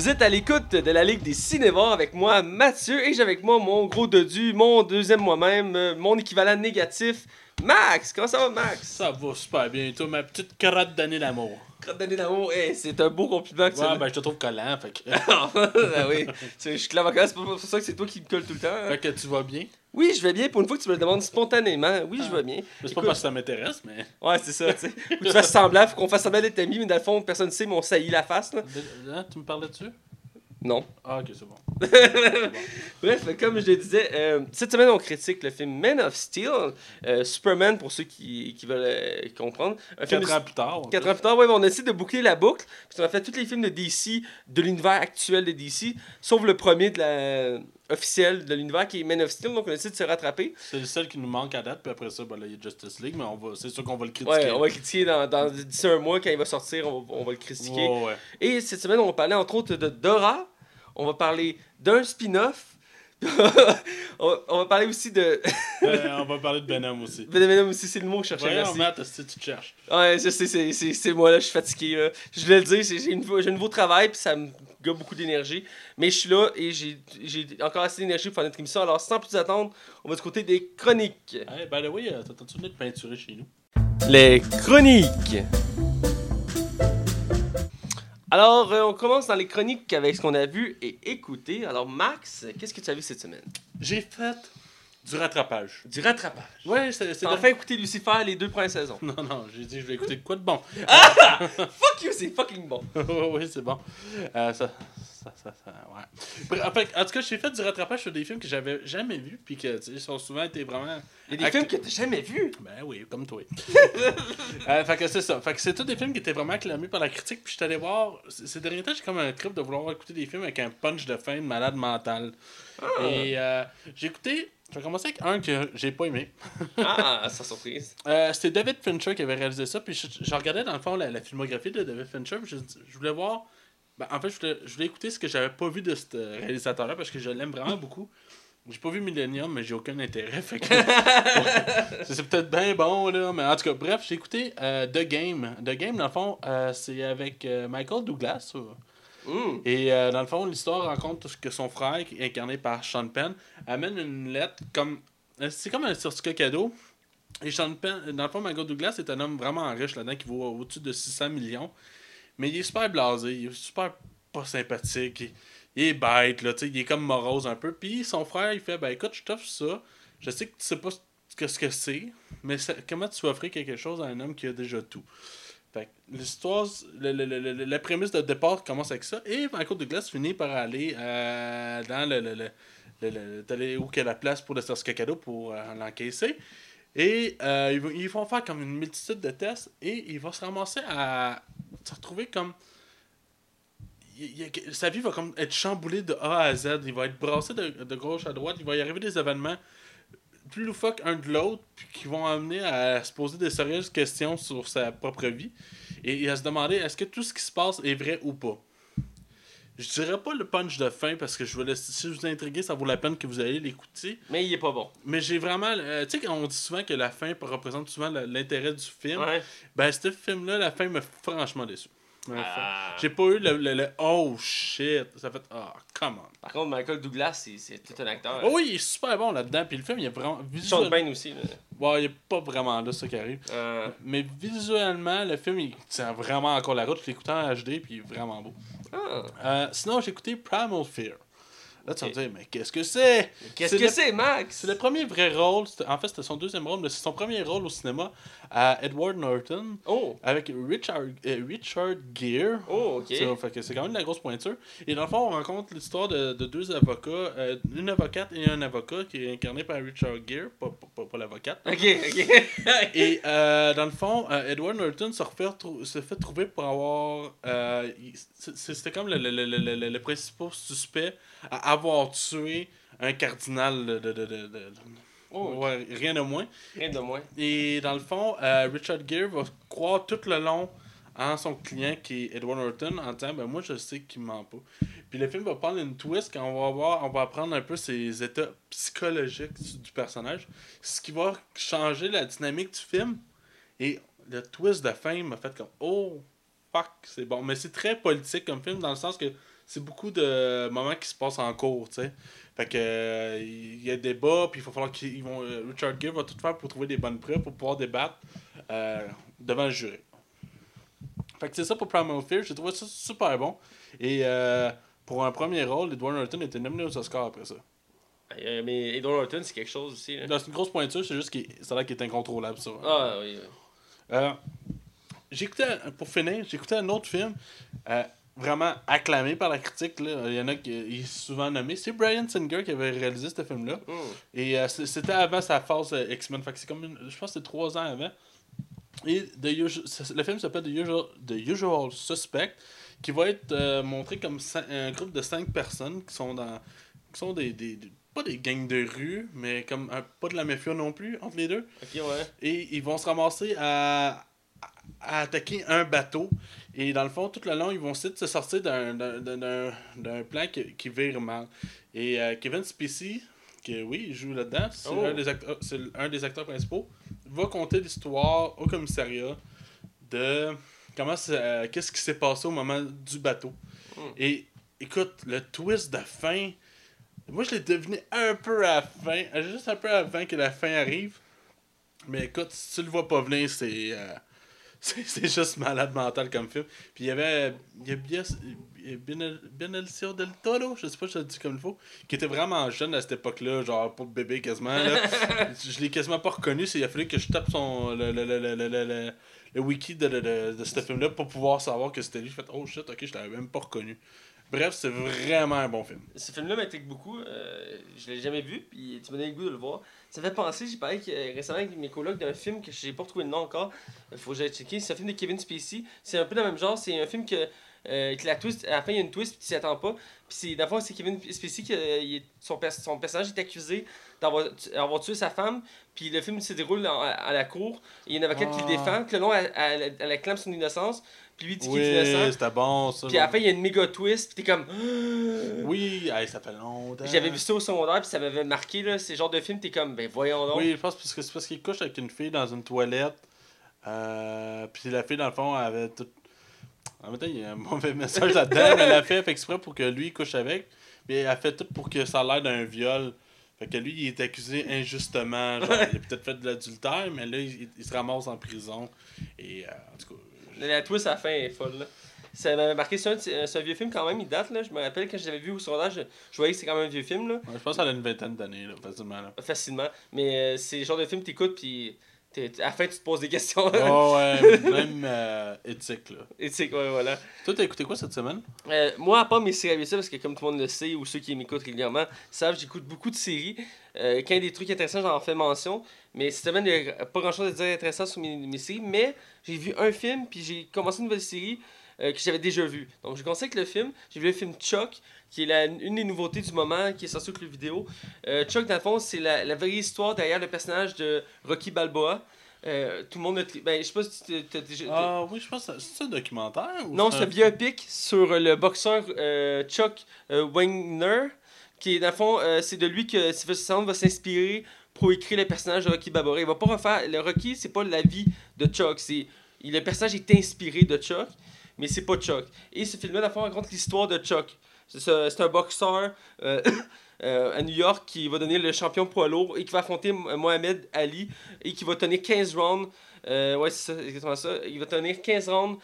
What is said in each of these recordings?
Vous êtes à l'écoute de la Ligue des Cinévores avec moi, Mathieu, et j'ai avec moi mon gros dodu, mon deuxième moi-même, euh, mon équivalent négatif, Max. Comment ça va, Max? Ça va super bien. Toi, ma petite carotte d'année d'amour? Crotte d'année d'amour, hey, c'est un beau compliment que Ouais, ben je te trouve collant. Fait que, ah oui, Tu sais, je suis clavocant, c'est pour ça que c'est toi qui me colle tout le temps. hein. fait que tu vas bien? Oui, je vais bien pour une fois que tu me le demandes spontanément. Oui, je vais bien. Mais C'est pas parce que ça m'intéresse, mais. Ouais, c'est ça, tu sais. Ou tu fasses semblant, faut qu'on fasse semblant d'être amis, mais dans le fond, personne ne sait, mais on saillit la face, là. Hein, tu me parlais dessus? Non. Ah, ok, c'est bon. Bref, comme je le disais, euh, cette semaine, on critique le film Man of Steel, euh, Superman pour ceux qui, qui veulent euh, comprendre. Un film Quatre ans plus tard. Quatre ans plus tard, ouais, mais on a essayé de boucler la boucle. Parce qu'on a fait tous les films de DC, de l'univers actuel de DC, sauf le premier de la officiel de l'univers qui est Man of Steel, donc on a essayé de se rattraper. C'est le seul qui nous manque à date, puis après ça, ben, là, il y a Justice League, mais on va... c'est sûr qu'on va le critiquer. Ouais, on va le critiquer dans, dans d'ici un mois, quand il va sortir, on, va- on va le critiquer. Ouais, ouais. Et cette semaine, on va parler entre autres de Dora. On va parler d'un spin-off. On, va, on va parler aussi de. Euh, on va parler de Venom aussi. Venom aussi, c'est le mot que je cherchais. Merci. Matt, que tu te cherches? Ouais, je sais, c'est- moi là, je suis fatigué. Là. Je voulais le dire, j'ai un nouveau travail, puis ça me gobe beaucoup d'énergie. Mais je suis là et j'ai encore assez d'énergie pour faire notre émission. Alors, sans plus attendre, on va du côté des chroniques. Hey, by the way, euh, t'as-tu venu de peinturer chez nous? Les chroniques. Alors, euh, on commence dans les chroniques avec ce qu'on a vu et écouté. Alors, Max, qu'est-ce que tu as vu cette semaine? J'ai fait du rattrapage. Du rattrapage. Ouais, c'est... T'as enfin écouté Lucifer les deux premières saisons. Non, non, j'ai dit je vais écouter de quoi de bon? Fuck you, c'est fucking bon. oui, c'est bon. Euh, ça, ça, ça, ça, ouais. En, fait, en tout cas, j'ai fait du rattrapage sur des films que j'avais jamais vus, puis que, tu sais, ont souvent été vraiment... Il y a des Act- films que t'as jamais vus? Ben oui, comme toi. euh, fait que c'est ça. Fait que c'est tous des films qui étaient vraiment acclamés par la critique, puis je suis allé voir... Ces derniers temps, j'ai comme un trip de vouloir écouter des films avec un punch de fin de malade mental. Et euh, j'ai écouté... Je vais commencer avec un que j'ai pas aimé. Ah, sans surprise. Euh, c'était David Fincher qui avait réalisé ça. Puis je, je regardais dans le fond la, la filmographie de David Fincher. puis Je, je voulais voir. Ben, en fait, je voulais, je voulais écouter ce que j'avais pas vu de ce réalisateur-là parce que je l'aime vraiment beaucoup. J'ai pas vu Millennium, mais j'ai aucun intérêt. Fait que, c'est peut-être bien bon, là. Mais en tout cas, bref, j'ai écouté euh, The Game. The Game, dans le fond, euh, c'est avec euh, Michael Douglas. et dans le fond, l'histoire raconte que son frère, qui est incarné par Sean Penn, amène une lettre comme. C'est comme un certificat cadeau. Et Sean Penn, dans le fond, Michael Douglas est un homme vraiment riche là-dedans qui vaut au-dessus de 600 millions. Mais il est super blasé, il est super pas sympathique. Il, est bête, là, il est comme morose un peu. Puis son frère, il fait Ben écoute, je t'offre ça. Je sais que tu sais pas ce que ce que c'est, mais comment tu vas offrir quelque chose à un homme qui a déjà tout? Fait l'histoire, la prémisse de départ commence avec ça, et Michael Douglas finit par aller euh, dans le. le, le, le- le- d'aller où qu'il y a la place pour le certificat cadeau pour euh, l'encaisser. Et euh, ils, vont, faire comme une multitude de tests, et il va se ramasser à se retrouver comme. sa vie va comme être chamboulée de A à Z. Il va être brassé de, de gauche à droite. Il va y arriver des événements plus loufoques un de l'autre, qui vont amener à se poser des sérieuses questions sur sa propre vie et à se demander est-ce que tout ce qui se passe est vrai ou pas? Je dirais pas le punch de fin parce que je veux si vous intriguez, ça vaut la peine que vous allez l'écouter. Mais il est pas bon. Mais j'ai vraiment. euh, tu sais, on dit souvent que la fin représente souvent l'intérêt du film. Ouais. Ben, ce film-là, la fin m'a franchement déçu. Ah. J'ai pas eu le, le- le oh shit. Ça fait oh, come on. Par contre, Michael Douglas, c'est- tout un acteur. Oh oui, il est super bon là-dedans. Puis le film, il est vraiment. Sean Visuel... Penn aussi. là. Ouais, il est pas vraiment là, ça qui arrive. Euh, Mais visuellement, le film, il tient vraiment encore la route. Je écouté en HD, puis il est vraiment beau. Ah. Eh, uh, Snow Chicoty Primal Fear. Là, tu vas me dire, mais qu'est-ce que c'est? Qu'est-ce que le- c'est, Max? C'est le premier vrai rôle. En fait, c'était son deuxième rôle, mais c'est son premier rôle au cinéma à Edward Norton Oh. avec Richard, euh, Richard Gere. Oh, ok. C'est quand même de la grosse pointure. Et dans le fond, on rencontre l'histoire de, de deux avocats, euh, une avocate et un avocat qui est incarné par Richard Gere, pas, pas, pas, pas l'avocate. Ok, ok. Et euh, dans le fond, euh, Edward Norton se, refait trou- se fait trouver pour avoir. C'était comme le, le, le- le principal suspect à avoir tué un cardinal de. de, de, de- Oh, ouais, rien de moins. rien de moins. Et dans le fond, euh, Richard Gere va croire tout le long en son client qui est Edward Norton en disant ben moi je sais qu'il ment pas. Puis le film va prendre une twist quand on va voir, on va apprendre un peu ses états psychologiques du, du personnage, ce qui va changer la dynamique du film. Et le twist de fin m'a fait comme oh fuck c'est bon, mais c'est très politique comme film dans le sens que c'est beaucoup de moments qui se passent en cours, tu sais. Fait que euh, il y a des débats, puis il va falloir qu'ils vont. euh, Richard Gere va tout faire pour trouver des bonnes preuves pour pouvoir débattre euh, devant le jury. Fait que c'est ça pour Primal Fear, j'ai trouvé ça super bon. Et euh, pour un premier rôle, Edward Norton était nominé aux Oscars après ça. Euh, mais Edward Norton, c'est quelque chose aussi. là. Là, C'est une grosse pointure, c'est juste qu'il ça a l'air qu'il est incontrôlable, ça. Ah oui. oui. Euh, j'écoutais, pour finir, j'écoutais un autre film euh, vraiment acclamé par la critique. Là. Il y en a qui il est souvent nommé. C'est Brian Singer qui avait réalisé ce film-là. Hmm. Et euh, c'était avant sa phase euh, X-Men. Fait que c'est comme une- je pense que c'est trois ans avant. Et The Usu- ça- le film s'appelle The Usual, The Usual Suspect, qui va être euh, montré comme un groupe de cinq personnes qui sont dans. qui sont des. des- des- pas des gangs de rue, mais comme un- pas de la mafia non plus, entre les deux. Ok, ouais. Et ils vont se ramasser à, à attaquer un bateau. Et dans le fond, tout le long, ils vont essayer de se sortir d'un- d'un d'un- d'un plan qui, qui vire mal. Et euh, Kevin Spacey, qui oui, il joue là-dedans, c'est Oh. un, des acteurs- c'est un des acteurs principaux, va conter l'histoire au commissariat de comment c'est- euh, qu'est-ce qui s'est passé au moment du bateau. Mm. Et écoute, le twist de fin, moi je l'ai deviné un peu à la fin, juste un peu avant que la fin arrive. Mais écoute, si tu le vois pas venir, c'est. euh, c'est juste malade mental comme film. Puis il y avait. Il y a Benicio del Toro, je sais pas si je le dis comme il faut, qui était vraiment jeune à cette époque-là, genre pour le bébé quasiment. Là. je l'ai quasiment pas reconnu, c'est- il a fallu que je tape son, le, le, le, le, le, le- le- le wiki de, de, de, de ce film-là pour pouvoir savoir que c'était lui. J'ai fait oh shit, ok, je l'avais même pas reconnu. Bref, c'est vraiment un bon film. Ce film-là m'intrigue beaucoup. Euh, je l'ai jamais vu, puis tu m'as donné le goût de le voir. Ça fait penser, j'ai parlé que, euh, récemment avec mes colocs d'un film que j'ai pas retrouvé le nom encore. Il faut que j'aille checker. C'est un film de Kevin Spacey. C'est un peu dans le même genre. C'est un film que, euh, que la twist, à la fin, il y a une twist, puis tu t'y attends pas. Puis c'est, d'abord, c'est Kevin Spacey euh, est- son, pers- son personnage est accusé d'avoir, tué sa femme. Puis le film se déroule en- à la cour. Il y a une avocate qui le Ah. défend. Puis le long, elle, elle, elle acclame son innocence. Puis lui dit qu'il Oui, est c'était bon ça. Puis à la fin, il y a une méga twist. Puis t'es comme. Oui, hey, ça fait longtemps. J'avais vu ça au secondaire, puis ça m'avait marqué, là. C'est genre de film, t'es comme, ben voyons donc. Oui, je pense parce que c'est parce qu'il couche avec une fille dans une toilette. Euh, puis la fille, dans le fond, avait tout. En même temps, il y a un mauvais message là-dedans, mais elle a fait, fait exprès pour que lui il couche avec. Mais elle a fait tout pour que ça a l'air d'un viol. Fait que lui, il est accusé injustement. Genre, il a peut-être fait de l'adultère, mais là, il, il se ramasse en prison. Et euh, en tout cas. La, twist à la fin est folle, là. Ça m'avait marqué, c'est un, de ces- c'est un vieux film quand même, il date, là. Je me rappelle quand je l'avais vu au secondaire, je, je voyais que c'est quand même un vieux film, là. ouais, je pense qu'elle a une vingtaine d'années, facilement. Là. Facilement. Mais euh, c'est le genre de film, t'écoutes, puis t'es- à la fin, tu te poses des questions. Oh, ouais, même euh, éthique, là. Sais, ouais, voilà. Toi, t'as écouté quoi cette semaine? Euh, moi, à part mes séries habituelles, parce que comme tout le monde le sait, ou ceux qui m'écoutent régulièrement savent, j'écoute beaucoup de séries. Euh, quand il y a des trucs intéressants, j'en fais mention. Mais cette semaine, il n'y a pas grand chose à dire intéressant sur mes, mes séries. Mais j'ai vu un film, puis j'ai commencé une nouvelle série euh, que j'avais déjà vue. Donc, je commencé avec le film. J'ai vu le film Chuck, qui est la- une des nouveautés du moment, qui est sorti avec le vidéo. Euh, Chuck, dans le fond, c'est la, la vraie histoire derrière le personnage de Rocky Balboa. Euh, tout le monde a Ben, je sais pas si tu t'as déjà. Ah oui, je pense que c'est un documentaire ou Non, c'est un biopic sur le boxeur euh, Chuck euh, Wagner, qui est dans le fond, c'est de lui que Sylvester Stallone va s'inspirer pour écrire le personnage de Rocky Balboa. Il va pas refaire le Rocky, c'est pas la vie de Chuck, c'est le personnage est inspiré de Chuck, mais c'est pas Chuck. Et ce film-là, dans le fond, raconte l'histoire de Chuck. C'est un boxeur euh, euh, à New York qui va devenir le champion poids lourd et qui va affronter Mo- Mohamed Ali et qui va tenir 15 rounds. Euh, ouais, c'est exactement ça. Il va tenir 15 rounds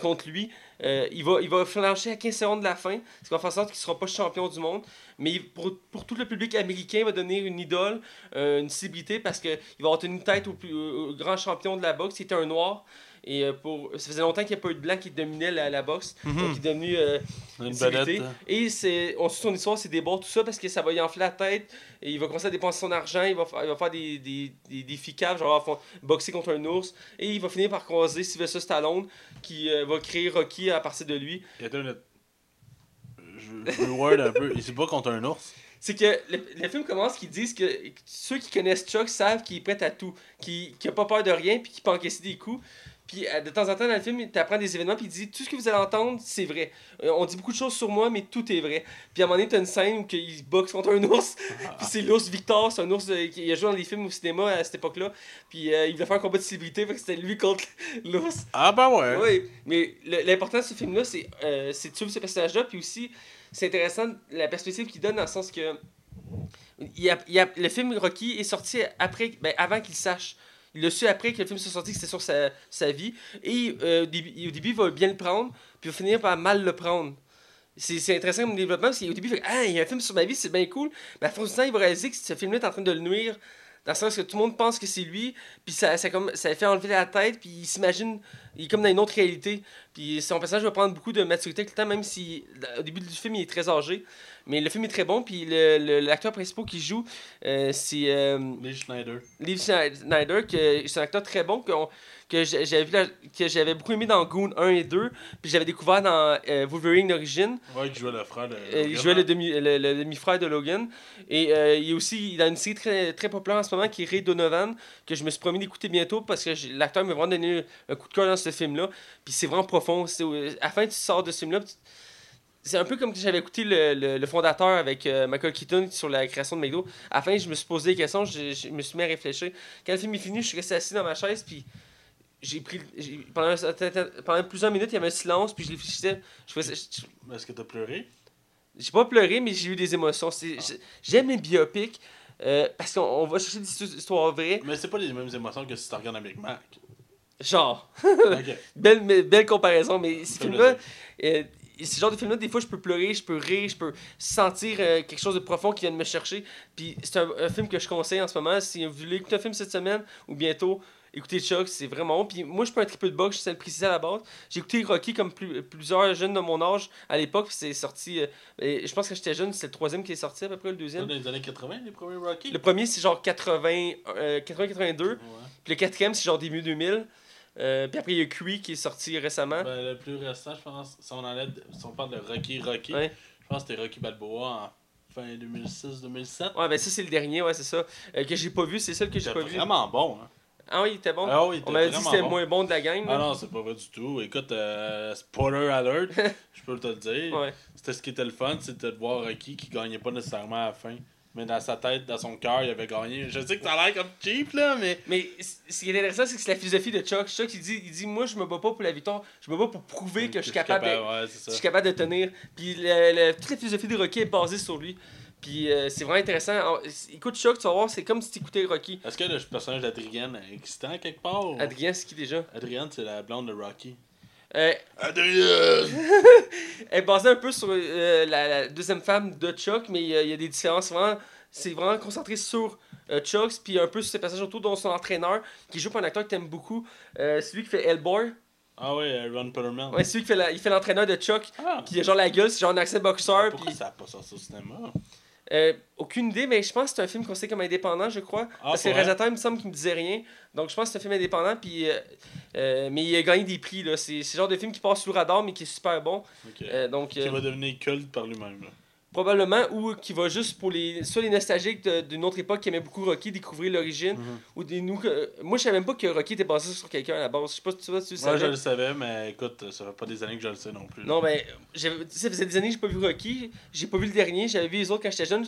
contre lui. Il, va, il va flancher à 15 secondes de la fin, ce qui va faire en sorte qu'il ne sera pas champion du monde. Mais pour, pour tout le public américain, il va devenir une idole, une célébrité, parce qu'il va avoir tenu tête au, plus, au grand champion de la boxe. C'était un noir. Et euh, pour, ça faisait longtemps qu'il n'y a pas eu de blanc qui dominait la, la boxe. Mhm. Donc il est devenu euh, Une vedette. Et c'est, on suit son histoire, c'est des bords, tout ça, parce que ça va y enfler la tête. Et il va commencer à dépenser son argent. Il va, faire- il va faire des, des, des défis caves, genre faire- boxer contre un ours. Et il va finir par croiser Sylvester Stallone, qui euh, va créer Rocky à partir de lui. Il y a une... Je, je word un peu. Il se bat contre un ours. C'est que le, le film commence qu'ils disent que ceux qui connaissent Chuck savent qu'il est prêt à tout, qu'il n'a pas peur de rien, puis qu'il peut encaisser des coups. Puis euh, de temps en temps dans le film, il t'apprend des événements, puis il dit tout ce que vous allez entendre, c'est vrai. Euh, on dit beaucoup de choses sur moi, mais tout est vrai. Puis à un moment donné, t'as une scène où il boxe contre un ours, puis c'est l'ours Victor, c'est un ours euh, qui a joué dans des films au cinéma à cette époque-là. Puis euh, il voulait faire un combat de célébrité, fait que c'était lui contre l'ours. Ah, ben ouais. Oui, mais l'important de ce film-là, c'est de suivre ce personnage-là, puis aussi, c'est intéressant la perspective qu'il donne dans le sens que il y a, il y a- le film Rocky est sorti après, ben, avant qu'il sache. Il l'a su après que le film soit sorti, que c'était sur sa, sa vie. Et euh, au, début, il va bien le prendre, puis il va finir par mal le prendre. C'est intéressant comme développement, parce qu'au début, il fait Ah, il y a un film sur ma vie, c'est bien cool. Mais à force du temps, il va réaliser que ce film-là est en train de le nuire, dans le sens que tout le monde pense que c'est lui, puis ça, ça fait enlever la tête, puis il s'imagine, il est comme dans une autre réalité. Puis son personnage va prendre beaucoup de maturité avec le temps, même si au début du film, il est très âgé. Mais le film est très bon, puis le- le- l'acteur principal qui joue, euh, c'est euh, Lee Schneider. Liv Snyder, que c'est un acteur très bon, qu'on- que j'avais vu la- que j'avais beaucoup aimé dans Goon 1 et 2, puis j'avais découvert dans euh, Wolverine d'origine. Ouais, qui jouait le frère de. Euh, il jouait le, demi, le, le demi-frère de Logan. Et il est aussi il a une série très, très populaire en ce moment qui est Ray Donovan, que je me suis promis d'écouter bientôt parce que l'acteur m'a vraiment donné un coup de cœur dans ce film-là. Puis c'est vraiment profond. À la fin, tu sors de ce film-là. puis tu- C'est un peu comme que j'avais écouté le, le, le fondateur avec euh, Michael Keaton sur la création de McDo. À la fin, je me suis posé des questions, je, je me suis mis à réfléchir. Quand le film est fini, je suis resté assis dans ma chaise, puis j'ai pris. Pendant, pendant plusieurs minutes, il y avait un silence, puis je réfléchissais. Je faisais- je- Est-ce que t'as pleuré? J'ai pas pleuré, mais j'ai eu des émotions. J'ai- J'aime les biopics euh, parce qu'on on va chercher des histo- histoires vraies. Mais c'est pas les mêmes émotions que si tu regardes un Big Mac. Genre, belle, belle comparaison, mais ce film-là, euh, ce genre de film-là, des fois, je peux pleurer, je peux rire, je peux sentir euh, quelque chose de profond qui vient de me chercher. Puis c'est un, un film que je conseille en ce moment. Si vous voulez écouter un film cette semaine ou bientôt, écoutez Chuck, c'est vraiment bon. Puis moi, je suis pas un triple de box, je sais le préciser à la base. J'ai écouté Rocky comme plus- plusieurs jeunes de mon âge à l'époque, c'est sorti. euh, et je pense que j'étais jeune, c'est le troisième qui est sorti à peu près, le Dans deuxième. les années 80, les premiers Rocky? Le premier, c'est genre 80, euh, 80-82. Ouais. Puis le quatrième, c'est genre début 2000. Euh, puis après, il y a Creed qui est sorti récemment. Ben, le plus récent, je pense, si on, enlève, si on parle de Rocky Rocky, Ouais. je pense que c'était Rocky Balboa en fin 2006-2007. Ouais, ben ça, c'est le dernier, ouais, c'est ça. Euh, que j'ai pas vu, c'est ça que j'ai pas vu. vraiment bon. Hein. Ah oui, il était bon. Ah oui, il On m'avait dit que c'était bon. moins bon de la gang. Ah là. non, c'est pas vrai du tout. Écoute, euh, spoiler alert, je peux te le dire. Ouais. C'était ce qui était le fun, c'était de voir Rocky qui gagnait pas nécessairement à la fin. Mais dans sa tête, dans son cœur, il avait gagné. Je sais que t'as l'air comme cheap là, mais. Mais ce qui est intéressant, c'est que c'est la philosophie de Chuck. Chuck, il dit, il dit Moi, je me bats pas pour la victoire, je me bats pour prouver que je suis capable, de, Ouais, je ça. suis capable de tenir. Puis le- le- toute la philosophie de Rocky est basée sur lui. Puis euh, c'est vraiment intéressant. Alors, écoute Chuck, tu vas voir, c'est comme si tu écoutais Rocky. Est-ce que le personnage d'Adrienne est existant quelque part ou- Adrien, c'est qui déjà? Adrienne, c'est la blonde de Rocky. Euh, Adrienne Elle est basée un peu sur euh, la, la deuxième femme de Chuck, mais il y, a- il y a des différences. Vraiment, c'est vraiment concentré sur euh, Chuck, puis un peu sur ses passages autour, dont son entraîneur, qui joue par un acteur que t'aimes beaucoup. Euh, celui qui fait Hellboy. Ah ouais, Ron Perlman. Ouais, celui qui fait, la- il fait l'entraîneur de Chuck, Ah, qui a genre la gueule, c'est genre un accent boxeur. pourquoi Puis, ça a pas sorti au cinéma? Euh, aucune idée, mais je pense que c'est un film qu'on sait comme indépendant, je crois. Ah, parce que le réalisateur, il me semble qu'il me disait rien. Donc je pense que c'est un film indépendant, puis. euh, euh, mais il a gagné des prix, là. C'est le genre de film qui passe sous le radar, mais qui est super bon. Ok. Euh, donc. Qui va devenir culte par lui-même. Probablement, ou qui va juste pour les soit les nostalgiques d'une autre époque qui aimaient beaucoup Rocky, découvrir l'origine, Mhm. ou des nous. que- Moi, je savais même pas que Rocky était basé sur quelqu'un à la base. Je sais pas si tu tu le Moi, je savais. le savais, mais écoute, ça fait pas des années que je le sais non plus. Non, mais sais, ça faisait des années que j'ai pas vu Rocky. J'ai pas vu le dernier. J'avais vu les autres quand j'étais jeune.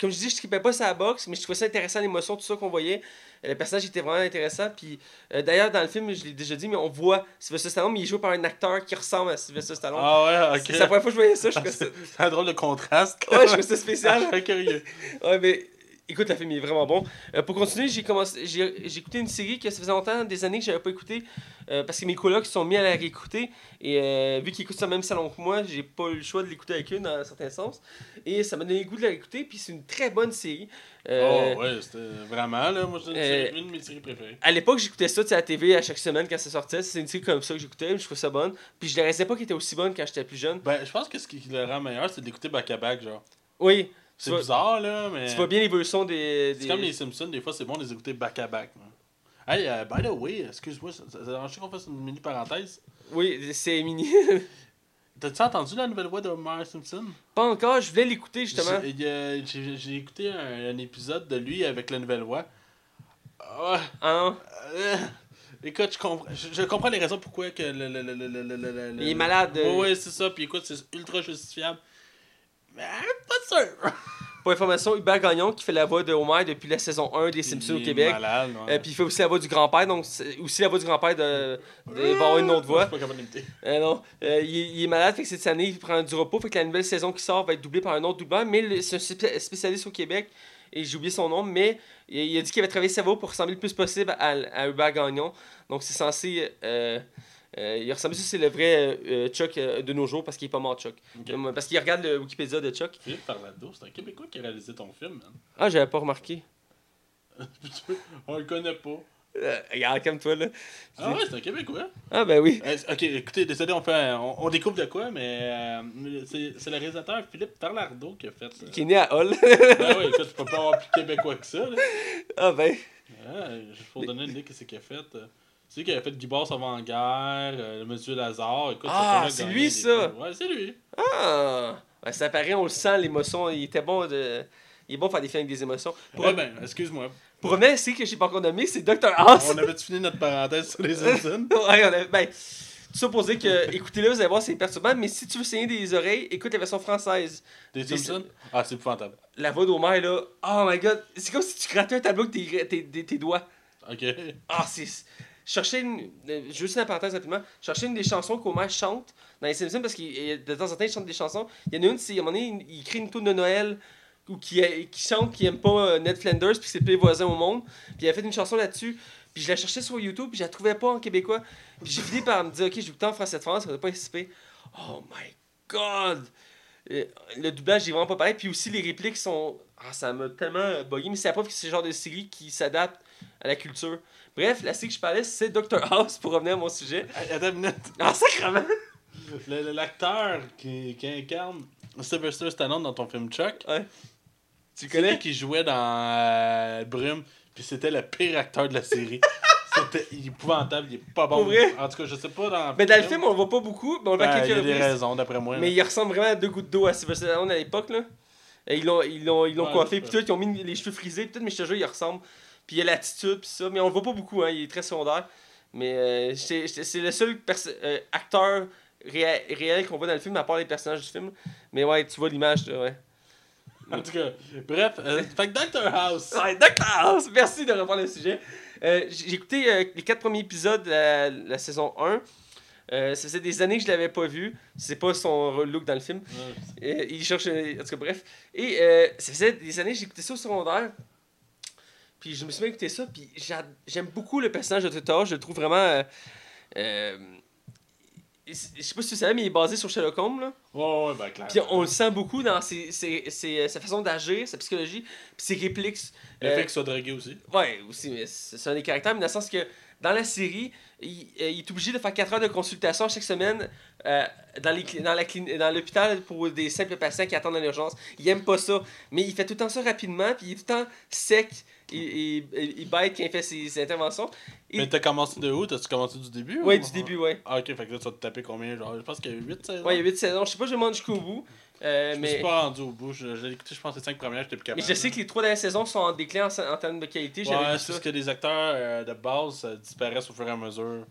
Comme je dis, je tripais pas ça la boxe, mais je trouvais ça intéressant, l'émotion, tout ça qu'on voyait. Euh, Le personnage était vraiment intéressant. Puis euh, d'ailleurs, dans le film, je l'ai déjà dit, mais on voit Sylvester Stallone, mais il est joué par un acteur qui ressemble à Sylvester Stallone. Ah ouais, ok. C'est la première fois que je voyais ça. Je ça, C'est un drôle de contraste. ouais, je trouvais ça spécial. Je suis curieux. Ouais, mais écoute, le film il est vraiment bon. Euh, pour continuer, j'ai commencé j'ai j'ai écouté une série que ça faisait longtemps, des années que j'avais pas écouté euh, parce que mes colocs sont mis à la réécouter et euh, vu qu'ils écoutent le même salon que moi, j'ai pas eu le choix de l'écouter avec eux dans un certain sens et ça m'a donné le goût de la réécouter puis c'est une très bonne série. Oh ouais, c'était vraiment là. Moi, c'est une, de mes séries préférées. À l'époque, j'écoutais ça à la TV à chaque semaine quand ça sortait. C'est une série comme ça que j'écoutais, je trouvais ça bonne. Puis je ne réalisais pas qu'elle était aussi bonne quand j'étais plus jeune. Ben, je pense que ce qui le rend meilleur, c'est d'écouter back-à-back, genre. Oui, C'est bizarre, là, mais. tu vois bien l'évolution des. C'est des- comme les Simpsons, des fois, c'est bon de les écouter back-à-back. là. Hey, euh, by the way, excuse-moi, ça, ça, dérange qu'on fasse une mini parenthèse. Oui, c'est mini. T'as-tu entendu la nouvelle voix de Homer Simpson? pas encore, je voulais l'écouter justement. J'ai- écouté un, un épisode de lui avec la nouvelle voix. Ah, euh, Écoute, je comprends, je, je comprends les raisons pourquoi que le. le, le, le, Il est malade. euh, Ouais, ouais, c'est ça. Puis écoute, c'est ultra justifiable. Mais pas sûr. Pour information, Hubert Gagnon qui fait la voix de Homer depuis la saison 1 des Simpsons Il au est Québec. Malade, ouais. Euh, puis il fait aussi la voix du grand-père, donc c'est aussi la voix du grand-père de, de- il va avoir une autre Je voix. suis pas capable d'imiter. Euh, non, Euh, il, est- il est malade, fait que cette année, il prend du repos, fait que la nouvelle saison qui sort va être doublée par un autre doubleur, mais c'est un spé- spécialiste au Québec, et j'ai oublié son nom, mais il, il a dit qu'il avait travaillé sa voix pour ressembler le plus possible à, à Hubert Gagnon, donc c'est censé... euh, euh, il ressemble, ça c'est le vrai euh, Chuck euh, de nos jours, parce qu'il est pas mort Chuck. Parce qu'il regarde le Wikipédia de Chuck. Philippe Parlado, c'est un Québécois qui a réalisé ton film, man. Ah, j'avais pas remarqué. On le connaît pas. Regarde, comme toi là. Ah ouais, c'est un Québécois. Ah ben oui. Ok, écoutez, désolé, on, fait, on, on découvre de quoi, mais euh, c'est le réalisateur Philippe Tarlardo qui a fait ça. Qui est né à Hull. Ah ouais, écoute, je peux pas avoir plus québécois que ça. Là. ah ben. Ah, juste pour donner une idée, qu'est-ce qu'il a fait. C'est lui qui avait fait Guy Boss avant guerre, euh, le Monsieur Lazare. Écoute, Ah, c'est lui, ça! Ouais, c'est lui. Ah! Ben, ça paraît, on le sent, l'émotion. Il était bon de. Il est bon de faire des films avec des émotions. Pour, Ouais, ben, excuse-moi. pour revenir, c'est que j'ai pas encore nommé, c'est Dr. House. On avait fini notre parenthèse sur les Simpsons? ouais, on a. Ben, tout ça pour dire que, écoutez-le, vous allez voir, c'est perturbant, mais si tu veux saigner des oreilles, écoute la version française. Des Des- Simpsons? Ah, c'est épouvantable. La voix d'Homer, là. Oh my god. C'est comme si tu grattais un tableau avec tes, tes, tes, tes doigts. Ok. Ah, c'est. Je cherchais une. euh, une cherchais une des chansons qu'Homer chante dans les Simpsons parce que de temps en temps, il chante des chansons. Il y en a une, c'est à un moment donné, il écrit une tune de Noël ou qui, qui chante qui aime pas euh, Ned Flanders puis c'est le pire voisin au monde. Puis il a fait une chanson là-dessus. Puis je la cherchais sur YouTube puis je la trouvais pas en québécois. Puis j'ai fini par me dire, ok, je vais écouter en français de France, ça va pas SCP. Oh my god! Euh, Le doublage est vraiment pas pareil. Puis aussi, les répliques sont. Ah, ça m'a tellement bugué. Mais c'est la preuve que c'est le genre de série qui s'adapte à la culture. Bref, la série que je parlais, c'est Dr. House pour revenir à mon sujet. Attends une minute. Ah, sacrement! L'acteur qui, qui incarne Sylvester Stallone dans ton film Chuck, Ouais. Tu connais? qui jouait dans euh, Brume, puis c'était le pire acteur de la série. c'était épouvantable, il est pas bon. Pour vrai? En tout cas, je sais pas dans. Mais dans le film, on le voit pas beaucoup, mais on le voit Ben, il y quelques a des raisons, d'après moi. Mais il ressemble vraiment à deux gouttes d'eau à Sylvester Stallone à l'époque, là. Et ils l'ont ils l'ont ils l'ont Ouais, coiffé, puis tout, ils ont mis les cheveux frisés, peut-être, mais je te jure, il ressemble. Puis il a l'attitude, puis ça, mais on le voit pas beaucoup, hein, il est très secondaire. Mais euh, c'est le seul euh, acteur réel, réel qu'on voit dans le film, à part les personnages du film. Mais ouais, tu vois l'image, ouais. En tout cas, bref, euh, fait que Dr. House. Ouais, Dr. House, merci de reprendre le sujet. J'ai écouté les quatre premiers épisodes de la, la saison 1. Euh, ça faisait des années que je l'avais pas vu. C'est pas son look dans le film. Euh, il cherche. En tout cas, bref. Et euh, ça faisait des années que j'écoutais ça au secondaire. Puis je me suis mis à écouter ça. Puis j'a- j'aime beaucoup le personnage de. House. Je le trouve vraiment. euh, euh, je sais pas si tu savais, mais il est basé sur Sherlock Holmes. Là. Ouais, ouais, ben clair. Puis on le sent beaucoup dans ses, ses- ses- sa façon d'agir, sa psychologie, puis ses répliques. Le Euh, fait qu'il soit drogué aussi. Ouais, aussi, mais c'est un des caractères, mais dans le sens que dans la série, il, euh, il est obligé de faire 4 heures de consultation chaque semaine euh, dans les l'hôpital pour des simples patients qui attendent à l'urgence. Il aime pas ça, mais il fait tout le temps ça rapidement, puis il est tout le temps sec il quand il fait ses, ses interventions. Et- Mais t'as commencé de où? T'as-tu commencé du début ouais, ou- du début, ouais. Ah, ok, fait que là, tu vas te taper combien Genre, je pense qu'il y a 8 saisons. Ouais, il y a 8 saisons. Je sais pas, je monter jusqu'au bout. euh, Je me mais... suis pas rendu au bout. Je- J'ai écouté, je pense, les 5 premières, j'étais plus mais capable. je sais que les trois dernières saisons sont en déclin en, en termes de qualité. Ouais, c'est parce que les acteurs euh, de base euh, disparaissent au fur et à mesure.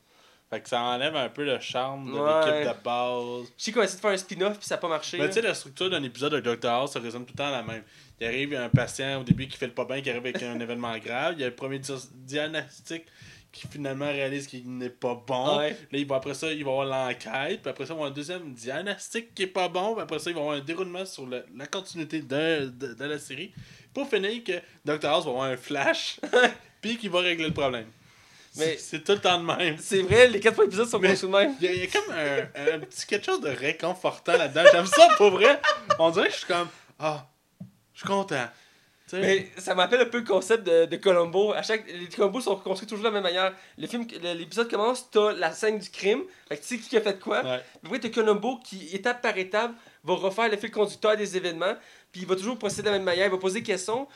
Fait que ça enlève un peu le charme de Ouais. l'équipe de base. Je sais qu'on a essayé de faire un spin-off, puis ça n'a pas marché. Mais tu sais, la structure d'un épisode de Doctor House, ça résonne tout le temps la même. Il arrive, il y a un patient au début qui fait le pas bien, qui arrive avec un événement grave. Il y a le premier di- diagnostic qui finalement réalise qu'il n'est pas bon. Ouais. Là, il va, après ça, il va avoir l'enquête. Puis après ça, il va avoir un deuxième diagnostic qui est pas bon. Puis après ça, il va avoir un déroulement sur le- la continuité de, de, de la série. Pour finir, que Dr. House va avoir un flash. puis qu'il va régler le problème. Mais- c'est tout le temps de même. C'est vrai, les quatre premiers épisodes sont conçus de même. Il y, a, il y a comme un, un petit quelque chose de réconfortant là-dedans. J'aime ça pour vrai. On dirait que je suis comme Ah, je suis content. Mais ça m'appelle un peu le concept de, de Columbo. À chaque, les Columbo sont construits toujours de la même manière. Le film, l'épisode commence, t'as la scène du crime. Fait que tu sais qui a fait quoi. Ouais. Après, t'as Columbo qui, étape par étape, va refaire le fil conducteur des événements. Puis il va toujours procéder de la même manière. Il va poser des questions.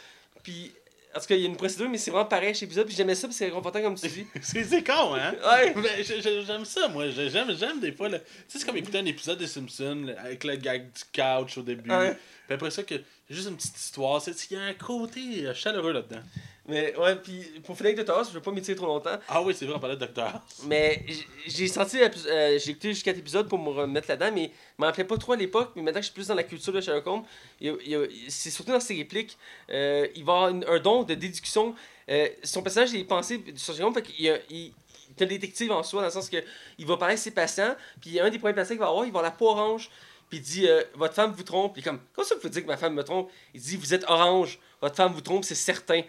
Puis, en tout cas, il y a une procédure, mais c'est vraiment pareil chez l'épisode. Puis j'aimais ça, puis c'est réconfortant comme tu dis. C'est con, hein? Ouais. J'aime ça, moi. J'ai- J'aime j'aime des fois. là. Tu sais, c'est comme écouter un épisode des Simpsons avec le gag du couch au début. Ouais. Puis après ça, que, juste une petite histoire. Il y a un côté euh, chaleureux là-dedans. Mais ouais, puis pour finir avec Dr. House, je vais pas m'étirer trop longtemps. Ah oui, c'est vrai, on parlait de Doctor House. Mais j'ai senti, l'épis- euh, j'ai écouté jusqu'à épisodes pour me remettre là-dedans, mais je m'en rappelais pas trop à l'époque. Mais maintenant que je suis plus dans la culture de Sherlock Holmes, il il c'est surtout dans ses répliques. euh, il va avoir une- un don de déduction. Euh, son personnage est pensé sur Sherlock Holmes, fait qu'il a- il, est un détective en soi, dans le sens que il va parler à ses patients, puis un des premiers patients qu'il va avoir, il va avoir la peau orange, puis il dit euh, Votre femme vous trompe. Puis comme Comment ça vous dire que ma femme me trompe Il dit Vous êtes orange, votre femme vous trompe, c'est certain.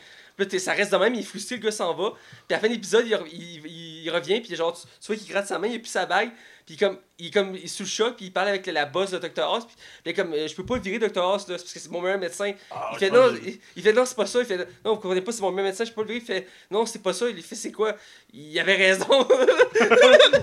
Ça reste de même, il est frustré, le gars s'en va. Puis à la fin de l'épisode, il, re- il, il- il revient, puis genre, tu vois qu'il gratte sa main, il a plus sa bague. Puis comme, il est comme, il est sous le choc, puis il parle avec la boss de Dr. House. Puis il est comme, euh, je peux pas le virer, Dr. House, là, parce que c'est mon meilleur médecin. Ah, il, je fait, non, il, il fait, non, c'est pas ça. Il fait, non, vous comprenez pas, c'est mon meilleur médecin, je peux pas le virer. Il fait, non, c'est pas ça. Il fait, c'est quoi? Il avait raison.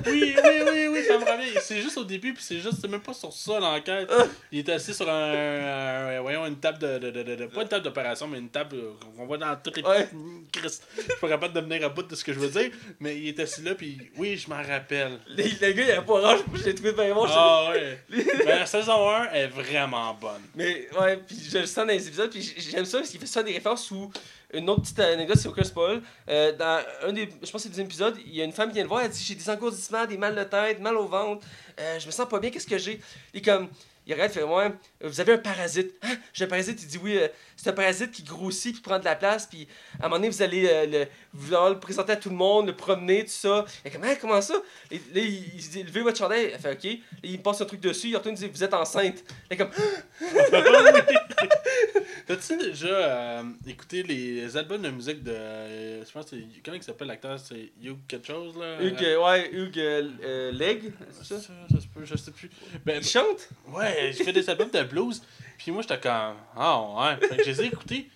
Oui, oui, oui, oui, ça me revient. C'est juste au début, puis c'est juste, c'est même pas sur ça l'enquête. Il était assis sur un, un- voyons, une table de, de, de, de- de- pas une table d'opération, mais une table euh, qu'on voit dans toutes les Ouais. Christ, Je suis pas capable de venir à bout de ce que je veux dire, mais il était assis là, puis oui, je m'en rappelle. le, le gars, il avait pas orange, l'ai trouvé vraiment bon. Ah ouais. Ben, la saison 1 est vraiment bonne. Mais ouais, puis je le sens dans les épisodes, puis j'aime ça parce qu'il fait ça des références où une autre petite anecdote, c'est aucun spoil. Euh, dans un des, je pense que c'est le deuxième épisode, il y a une femme qui vient le voir, elle dit J'ai des engourdissements, des mal de tête, mal au ventre, euh, je me sens pas bien, qu'est-ce que j'ai? Il est comme, il regarde, il fait Ouais, vous avez un parasite. Hein? J'ai un parasite, il dit Oui, euh, c'est un parasite qui grossit puis prend de la place, puis à un moment donné, vous allez euh, le, vouloir le présenter à tout le monde, le promener, tout ça. Il est comme, comment ça? Et là, il, il se dit Levez votre chandail, elle fait Ok. Et il passe un truc dessus, il retourne, il dit Vous êtes enceinte. Il est comme, T'as-tu déjà euh, écouté les albums de musique de. euh, je pense que c'est. Comment il s'appelle l'acteur? C'est Hugh quelque chose là? Hugues, euh, ouais, Hugues euh, Leg, c'est Ça, ça? ça se peut, je sais plus. Ben, Il chante? ouais, j'ai fait des albums de blues. Puis moi, j'étais comme. Ah ouais. Fait que je les ai écoutés.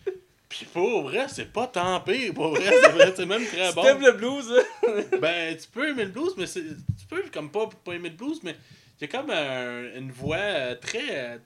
Puis pour vrai, c'est pas tant pire. Pour vrai, c'est même très Tu bon. t'aimes le blues, hein? Ben, tu peux aimer le blues, mais c'est. Tu peux comme pas, pas aimer le blues, mais il y a comme un- une voix euh, très. euh,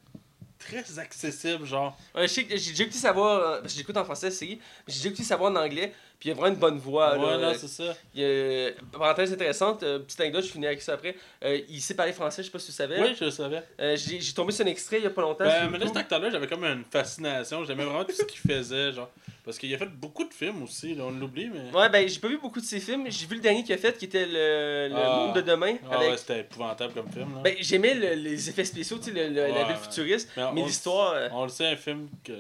très accessible, genre. Ouais, je sais que j'ai déjà écouté savoir, euh, parce que j'écoute en français, c'est, j'ai déjà écouté savoir en anglais, puis il y a vraiment une bonne voix. ouais, là. c'est ça. Il y a, parenthèse intéressante, euh, petite anecdote, je finis avec ça après. Euh, il sait parler français, je sais pas si tu savais. Oui, je le savais. Euh, j'ai, j'ai tombé sur un extrait il y a pas longtemps. Ben, mais là, cet acteur-là, j'avais comme une fascination. J'aimais vraiment tout ce qu'il faisait, genre. Parce qu'il a fait beaucoup de films aussi, là, on l'oublie, mais. Ouais, ben j'ai pas vu beaucoup de ses films. J'ai vu le dernier qu'il a fait, qui était Le, le Ah. Monde de demain. Ah avec... ouais, c'était épouvantable comme film, là. Ben, j'aimais le- les effets spéciaux, tu sais, le- le- la ville ouais. futuriste, Mais mais l'histoire. On le sait, un film que.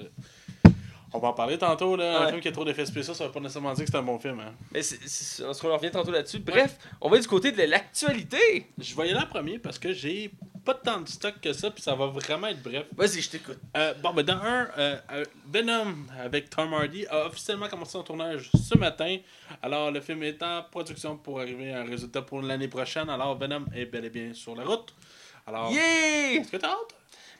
On va en parler tantôt, là. Un film qui a trop d'effets spéciaux, ça veut pas nécessairement dire que c'est un bon film, hein. Mais on se revient tantôt là-dessus. Bref, on va du côté de l'actualité. Je vais y aller en premier parce que j'ai pas tant de stock que ça, puis ça va vraiment être bref. Vas-y, je t'écoute. Euh, bon, ben dans un, euh, euh, Venom avec Tom Hardy a officiellement commencé son tournage ce matin. Alors, le film est en production pour arriver à un résultat pour l'année prochaine. Alors, Venom est bel et bien sur la route. Alors, Yeah! est-ce que t'as hâte?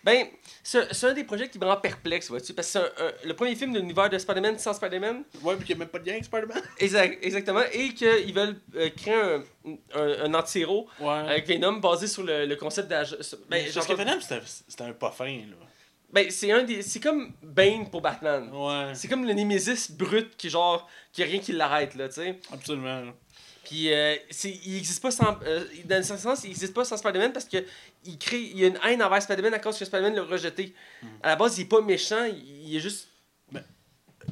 Ben, c'est un des projets qui me rend perplexe, vois-tu, parce que c'est un- un- le premier film de l'univers de Spider-Man sans Spider-Man. Ouais, puis qu'il n'y a même pas de lien avec Spider-Man. Exact, exactement. Et qu'ils veulent euh, créer un, un, un anti-héros Ouais. avec Venom basé sur le, le concept d'âge. Ben, parce que Venom, c'était c'était un pas fin, là. ben, c'est un des. C'est comme Bane pour Batman. Ouais, C'est comme le Némésis brut qui, genre, qui a rien qui l'arrête, là, tu sais. absolument. Puis, euh, il existe pas sans. euh, dans un certain sens, il existe pas sans Spider-Man parce que il crée. Il y a une haine envers Spider-Man à cause que Spider-Man l'a rejeté. Hmm. À la base, il est pas méchant, il, il est juste.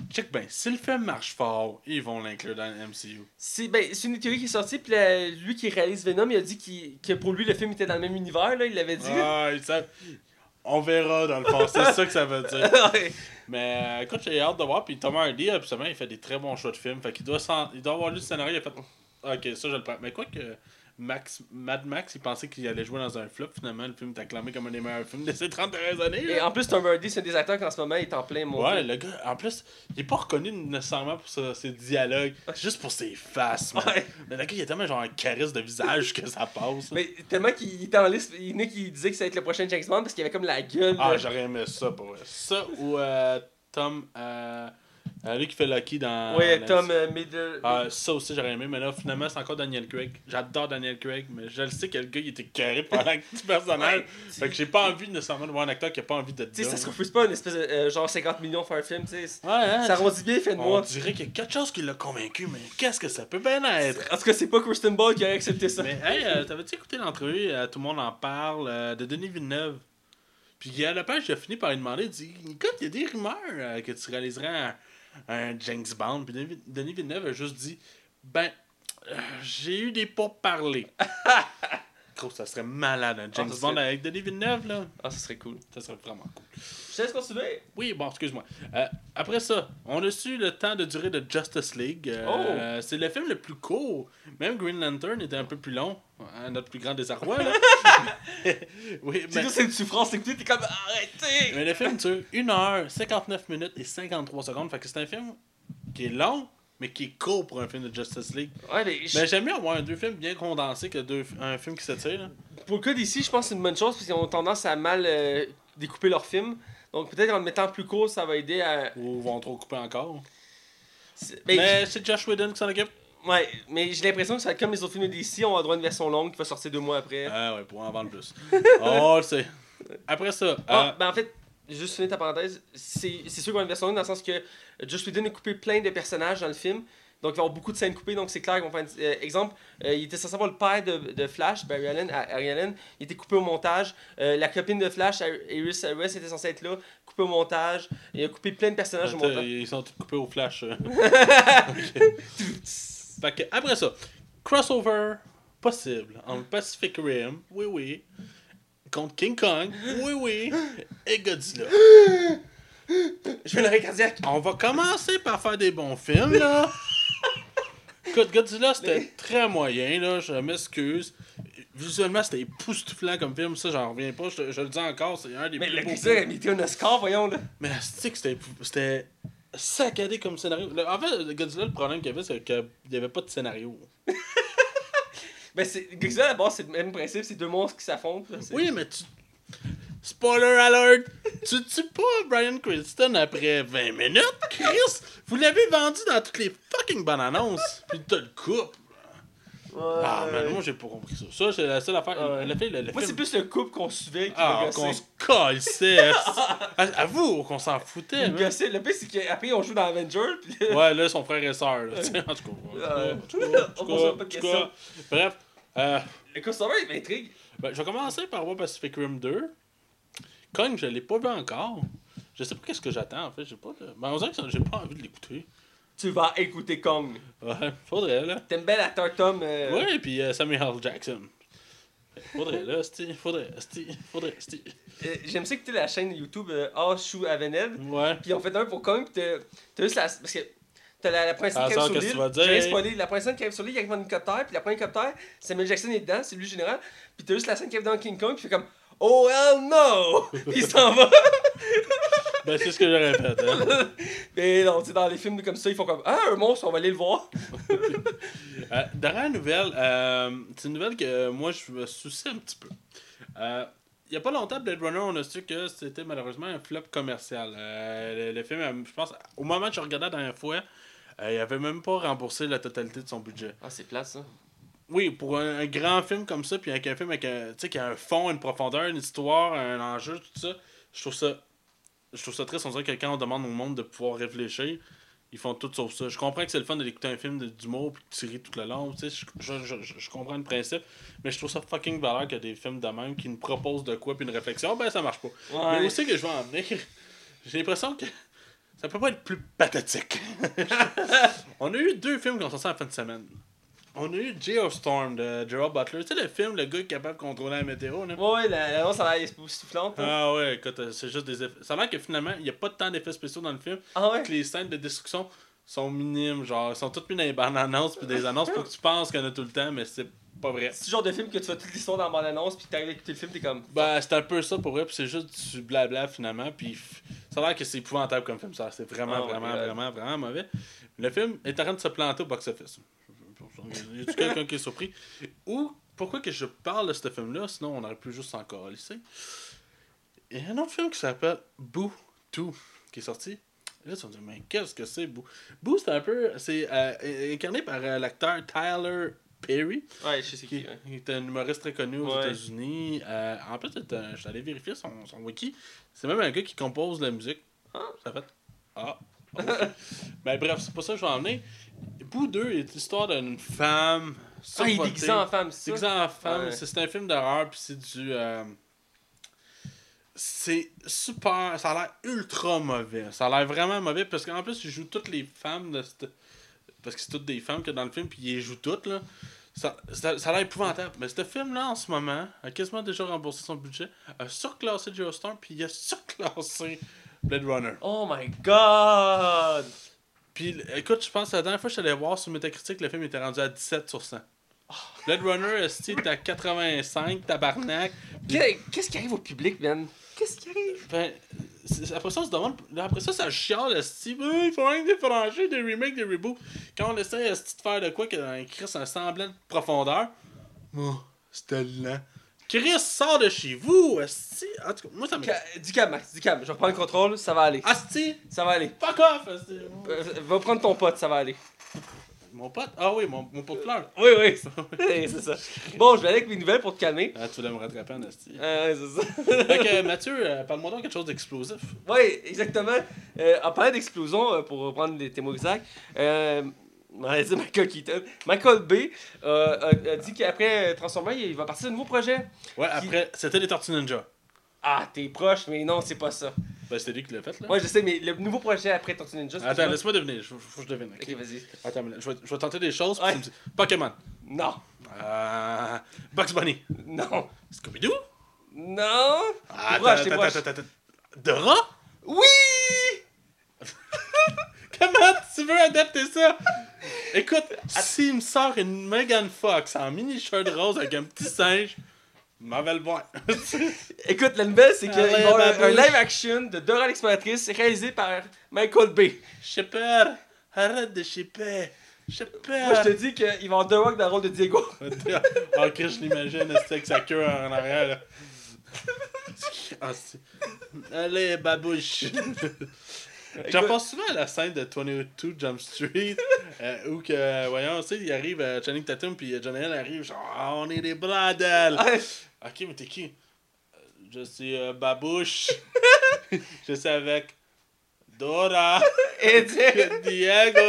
Check ben, si le film marche fort, ils vont l'inclure dans le MCU. C'est ben, une théorie qui est sortie, puis lui qui réalise Venom, il a dit qu'il- que pour lui, le film était dans le même univers, là, il l'avait dit. Ah, savent- On verra dans le fond, c'est ça que ça veut dire. Ouais. Mais euh, écoute, j'ai hâte de voir. Puis Tom Hardy, absolument, il fait des très bons choix de films. Fait qu'il doit, il doit avoir lu le scénario. Il a fait Ok, ça je le prends. Mais quoi que Max, Mad Max, il pensait qu'il allait jouer dans un flop. Finalement, le film est acclamé comme un des meilleurs films de ces 30 dernières années. Et en plus, Tom Hardy, c'est des acteurs qui en ce moment est en plein monté. Ouais, le gars, en plus, il est pas reconnu nécessairement pour sa- ses dialogues, juste pour ses faces, man. Ouais. Mais le gars, il a tellement genre un charisme de visage que ça passe. là. Mais tellement qu'il était en liste, il disait que ça allait être le prochain James Bond parce qu'il avait comme la gueule. Ah, j'aurais aimé ça pour vrai. Ça ou euh, Tom, euh, lui qui fait Lucky dans. ouais, dans- Tom euh, Middle. Ah, ça aussi j'aurais aimé, mais là finalement c'est encore Daniel Craig. J'adore Daniel Craig, mais je le sais que le gars il était carré pendant le petit personnage. Ouais. Fait que j'ai pas envie nécessairement de voir un acteur qui a pas envie d'être Tu sais, ça se refuse pas une espèce de euh, genre 50 millions faire un film, tu sais. Ouais, hein, Ça arrondit bien, fait de On moi. dirait qu'il y a quelque chose qui l'a convaincu, mais qu'est-ce que ça peut bien être? En tout cas, c'est pas Kristen Ball qui aurait accepté ça. Mais hey, euh, t'avais-tu écouté l'entrevue, euh, tout le monde en parle, de Denis Villeneuve? Puis Guy Lepage, a fini par lui demander, il dit, écoute, il y a des rumeurs que tu réaliserais un, un James Bond. Puis Denis- Denis Villeneuve a juste dit Ben, euh, j'ai eu des pourparlers. Gros, ça serait malade, un James ça Bond avec Denis Villeneuve, là. Ah, ça serait cool. Ça serait vraiment cool. Je laisse continuer? Oui, bon, excuse-moi. Euh, après ça, on a su le temps de durée de Justice League. Euh, C'est le film le plus court. Même Green Lantern était un peu plus long, à notre plus grand désarroi. Là. oui, C'est mais, c'est une souffrance d'écouter, t'es comme arrêtez! mais le film dure 1 heure, 59 minutes et 53 secondes. Fait que c'est un film qui est long, mais qui est court pour un film de Justice League. Ouais, mais Mais j'aime mieux avoir un deux films bien condensés que deux, un film qui s'étire. là. pour le cas d'ici, je pense que c'est une bonne chose parce qu'ils ont tendance à mal euh, découper leurs films. Donc peut-être en le mettant plus court, ça va aider à. Ou vont trop couper encore. c'est- Mais, Mais, c'est Josh Whedon qui s'en occupe. ouais, mais j'ai l'impression que ça va être comme les autres films d'ici, on va droit à une version longue qui va sortir deux mois après. Ah ouais, pour en vendre plus. oh, le sait. Après ça, Ah, euh, ben en fait, juste finir ta parenthèse, c'est c'est sûr qu'on a une version longue dans le sens que Josh Whedon a coupé plein de personnages dans le film. Donc, il va y avoir beaucoup de scènes coupées, donc c'est clair qu'on va faire. euh, exemple, euh, il était censé avoir le père de, de Flash, Barry Allen, Harry Allen, il était coupé au montage. Euh, la copine de Flash, Iris West, était censée être là, coupée au montage. Il a coupé plein de personnages au montage. ils sont tous coupés au flash. euh. Fait que, après ça, crossover possible entre Pacific Rim, oui oui, contre King Kong, oui oui, et Godzilla. Je fais l'arrêt cardiaque. On va commencer par faire des bons films, là. Écoute, Godzilla, c'était très moyen, là, je m'excuse. Visuellement, c'était époustouflant comme film, ça, j'en reviens pas, je, je le dis encore, c'est un des Mais plus le beaux Godzilla a mérité un Oscar, voyons là. Mais c'est que c'était saccadé comme scénario. Le- En fait, le Godzilla, le problème qu'il y avait, c'est qu'il n'y avait pas de scénario. Ben, c'est- Godzilla, d'abord, c'est le même principe, c'est deux monstres qui s'affrontent. Oui, mais tu... Spoiler alert! tu tues pas Brian Cranston après 20 minutes, Chris! Vous l'avez vendu dans toutes les fucking bonnes annonces! Puis tu le coupes! Ah, mais moi, j'ai pas compris ça. Ça, c'est la seule affaire. Ouais. Le, fait, le, le Moi, c'est plus le couple qu'on suivait qui Ah, qu'on se calissait! À- Avoue qu'on s'en foutait! Le pire, c'est qu'après, on joue dans Avenger. Puis... Ouais, là, son frère et sœur. là, En tout cas. On cas, pas de questions. Bref. Euh, Le crossover, il m'intrigue. ben, je vais commencer par voir Pacific Rim 2. Kong, je l'ai pas vu encore. Je sais pas qu'est-ce que j'attends en fait. J'ai pas de... Ben, on dirait que ça- j'ai pas envie de l'écouter. Tu vas écouter Kong. Ouais, faudrait là. T'aimes bien l'acteur Tom. euh, Ouais, puis euh, Samuel L. Jackson. Faudrait là, sti, faudrait, sti, faudrait, sti. euh, J'aime ça écouter la chaîne YouTube euh, Ah, Chou Avenel. Ouais. Puis on fait un pour Kong. Puis t'as juste la. Parce que. T'as la, la Ah, qui arrive sur que l'île. tu J'ai spoilé. La scène qui arrive sur l'île, il arrive en hélicoptère. Puis la première hélicoptère, Samuel Jackson est dedans, c'est lui le général. Puis t'as juste la scène qui arrive dans King Kong. Puis fait comme Oh hell no! Puis il s'en va. Ben, c'est ce que j'aurais fait. Hein. Mais non, tu sais, dans les films comme ça, ils font comme Ah, un monstre, on va aller le voir. Euh, dernière nouvelle, euh, c'est une nouvelle que moi je me soucie un petit peu. Euh, il y a pas longtemps, Blade Runner, on a su que c'était malheureusement un flop commercial. Euh, le, le film, euh, je pense, au moment où je regardais la dernière fois, euh, il avait même pas remboursé la totalité de son budget. Ah, c'est plat ça. Oui, pour un, un grand film comme ça, puis avec un film avec un, qui a un fond, une profondeur, une histoire, un enjeu, tout ça, je trouve ça, je trouve ça triste. On dirait que quand on demande au monde de pouvoir réfléchir, ils font tout sauf ça. Je comprends que c'est le fun d'écouter un film de- d'humour puis tu ris tout le long, tu sais, je, je, je, je- je comprends le principe, mais je trouve ça fucking valeur qu'il y a des films de même qui nous proposent de quoi puis une réflexion, ben ça marche pas. Ouais. Mais aussi que je vais en venir, j'ai l'impression que ça peut pas être plus pathétique. On a eu deux films qui ont sorti en fin de semaine. On a eu Geostorm de Gerald Butler. Tu sais, le film, le gars qui est capable de contrôler la météo. Là? Ouais, la- l'annonce a l'air soufflante. Ah ouais, écoute, euh, c'est juste des effets. Ça a l'air que finalement, il n'y a pas tant d'effets spéciaux dans le film. Ah ouais? Que les scènes de destruction sont minimes. Genre, ils sont toutes mis dans les bandes annonces puis des annonces pour que tu penses qu'il y en a tout le temps, mais c'est pas vrai. C'est le genre de film que tu vois toute l'histoire dans mon annonce, puis t'arrives à écouter le film, t'es comme. Ben, c'est un peu ça pour vrai, puis c'est juste du blabla finalement, puis ça a l'air que c'est épouvantable comme film, ça. C'est vraiment, my vraiment, God. vraiment, vraiment mauvais. Le film est en train de se planter au box-office. Y a quelqu'un qui est surpris? Ou, pourquoi que je parle de ce film-là, sinon on aurait pu juste encore lycée. Il y a un autre film qui s'appelle Boo 2 qui est sorti. Là, tu vas me dire, mais qu'est-ce que c'est Boo? Boo, c'est un peu. C'est euh, incarné par euh, l'acteur Tyler Perry. Ouais, je sais Qui, qui. ouais. est un humoriste très connu aux Ouais. États-Unis. Euh, en plus, je suis allé vérifier son, son wiki. C'est même un gars qui compose la musique. Ah. Ça fait. Ah. ok. ben, bref, c'est pas ça que je vais emmener. Boo 2 est l'histoire d'une femme. Ah, il est survotée. déguisé en femme, c'est? Déguisé en femme. Ouais. C'est un film d'horreur, puis c'est du. euh, c'est super. Ça a l'air ultra mauvais. Ça a l'air vraiment mauvais parce qu'en plus, ils jouent toutes les femmes de cette- Parce que c'est toutes des femmes que dans le film, puis ils jouent toutes, là. Ça, ça, ça a l'air épouvantable. Mais ce film-là, en ce moment, a quasiment déjà remboursé son budget, a surclassé Geostorm, puis il a surclassé Blade Runner. Oh my god! Puis écoute, je pense que la dernière fois que je suis allé voir sur Metacritic, le film était rendu à 17 sur 100. Blade Runner, est à 85, tabarnak. Qu'est- Qu'est-ce qui arrive au public, man? Qu'est-ce qui arrive? Ben, après ça, on se demande. Après ça, ça chiale. Ben, il faut rien différencier des remakes, des reboots. Quand on essaie de faire de quoi que dans Chris un semblant de profondeur, oh, c'était lent. Chris sort de chez vous, esti. En tout cas, moi ça me. Du calme, Max, du calme. Je vais reprendre le contrôle, ça va aller. Asti, Ça va aller. fuck off, esti. Euh, va prendre ton pote, ça va aller. Mon pote, ah oui, mon, mon pot de fleurs. Oui, oui. c'est c'est ça. Bon, je vais aller avec mes nouvelles pour te calmer. Ah, tu voulais me rattraper en esti. Euh, ouais, c'est ça. fait que, Mathieu, euh, parle-moi donc quelque chose d'explosif. Oui, exactement. Euh, en parlant d'explosion, euh, pour reprendre les, tes mots exacts, euh, dire Michael Keaton. Michael B. euh, a, a dit qu'après Transformers, il va partir de nouveau projet. Ouais, après, c'était les Tortues Ninja. Ah, t'es proche, mais non, c'est pas ça. Ben, c'était lui qui l'a fait, là. Moi, je sais, mais le nouveau projet après Tortue Ninja, Attends, laisse-moi deviner. Faut, que je devine. ok? Vas-y. Attends, je vais, je vais tenter des choses. Ouais. dis- Pokémon. Non. Euh, Bugs Bunny. Non. Scooby-Doo? Non. Ah, T'es proche, t'es proche. Dora? Oui! Comment tu veux adapter ça? Écoute, s'il me sort une Megan Fox en mini shirt rose avec un petit singe, va le. Écoute, la nouvelle, c'est qu'il y avoir un, live action de Dora l'exploratrice réalisé par Michael B. Shepard, arrête de shipper. Moi, Shepard. je te dis qu'il va y avoir The Rock dans le rôle de Diego. Ah, ok, je l'imagine, c'était avec sa queue en arrière. là. Ah, c'est- Allez, babouche. J'en pense souvent à la scène de 22 Jump Street euh, où que, voyons, tu sais, il arrive euh, Channing Tatum puis euh, John Hill arrive genre Ah, on est des bradels. Ah, Ok, mais t'es qui? Euh, Je suis euh, Babouche. je suis avec Dora. Et Diego.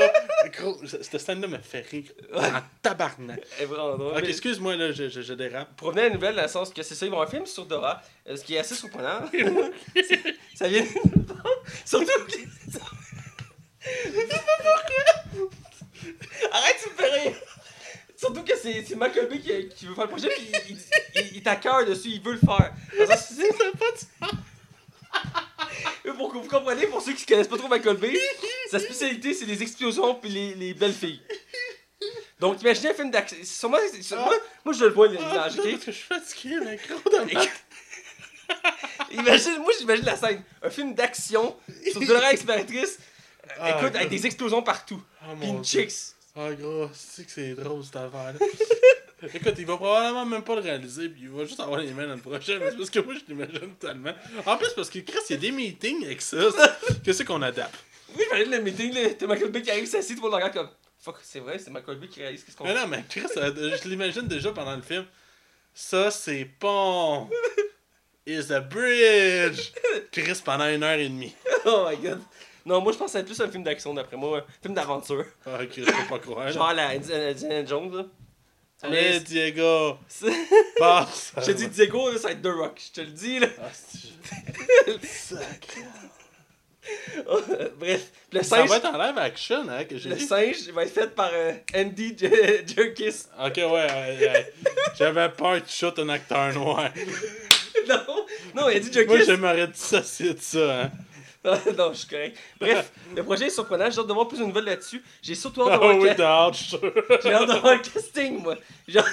Cette scène-là me fait rire en tabarnak. Ok, excuse-moi, là, je, je, je dérape. Pour revenir à la nouvelle, dans le sens que c'est ça, ils vont un film sur Dora, euh, ce qui est assez surprenant. Ça vient. Surtout que. Arrête, tu me fais rire. Surtout que c'est c'est Michael Bay qui, qui veut faire le projet, puis il, il, il, il t'accorde dessus, il veut le faire. Le c'est- pas de pour que vous compreniez, pour ceux qui connaissent pas trop Michael Bay, sa spécialité c'est les explosions puis les, les belles filles. Donc imaginez un film d'action. Sûrement, c'est- c'est- moi, moi je le vois l'image, Ah, ok? parce que je suis fatigué, mais gros. Imagine, moi j'imagine la scène. Un film d'action sur exploratrice. euh, Ah, écoute, avec des explosions partout. Oh Puis mon une chicks. Ah gros, c'est que c'est drôle cette affaire-là. Écoute, il va probablement même pas le réaliser, puis il va juste avoir les mains dans le prochain, mais c'est parce que moi je l'imagine tellement. En plus, parce que Chris, il y a des meetings avec ça. Qu'est-ce qu'on adapte? Oui, j'imagine le meeting, là, t'as Michael Bay qui arrive, s'assit, tout le monde le regarde comme. Fuck, c'est vrai, c'est Michael Bay qui réalise qu'est-ce qu'on Mais non, mais Chris, euh, je l'imagine déjà pendant le film. Ça, c'est pont. Is a bridge. Chris, pendant une heure et demie. Oh my god. Non, moi je pense que c'est plus un film d'action d'après moi, un film d'aventure. Ah, Chris, je peux pas croire. Genre la Indiana Indiana Jones, là. Mais Diego, passe. Je te dis Diego, là, ça va être The Rock. Je te le dis, là. Ah. Bref, le Ça singe, va être en live action, hein, que j'ai le dit. singe va être fait par euh, Andy Jerkis. Ok, ouais, ouais, ouais. j'avais peur de shoot un acteur noir. non, non, Andy Moi, Jerkis. j'aimerais dissocier de ça, hein. non, je suis correct. Bref, le projet est surprenant. J'ai hâte de voir plus de nouvelles là-dessus. J'ai surtout hâte de Ah oui, t'as hâte. J'ai hâte de voir le casting, moi. Genre.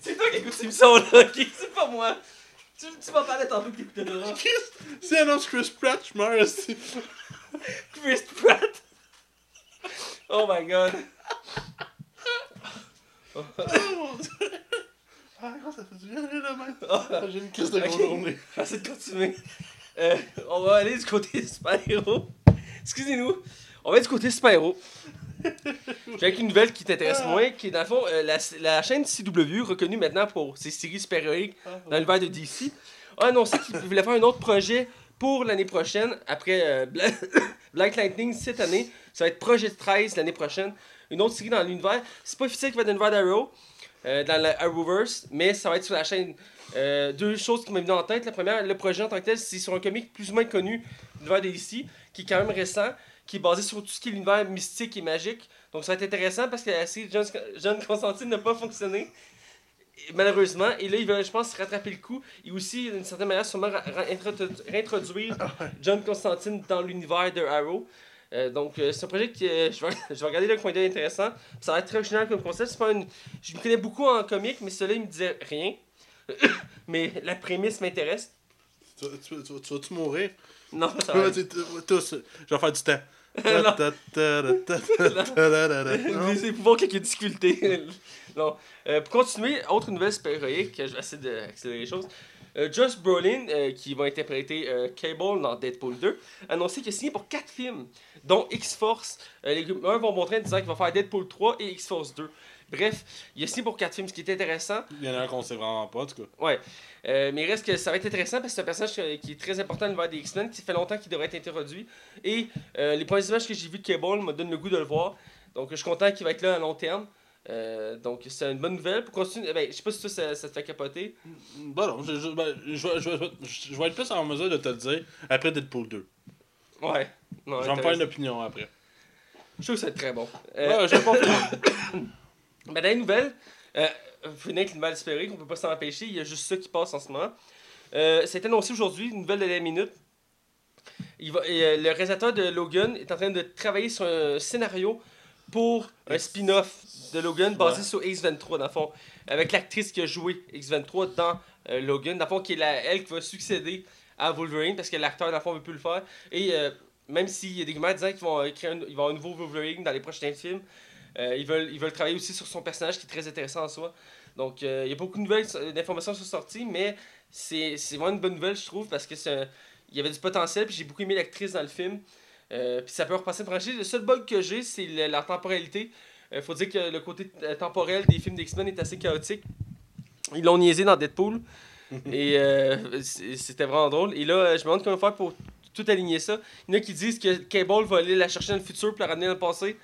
C'est toi qui écoutes cette émission là, ok? C'est pas moi. Tu, tu m'en parlais tantôt que t'écoutais Dora. Si annonce Chris Pratt, je meurs aussi. Chris Pratt? Oh my god. Oh mon dieu. Ah, gros, ça fait du bien de rire Ah, J'ai une crise de Ok. grosse journée. De continuer. Euh, on va aller du côté super-héros. Excusez-nous. On va aller du côté super-héros. J'ai avec une nouvelle qui t'intéresse moins, qui est dans le fond euh, la, la chaîne CW, reconnue maintenant pour ses séries super-héroïques dans l'univers de DC, a annoncé qu'il voulait faire un autre projet pour l'année prochaine, après euh, Bla- Black Lightning cette année. Ça va être Projet 13 l'année prochaine. Une autre série dans l'univers. C'est pas officiel qu'il va être dans l'univers d'Arrow. Euh, dans la Arrowverse, mais ça va être sur la chaîne. Euh, deux choses qui m'ont venu en tête. La première, le projet en tant que tel, c'est sur un comic plus ou moins connu l'univers DC, qui est quand même récent, qui est basé sur tout ce qui est l'univers mystique et magique. Donc ça va être intéressant parce que la série John, John Constantine n'a pas fonctionné. Malheureusement, et là, ils veulent, je pense, rattraper le coup et aussi, d'une certaine manière, sûrement réintroduire John Constantine dans l'univers de Arrow. Euh, donc, euh, c'est un projet que euh, je, vais, je, vais, regarder le coin d'œil intéressant. Ça va être très original comme concept. Pas une... Je me connais beaucoup en comique, mais celui-là, il me disait rien. mais la prémisse m'intéresse. Tu, vas-tu mourir? Non, ça va. Tous, je vais faire du temps. C'est pour quelques difficultés. non. pour continuer, autre nouvelle super héroïque, je vais essayer d'accélérer les choses. Euh, Josh Brolin, euh, qui va interpréter euh, Cable dans Deadpool 2, a annoncé qu'il a signé pour 4 films, dont X-Force. Les rumeurs vont montrer en disant qu'il va faire Deadpool 3 et X-Force 2. Bref, il a signé pour 4 films, ce qui est intéressant. Il y en a un qu'on sait vraiment pas, en tout cas. Ouais. Euh, mais il reste que ça va être intéressant parce que c'est un personnage qui est très important dans l'univers des X-Men, qui fait longtemps qu'il devrait être introduit. Et euh, les premières images que j'ai vues de Cable me donnent le goût de le voir. Donc je suis content qu'il va être là à long terme. Euh, donc c'est une bonne nouvelle. Pour continuer, ben, je sais pas si toi, ça, ça te fait capoter. Bon, non, je, je, ben, je, vais- je, vais- être plus en mesure de te le dire après Deadpool 2. Ouais. Non, Je vais me faire intéressant. une opinion après. Je trouve que être très bon. Euh, Ouais, je. Ben, dans les nouvelles, euh, une nouvelle espérée qu'on peut pas s'en empêcher, il y a juste ça qui passe en ce moment. Euh, ça a été annoncé aujourd'hui, une nouvelle de la minute. Il va, et, euh, le réalisateur de Logan est en train de travailler sur un scénario pour un spin-off de Logan basé Ouais. sur X-23, dans le fond, avec l'actrice qui a joué X-23 dans euh, Logan, dans le fond, qui est la, elle qui va succéder à Wolverine, parce que l'acteur, dans le fond, ne veut plus le faire. Et euh, même s'il y a des rumeurs disant qu'ils vont créer un, il va y avoir un nouveau Wolverine dans les prochains films, euh, ils, veulent, ils veulent travailler aussi sur son personnage qui est très intéressant en soi. Donc, euh, il y a beaucoup de nouvelles d'informations sont sorties, mais c'est vraiment une bonne nouvelle, je trouve, parce que il y avait du potentiel, puis j'ai beaucoup aimé l'actrice dans le film. Euh, puis ça peut repasser franchise. Le seul bug que j'ai, c'est la temporalité. Il faut dire que le côté euh, temporel des films d'X-Men est assez chaotique. Ils l'ont niaisé dans Deadpool. et euh, c'était vraiment drôle. Et là, euh, je me demande comment faire pour tout aligner ça. Il y en a qui disent que Cable va aller la chercher dans le futur pour la ramener dans le passé.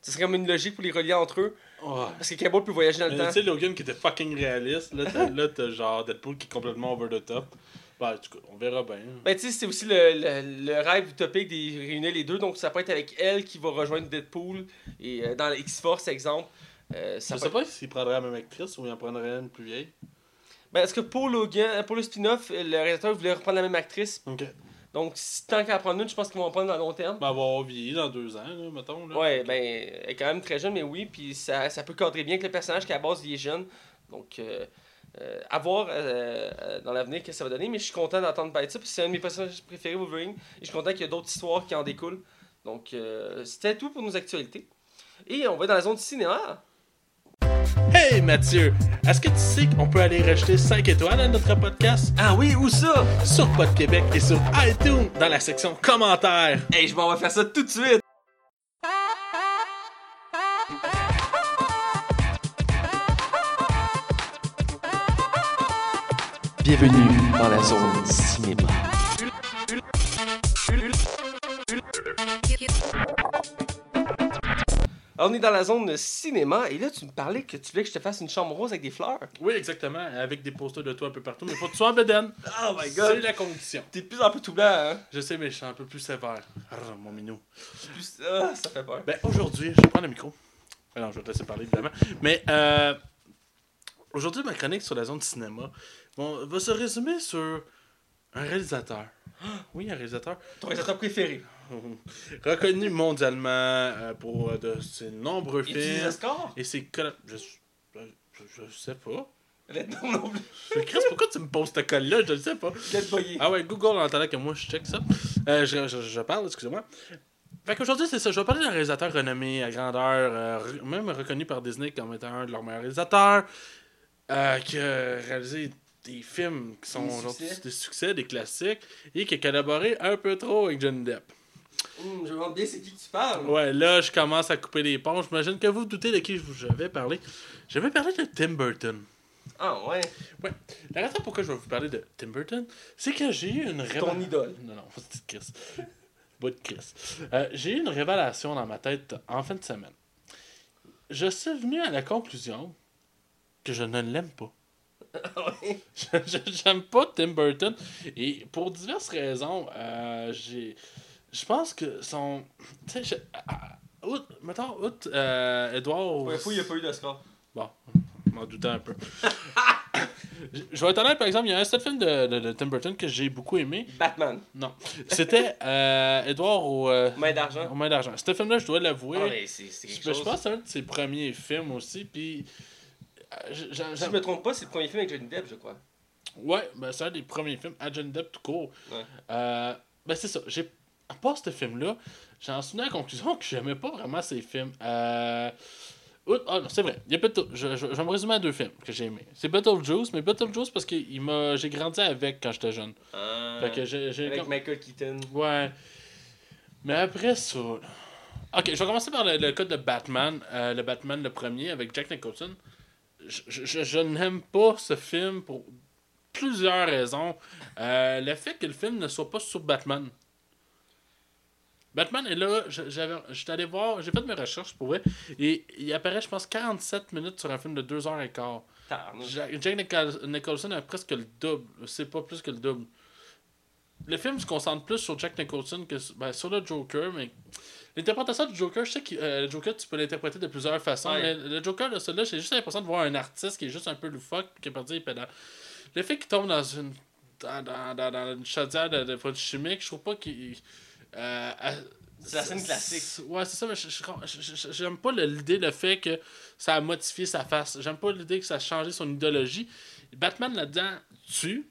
Ce serait comme une logique pour les relier entre eux. Parce que Cable peut voyager dans le Mais temps. Tu sais, Logan qui était fucking réaliste, là, t'as genre Deadpool qui est complètement over the top. Ben, en tout cas, on verra bien. Ben, tu sais, c'est aussi le, le, le rêve utopique de réunir les deux. Donc, ça peut être avec elle qui va rejoindre Deadpool. Et euh, dans X-Force, exemple. euh, ça Je sais pas s'il prendrait la même actrice ou il en prendrait une plus vieille. Ben, est-ce que pour Logan, pour le spin-off, le réalisateur voulait reprendre la même actrice? Ok. Donc, si, tant qu'à en prendre une, je pense qu'ils vont en prendre à long terme. Ben, elle va avoir vieilli dans deux ans, là, mettons. Là. Ouais, ben, elle est quand même très jeune, mais oui, puis ça, ça peut cadrer bien avec le personnage qui à la base il est jeune. Donc, euh, euh, à voir euh, euh, dans l'avenir ce que ça va donner, mais je suis content d'entendre parler de ça, parce que c'est un de mes personnages préférés, Wolverine, et je suis content qu'il y ait d'autres histoires qui en découlent. Donc, euh, c'était tout pour nos actualités. Et on va dans la zone cinéma. Hey Mathieu, est-ce que tu sais qu'on peut aller rajouter 5 étoiles à notre podcast? Ah oui, où ça? Sur Pod Québec et sur iTunes dans la section commentaires? Hey, je m'en vais faire ça tout de suite Bienvenue dans la zone cinéma. Alors, on est dans la zone cinéma, et là, tu me parlais que tu voulais que je te fasse une chambre rose avec des fleurs. Oui, exactement, avec des posters de toi un peu partout, mais faut que tu sois en bedaine. Oh my C'est la condition. T'es de plus en plus tout blanc, hein? Je sais, mais je suis un peu plus sévère. Arr, mon minou. Plus... Ah, ça fait peur. Ben, aujourd'hui, je vais prendre le micro. Non, je vais te laisser parler, évidemment. Mais, euh, aujourd'hui, ma chronique sur la zone cinéma bon, va se résumer sur un réalisateur. Oui, un réalisateur. Ton réalisateur préféré. Reconnu mondialement euh, pour euh, de ses nombreux Et films. Oscars? Et ses colla- je, je, je, sais pas. Non, non plus. Chris, pourquoi tu me poses ce col-là? Je le sais pas. Ah ouais, Google en attendant que moi je check ça. Euh, je, je, je parle, excusez-moi. Fait qu'aujourd'hui, c'est ça. Je vais parler d'un réalisateur renommé à grandeur, re- même reconnu par Disney comme étant un de leurs meilleurs réalisateurs, qui a réalisé des films qui sont Des genre, succès. des succès, des classiques, et qui a collaboré un peu trop avec Johnny Depp. Hum, je me demande bien c'est qui tu parles. Ouais, là, je commence à couper les ponts. J'imagine que vous vous doutez de qui je vais parler. Je vais parler de Tim Burton. Ah, ouais. La raison pourquoi je vais vous parler de Tim Burton, c'est que j'ai eu une Ton révélation. idole. Non, non, c'est Chris. De Chris. Euh, j'ai eu une révélation dans ma tête en fin de semaine. Je suis venu à la conclusion que je ne l'aime pas. Ouais. Je- je- J'aime pas Tim Burton. Et pour diverses raisons, euh, j'ai. Je pense que son. Tu sais, je- ah, ah, outre- mettons, outre euh, Edouard. Pour info, il n'y a pas eu d'Oscar. Bon, je m'en doutais un peu. je vais être honnête, par exemple, il y a un seul film de, de- de Tim Burton que j'ai beaucoup aimé. Batman. Non. C'était euh, Edouard au, euh, Main d'argent. aux mains d'argent. Ce film-là, je dois l'avouer. Ah, mais c'est c'est je, quelque je chose. pense que c'est un de ses premiers films aussi. Puis. Euh, j- j'en- Si je me trompe pas, c'est le premier film avec Johnny Depp, je crois. Ouais, ben c'est un des premiers films à Johnny Depp tout court. Ouais. Euh, ben c'est ça. J'ai, à part ce film-là, j'en suis venu à la conclusion que j'aimais pas vraiment ces films. Euh... Ah non, c'est vrai. Il y a Beetle- je, je, je vais me résumer à deux films que j'ai aimés. C'est Beetlejuice, mais Beetlejuice parce que il m'a, j'ai grandi avec quand j'étais jeune. Ah, Fait que j'ai, j'ai avec comme- Michael Keaton. Ouais. Mais après ça. Ok, je vais commencer par le, le cas de Batman. euh, le Batman, le premier, avec Jack Nicholson. Je, je- je- n'aime pas ce film pour plusieurs raisons. Euh, le fait que le film ne soit pas sur Batman. Batman est là, j'étais allé voir, j'ai fait mes recherches pour vrai, et il apparaît, je pense, 47 minutes sur un film de 2h15. Tabarnak. Jack, Nicholson a presque le double. C'est pas plus que le double. Le film se concentre plus sur Jack Nicholson que sur- ben, sur le Joker, mais l'interprétation du Joker, je sais que euh, le Joker, tu peux l'interpréter de plusieurs façons. Ouais. le Joker, là, celui-là, j'ai juste l'impression de voir un artiste qui est juste un peu loufoque qui est parti pédales. Le fait qu'il tombe dans une dans, dans, dans, une chaudière de, de produits chimiques, je trouve pas qu'il. euh, C'est la scène classique. Ouais, c'est ça, mais j'aime pas l'idée, le fait que ça a modifié sa face. J'aime pas l'idée que ça a changé son idéologie. Batman là-dedans tue.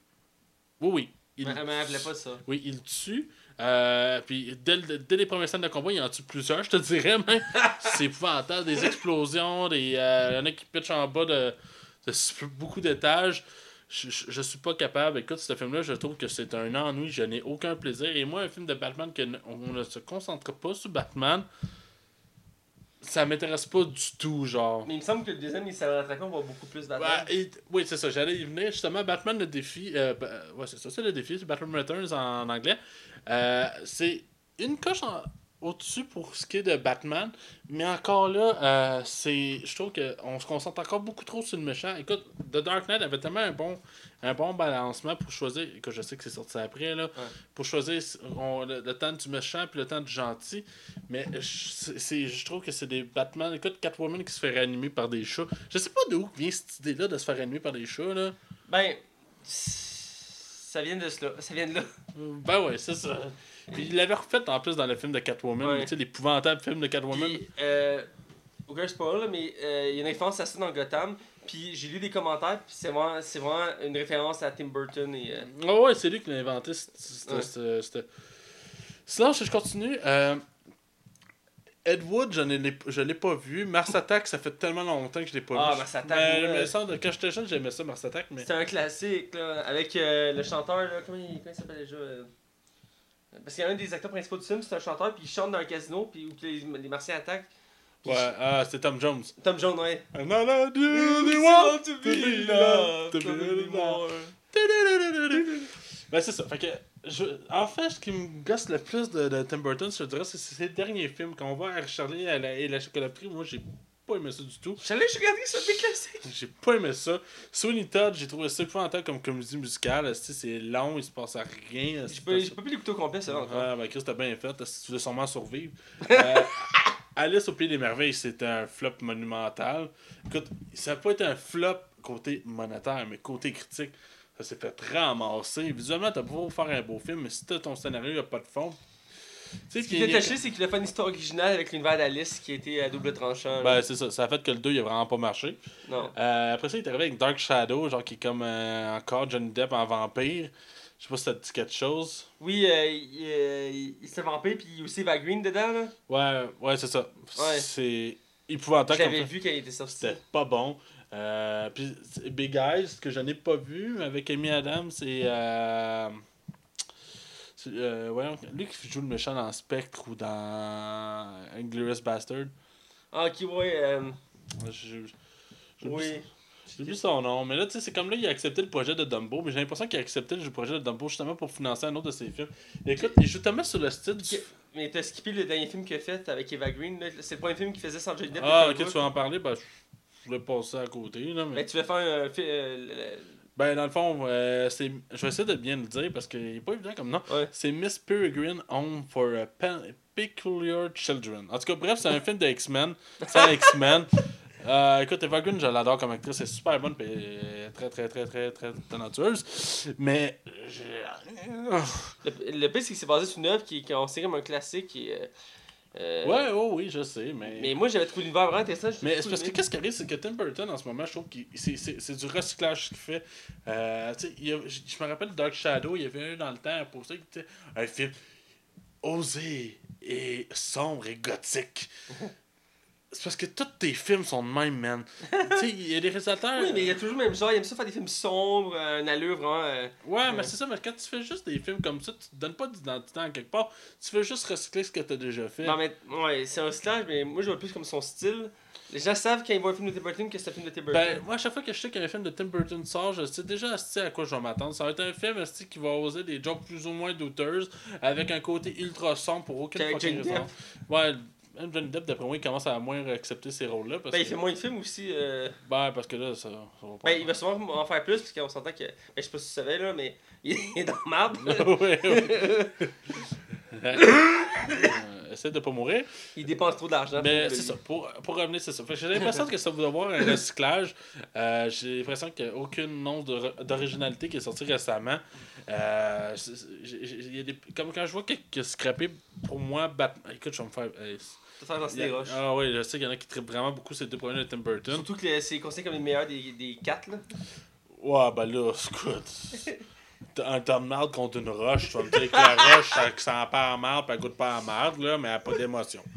Oui, oui. Il, Mais elle m'appelait pas ça. oui, il tue. Euh, puis dès, dès les premières scènes de combat, il en tue plusieurs, je te dirais même. c'est épouvantable. Des explosions, des, euh, il y en a qui pitchent en bas de, beaucoup d'étages. Je, je, je suis pas capable. Écoute, ce film-là, je trouve que c'est un ennui. Je n'ai aucun plaisir. Et moi, un film de Batman que on ne se concentre pas sur Batman, ça m'intéresse pas du tout, genre. Mais il me semble que le deuxième, il on voit beaucoup plus Batman. et- oui, c'est ça. J'allais y venir. Justement, Batman le défi. euh, bah, ouais, c'est ça. C'est le défi. C'est Batman Returns en anglais. Euh, c'est une coche en- au-dessus pour ce qui est de Batman. Mais encore là, euh, c'est je trouve qu'on se concentre encore beaucoup trop sur le méchant. Écoute, The Dark Knight avait tellement un bon, un bon balancement pour choisir. Écoute, je sais que c'est sorti après, là. Pour choisir on- le, le temps du méchant puis le temps du gentil. Mais je trouve que c'est des Batman. Écoute, Catwoman qui se fait réanimer par des chats. Je sais pas d'où vient cette idée-là de se faire réanimer par des chats, là. Ben, ça vient de cela. Ça vient de là. Ben ouais, c'est ça. Puis il l'avait refait en plus dans le film de Catwoman, Ouais. tu sais, l'épouvantable film de Catwoman. Puis, euh, aucun spoil, là, mais euh, il y a une référence à ça dans Gotham. Puis j'ai lu des commentaires, puis c'est vraiment, c'est vraiment une référence à Tim Burton et. euh, Ah ouais, c'est lui qui l'a inventé. Ouais. cette- Sinon, je je continue. Euh, Ed Wood, je ne l'ai pas vu. Mars Attack, ça fait tellement longtemps que je l'ai pas Ah, vu. Mars Attack, Mais, ouais. mais quand j'étais jeune, j'aimais ça, Mars Attack. Mais... C'est un classique, là, avec euh, le chanteur, là, comment il, il s'appelle déjà euh? Parce qu'il y a un des acteurs principaux du film, c'est un chanteur, puis il chante dans un casino, puis où les, les Martiens attaquent. Ouais, ah, c'est Tom Jones. Tom Jones, ouais. I'm not a dude, You want to be loved, to be loved. Ben c'est ça. Fait que, je, en fait, ce qui me gosse le plus de, de Tim Burton, je dirais, c'est ses derniers films. Quand on va à Charlie et la, et la chocolaterie, moi, j'ai pas aimé ça du tout. J'allais regarder ça, des classiques. J'ai pas aimé ça. Sweeney Todd, j'ai trouvé ça épouvantable comme comédie musicale. C'est long, il se passe à rien. J'ai pas, pas pu l'écouter au complet, ça, encore. Ouais, ben Chris, t'as bien fait. Tu veux sûrement survivre. Euh, Alice au Pays des Merveilles, c'était un flop monumental. Écoute, ça n'a pas été un flop côté monétaire, mais côté critique, ça s'est fait ramasser. Visuellement, t'as beau faire un beau film, mais si t'as ton scénario, a pas de fond. Tu sais, Ce qui est détaché, c'est qu'il a fait une histoire originale avec l'univers d'Alice qui a été à double tranchant. Ben, c'est ça. Ça a fait que le 2, il a vraiment pas marché. non. Euh, après ça, il est arrivé avec Dark Shadow, genre qui est comme euh, encore Johnny Depp en vampire. Je sais pas si ça te dit quelque chose. Oui, euh, il, euh, il, s'est vampé, puis il y a aussi Eva Green dedans, là. Ouais, ouais, c'est ça. Ouais. C'est épouvantable film. vu quand il était sorti. C'était pas bon. Euh, puis Big Eyes, que je n'ai pas vu avec Amy Adams, c'est. Euh, euh, voyons, lui qui joue le méchant dans Spectre ou dans Inglourious Bastard. Ah, ok, ouais. Euh, Je- je- oui. J'ai oublié son nom, mais là, tu sais, c'est comme là, il a accepté le projet de Dumbo, mais j'ai l'impression qu'il a accepté le projet de Dumbo justement pour financer un autre de ses films. Écoute, il joue tellement sur le style du. Mais t'as skippé le dernier film qu'il a fait avec Eva Green. C'est le premier film qu'il faisait sans Johnny Depp. Ah, ok, tu vas en parler, bah. je- je voulais passer à côté. Là, mais... Tu veux faire euh, le- Ben, dans le fond, euh, c'est... je vais essayer de bien le dire parce qu'il est pas évident comme nom. Ouais. C'est Miss Peregrine Home for uh, Pe- Peculiar Children. En tout cas, bref, c'est un film de X-Men. C'est un X-Men. Euh, écoute, Eva Green, je l'adore comme actrice. C'est super bonne et très, très, très, très, très talentueuse. Mais. j'ai- Le, le pire, c'est que c'est basé sur une œuvre qui est considérée comme un classique. Qui, est, euh, Ouais, oh oui, je sais, mais. Mais moi, j'avais trouvé l'univers vraiment intéressant. Mais c'est parce que qu'est-ce qui arrive, c'est que Tim Burton en ce moment, je trouve que c'est, du recyclage qu'il fait. Euh, tu sais, il a- je me rappelle Dark Shadow, il y avait un dans le temps qui était un film osé et sombre et gothique. c'est parce que tous tes films sont de même, man. tu sais, il y a des réalisateurs. Oui, mais il y a toujours le même genre. Il aime ça faire des films sombres, euh, une allure vraiment. euh, Ouais, mais Ouais. c'est ça, mais quand tu fais juste des films comme ça, tu te donnes pas d'identité en quelque part. Tu fais juste recycler ce que t'as déjà fait. Non, mais ouais, c'est un recyclage, mais moi, je vois plus comme son style. Les gens savent quand ils voient un film de Tim Burton que c'est un film de Tim Burton. Ben, moi, à chaque fois que je sais qu'un film de Tim Burton sort, je sais déjà à quoi je vais m'attendre. Ça va être un film qui va oser des jokes plus ou moins douteuses, avec un côté ultra sombre pour aucune fucking raison. Ouais, Johnny Depp, d'après moi, il commence à moins accepter ces rôles-là. Parce Ben, il que... fait moins de films aussi. euh, Ben, parce que là, ça, ça va pas. Ben, il va souvent en faire plus, parce qu'on s'entend que. Ben, je sais pas si tu savais, là, mais il est dans le marbre. ouais, ouais. Euh, Essaie de pas mourir. il dépense trop d'argent. Mais c'est ça, pour, pour revenir, c'est ça. J'ai l'impression que ça va avoir un recyclage. Euh, j'ai l'impression qu'il n'y a aucune once de- d'originalité qui est sortie récemment. Euh, il y a des, comme quand je vois que, que scrappé, pour moi, Batman. Écoute, je vais me faire. Des roches. ah oui, je sais qu'il y en a qui trippent vraiment beaucoup ces deux premiers de Tim Burton. Surtout que le- c'est considéré comme les meilleurs des, des quatre, là. Ouais, ben là, écoute. Un de marde contre une roche, tu vas me dire que la roche, ça, en part en marde, puis elle goûte pas en marde, là, mais elle a pas d'émotion.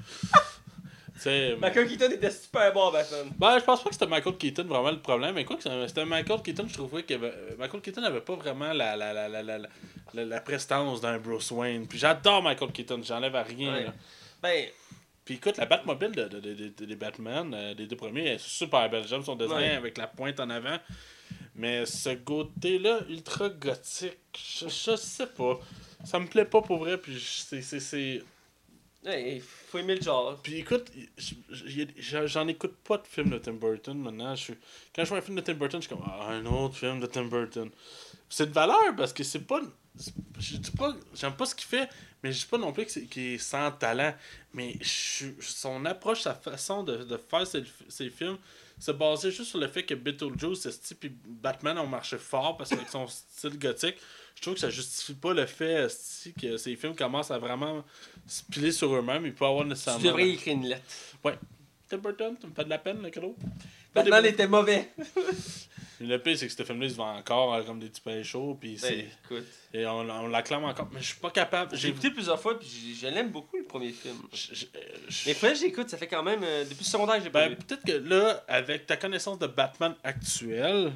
Michael Keaton était super bon, Batman. Ben, je pense pas que c'était Michael Keaton vraiment le problème, mais quoi que c'était- Michael Keaton, je trouvais que Michael Keaton avait pas vraiment la, la, la, la, la, la, la prestance d'un Bruce Wayne. Puis j'adore Michael Keaton, j'enlève à rien. Ouais. Ben, Puis écoute, la Batmobile de, de, de- de- des Batman, euh, des deux premiers, elle est super belle. J'aime son design Ouais. avec la pointe en avant. Mais ce côté-là, ultra gothique, je, je sais pas. Ça me plaît pas pour vrai, puis c'est- c'est. il faut aimer le genre. Puis écoute, je- je- je- j'en écoute pas de films de Tim Burton maintenant. Je. Quand je vois un film de Tim Burton, je suis comme ah, un autre film de Tim Burton. C'est de valeur parce que c'est pas. Je dis pas. J'aime pas ce qu'il fait, mais je dis pas non plus qu'il est sans talent. Mais je son approche, sa façon de, de faire ses, ses films, se basait juste sur le fait que Beetlejuice, ce type et Batman ont marché fort parce qu'avec son style gothique, je trouve que ça justifie pas le fait que ces films commencent à vraiment se piler sur eux-mêmes. Il peut avoir Tu nécessairement. devrais y écrire une lettre. Tim Burton, tu me fais de la peine, le cadeau. Batman était mauvais. Le pire, c'est que ce film-là, il se vend encore euh, comme des petits pains chauds, puis Ben, écoute. Et on, on l'acclame encore, mais je suis pas capable. J'ai écouté plusieurs fois, puis je l'aime beaucoup, le premier film. je- je- je- Mais après, j'écoute, ça fait quand même. euh, depuis le secondaire que j'ai pas Ben, vu. peut-être que là, avec ta connaissance de Batman actuel,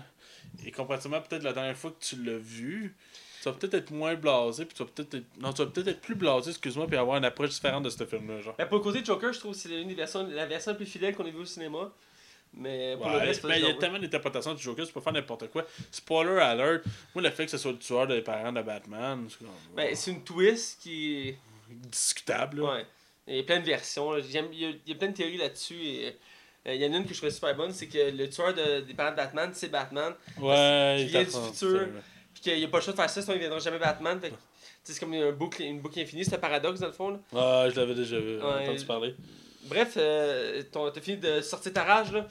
et comparativement peut-être la dernière fois que tu l'as vu, tu vas peut-être être moins blasé, puis tu vas peut-être être... Non, tu vas peut-être être plus blasé, excuse-moi, puis avoir une approche différente de ce film-là, genre. Ben, pour le côté Joker, je trouve que c'est la version la plus fidèle qu'on ait vue au cinéma. Mais pour le reste, il y a tellement d'interprétations du Joker, tu peux faire n'importe quoi. Spoiler alert, moi, le fait que ce soit le tueur des parents de Batman, c'est Ben, c'est une twist qui est. discutable, là. Ouais. Il y a plein de versions. Il y, a, il y a plein de théories là-dessus. Et, euh, il y en a une que je trouvais super bonne c'est que le tueur de- des parents de Batman, c'est Batman. Ouais, il vient du futur. Puis qu'il n'y a pas le choix de faire ça, sinon il ne viendra jamais Batman. Fait c'est comme une boucle, une boucle infinie, c'est un paradoxe dans le fond. là. Ouais, je l'avais déjà vu, Ouais. entendu parler. Bref, euh, t'as fini de sortir ta rage là?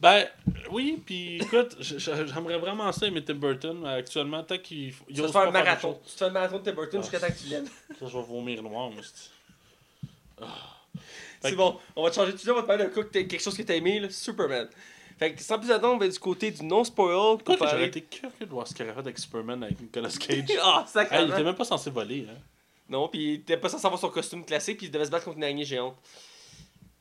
Ben, oui, puis écoute, j'aimerais vraiment ça aimer Tim Burton, mais actuellement, tant qu'il Tu te faire pas un marathon. Tu te fais un marathon de Tim Burton Ah. jusqu'à temps que tu l'aimes. chose. Je vais vomir noir, moi, c'est- C'est bon, on va te changer tout ça, on va te parler d'un coup que t'as- quelque chose que t'as aimé, là, Superman. Fait que sans plus attendre, on va du côté du non-spoil. J'aurais été curieux de voir ce qu'il aurait fait avec Superman avec Nicolas Cage. Ah, Hey, sacrément. il était même pas censé voler, hein. Non, pis il était pas censé avoir son costume classique, puis il devait se battre contre une araignée géante.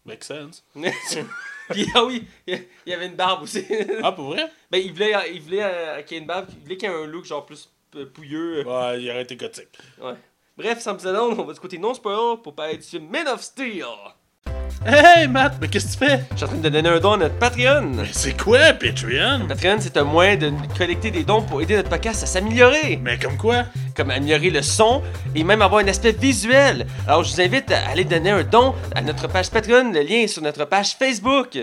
Make sense. puis ah oui, il y avait une barbe aussi. Ah, pour vrai? ben il voulait, il voulait euh, qu'il y ait une barbe, il voulait qu'il y ait un look genre plus pouilleux. Ouais, il aurait été gothique. Ouais. Bref, sans plus attendre, on va du côté non-spoil pour parler du film Man of Steel. Hey, Matt, mais qu'est-ce que tu fais? Je suis en train de donner un don à notre Patreon. Mais c'est quoi, Patreon? Patreon, c'est un moyen de collecter des dons pour aider notre podcast à s'améliorer. Mais comme quoi? comme améliorer le son et même avoir un aspect visuel. Alors je vous invite à aller donner un don à notre page Patreon, le lien est sur notre page Facebook.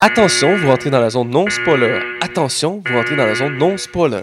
Attention, vous rentrez dans la zone non spoiler. Attention, vous rentrez dans la zone non spoiler.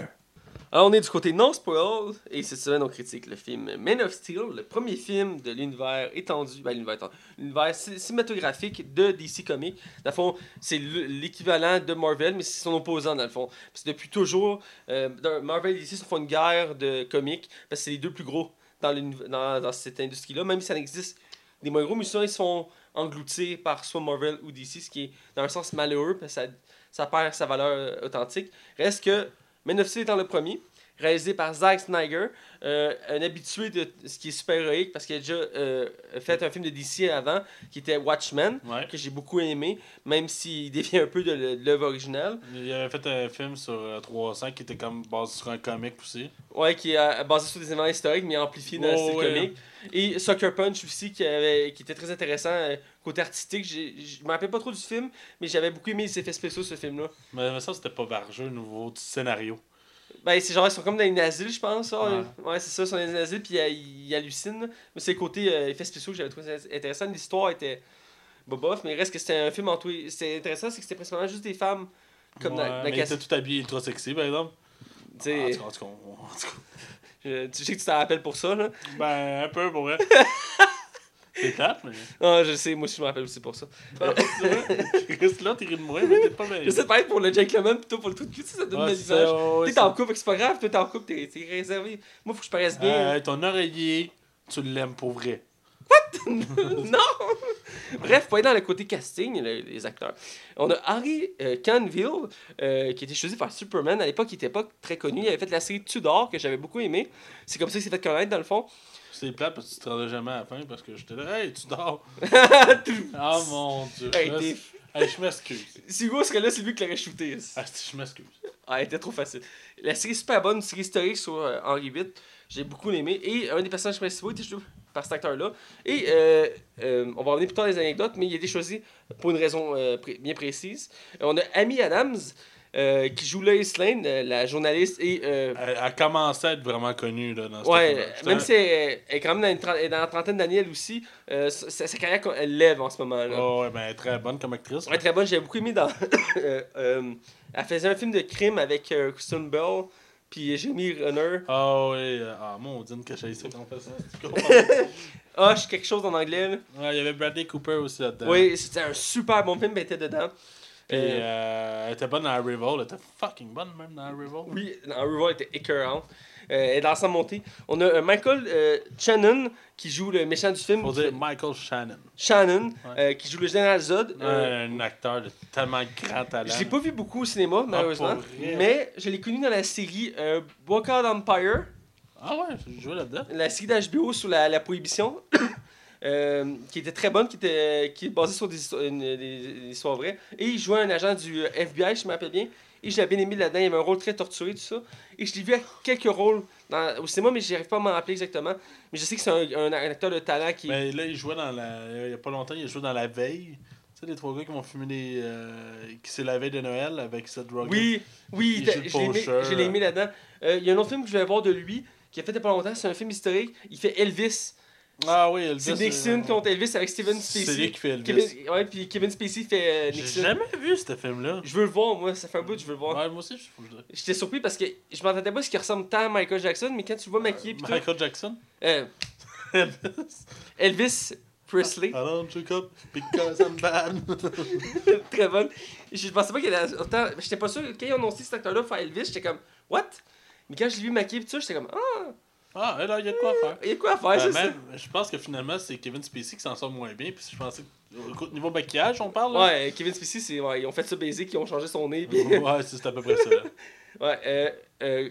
Alors, on est du côté non spoil et cette semaine, on critique le film Man of Steel, le premier film de l'univers étendu, ben, l'univers l'univers ci- cinématographique de DC Comics. Dans c'est l'équivalent de Marvel, mais c'est son opposant, dans le fond. Depuis toujours, euh, Marvel et DC se font une guerre de comics, parce que c'est les deux plus gros dans, cette industrie-là. Même si ça existe des moins gros, mais souvent, ils sont engloutis par soit Marvel ou DC, ce qui est dans un sens malheureux, parce que ça, ça perd sa valeur euh, authentique. Reste que Man of Steel étant le premier, réalisé par Zack Snyder, euh, un habitué de ce qui est super-héroïque, parce qu'il a déjà euh, fait un film de DC avant, qui était Watchmen, Ouais. que j'ai beaucoup aimé, même s'il dévie un peu de l'œuvre originale. Il avait fait un film sur euh, 300 qui était comme basé sur un comic aussi. Ouais, qui est euh, basé sur des événements historiques, mais amplifié dans le Oh, style ouais. comique. Et Sucker Punch aussi, qui, avait, qui était très intéressant euh, côté artistique. Je me rappelle pas trop du film, mais j'avais beaucoup aimé les effets spéciaux, ce film-là. Mais, mais ça, c'était pas vargeux au niveau du scénario. Ben, c'est genre, ils sont comme dans les asiles, je pense. Ouais. C'est ça, ils sont dans les asiles, puis euh, ils hallucinent. Mais c'est le côté euh, effets spéciaux que j'avais trouvé intéressant. L'histoire était bobof, mais il reste que c'était un film en tout. C'est intéressant, c'est que c'était principalement juste des femmes. Comme dans, Ouais, dans mais il Cass- était tout habillé ultra sexy, par exemple. Ah, en tout cas, en tout cas, en tout cas. je- tu sais que tu t'en rappelles pour ça, là. Ben, un peu pour vrai. C'est plate, mais. Ah, je sais, moi je me rappelle aussi pour ça. Ah, tu vois, Reste là, t'es de moi, mais t'es pas bien. J'essaie de parler pour le gentleman, plutôt pour le tout de cul, ça donne une c'est image. ça, ouais, T'es c'est- en couple, c'est pas grave, toi t'es en couple, t'es t'es réservé. Moi, faut que je paraisse bien. Euh, ton oreiller, tu l'aimes pour vrai. non! Bref, pour aller dans le côté casting, le- les acteurs, on a Harry euh, Canville, euh, qui était choisi par Superman. À l'époque, il était pas très connu. Il avait fait la série Tudor, que j'avais beaucoup aimé. C'est comme ça qu'il s'est fait connaître, dans le fond. C'est plate parce que tu te rendais jamais à la fin parce que j'étais là, hey, tu dors. Ah mon dieu. Hey, je t'es- m'ex- hey, je m'excuse. Si Hugo serait là, c'est lui qui l'aurait shooté. Ah, je m'excuse. Ah, elle était trop facile. La série est super bonne, une série historique sur euh, Henri VIII. J'ai beaucoup aimé. Et un des personnages principaux était joué par cet acteur-là. Et euh, euh, on va revenir plus tard dans les anecdotes, mais il a été choisi pour une raison euh, pré- bien précise. Euh, on a Amy Adams, euh, qui joue Lois Lane, euh, la journaliste. Et euh, Elle, elle commençait à être vraiment connue là, dans ce ouais, même si elle, elle est quand même dans, une elle est dans la trentaine d'années, elle aussi, euh, sa, sa carrière, elle lève en ce moment. là Oh, ouais, ben, elle est très bonne comme actrice. Ouais, très bonne. J'avais beaucoup aimé dans. elle faisait un film de crime avec Kristen Bell, puis Jamie Renner. Ah oui, euh, ah mon dieu, que j'ai ça qu'on fait ça. Ah, je suis quelque chose en anglais. Là. Ouais, il y avait Bradley Cooper aussi là-dedans. Oui, c'était un super bon film, mais elle était dedans. Puis, Euh, euh, elle était bonne dans Rival, elle était fucking bonne même dans Rival. Oui, dans Revolt était écœurant. Euh, est dans sa montée. On a euh, Michael euh, Shannon qui joue le méchant du film. Faut dire fait- Michael Shannon. Shannon Ouais. qui joue le général Zod. Un acteur de tellement grand talent. Je l'ai pas vu beaucoup au cinéma, malheureusement. pour vrai? mais je l'ai connu dans la série Walkout Empire. Ah ouais, j'ai joué là-dedans. la série d'HBO sur la, la prohibition, euh, qui était très bonne, qui était qui est basée sur des, histoires- une- des- des histoires vraies. Et il jouait un agent du euh, FBI, je me rappelle bien. Et je l'avais bien aimé là-dedans. Il avait un rôle très torturé, tout ça. Et je l'ai vu à quelques rôles dans, au cinéma, mais je n'arrive pas à m'en rappeler exactement. Mais je sais que c'est un, un- un acteur de talent qui. Mais là, il jouait dans la. Il y a pas longtemps, il joué dans La Veille. Tu sais, les trois gars qui vont fumer des. euh, qui c'est la veille de Noël avec cette drogue. oui, oui, je l'ai aimé, l'ai là-dedans. Euh, Il y a un autre film que je vais voir de lui, qui a fait il y a pas longtemps. C'est un film historique. Il fait Elvis. Ah oui, Elvis. C'est Nixon euh, contre Elvis avec Steven Spacey. C'est lui qui fait Elvis. Kevin, ouais, puis Kevin Spacey fait euh, J'ai Nixon. jamais vu ce film-là. Je veux le voir, moi, ça fait un bout, je veux le voir. Ouais, moi aussi, je faut que je. J'étais surpris parce que je m'entendais pas à ce qu'il ressemble tant à Michael Jackson, mais quand tu le vois maquillé tout, Michael Jackson? euh, Elvis Presley, I don't up because I'm bad. très bonne. Je pensais pas qu'il allait autant. J'étais pas sûr, quand ils ont annoncé cet acteur-là faire Elvis, j'étais comme, what? Mais quand je l'ai vu maquillé tout ça, j'étais comme, ah, ah, là, il y a de quoi faire. il y a quoi à faire, Euh, c'est ça? je pense que finalement, c'est Kevin Spacey qui s'en sort moins bien. Puis je pensais que. au Niveau maquillage, on parle là? Ouais, Kevin Spacey, c'est, ouais, ils ont fait ça baiser, ils ont changé son nez. ouais, c'est à peu près ça. ouais, euh, euh,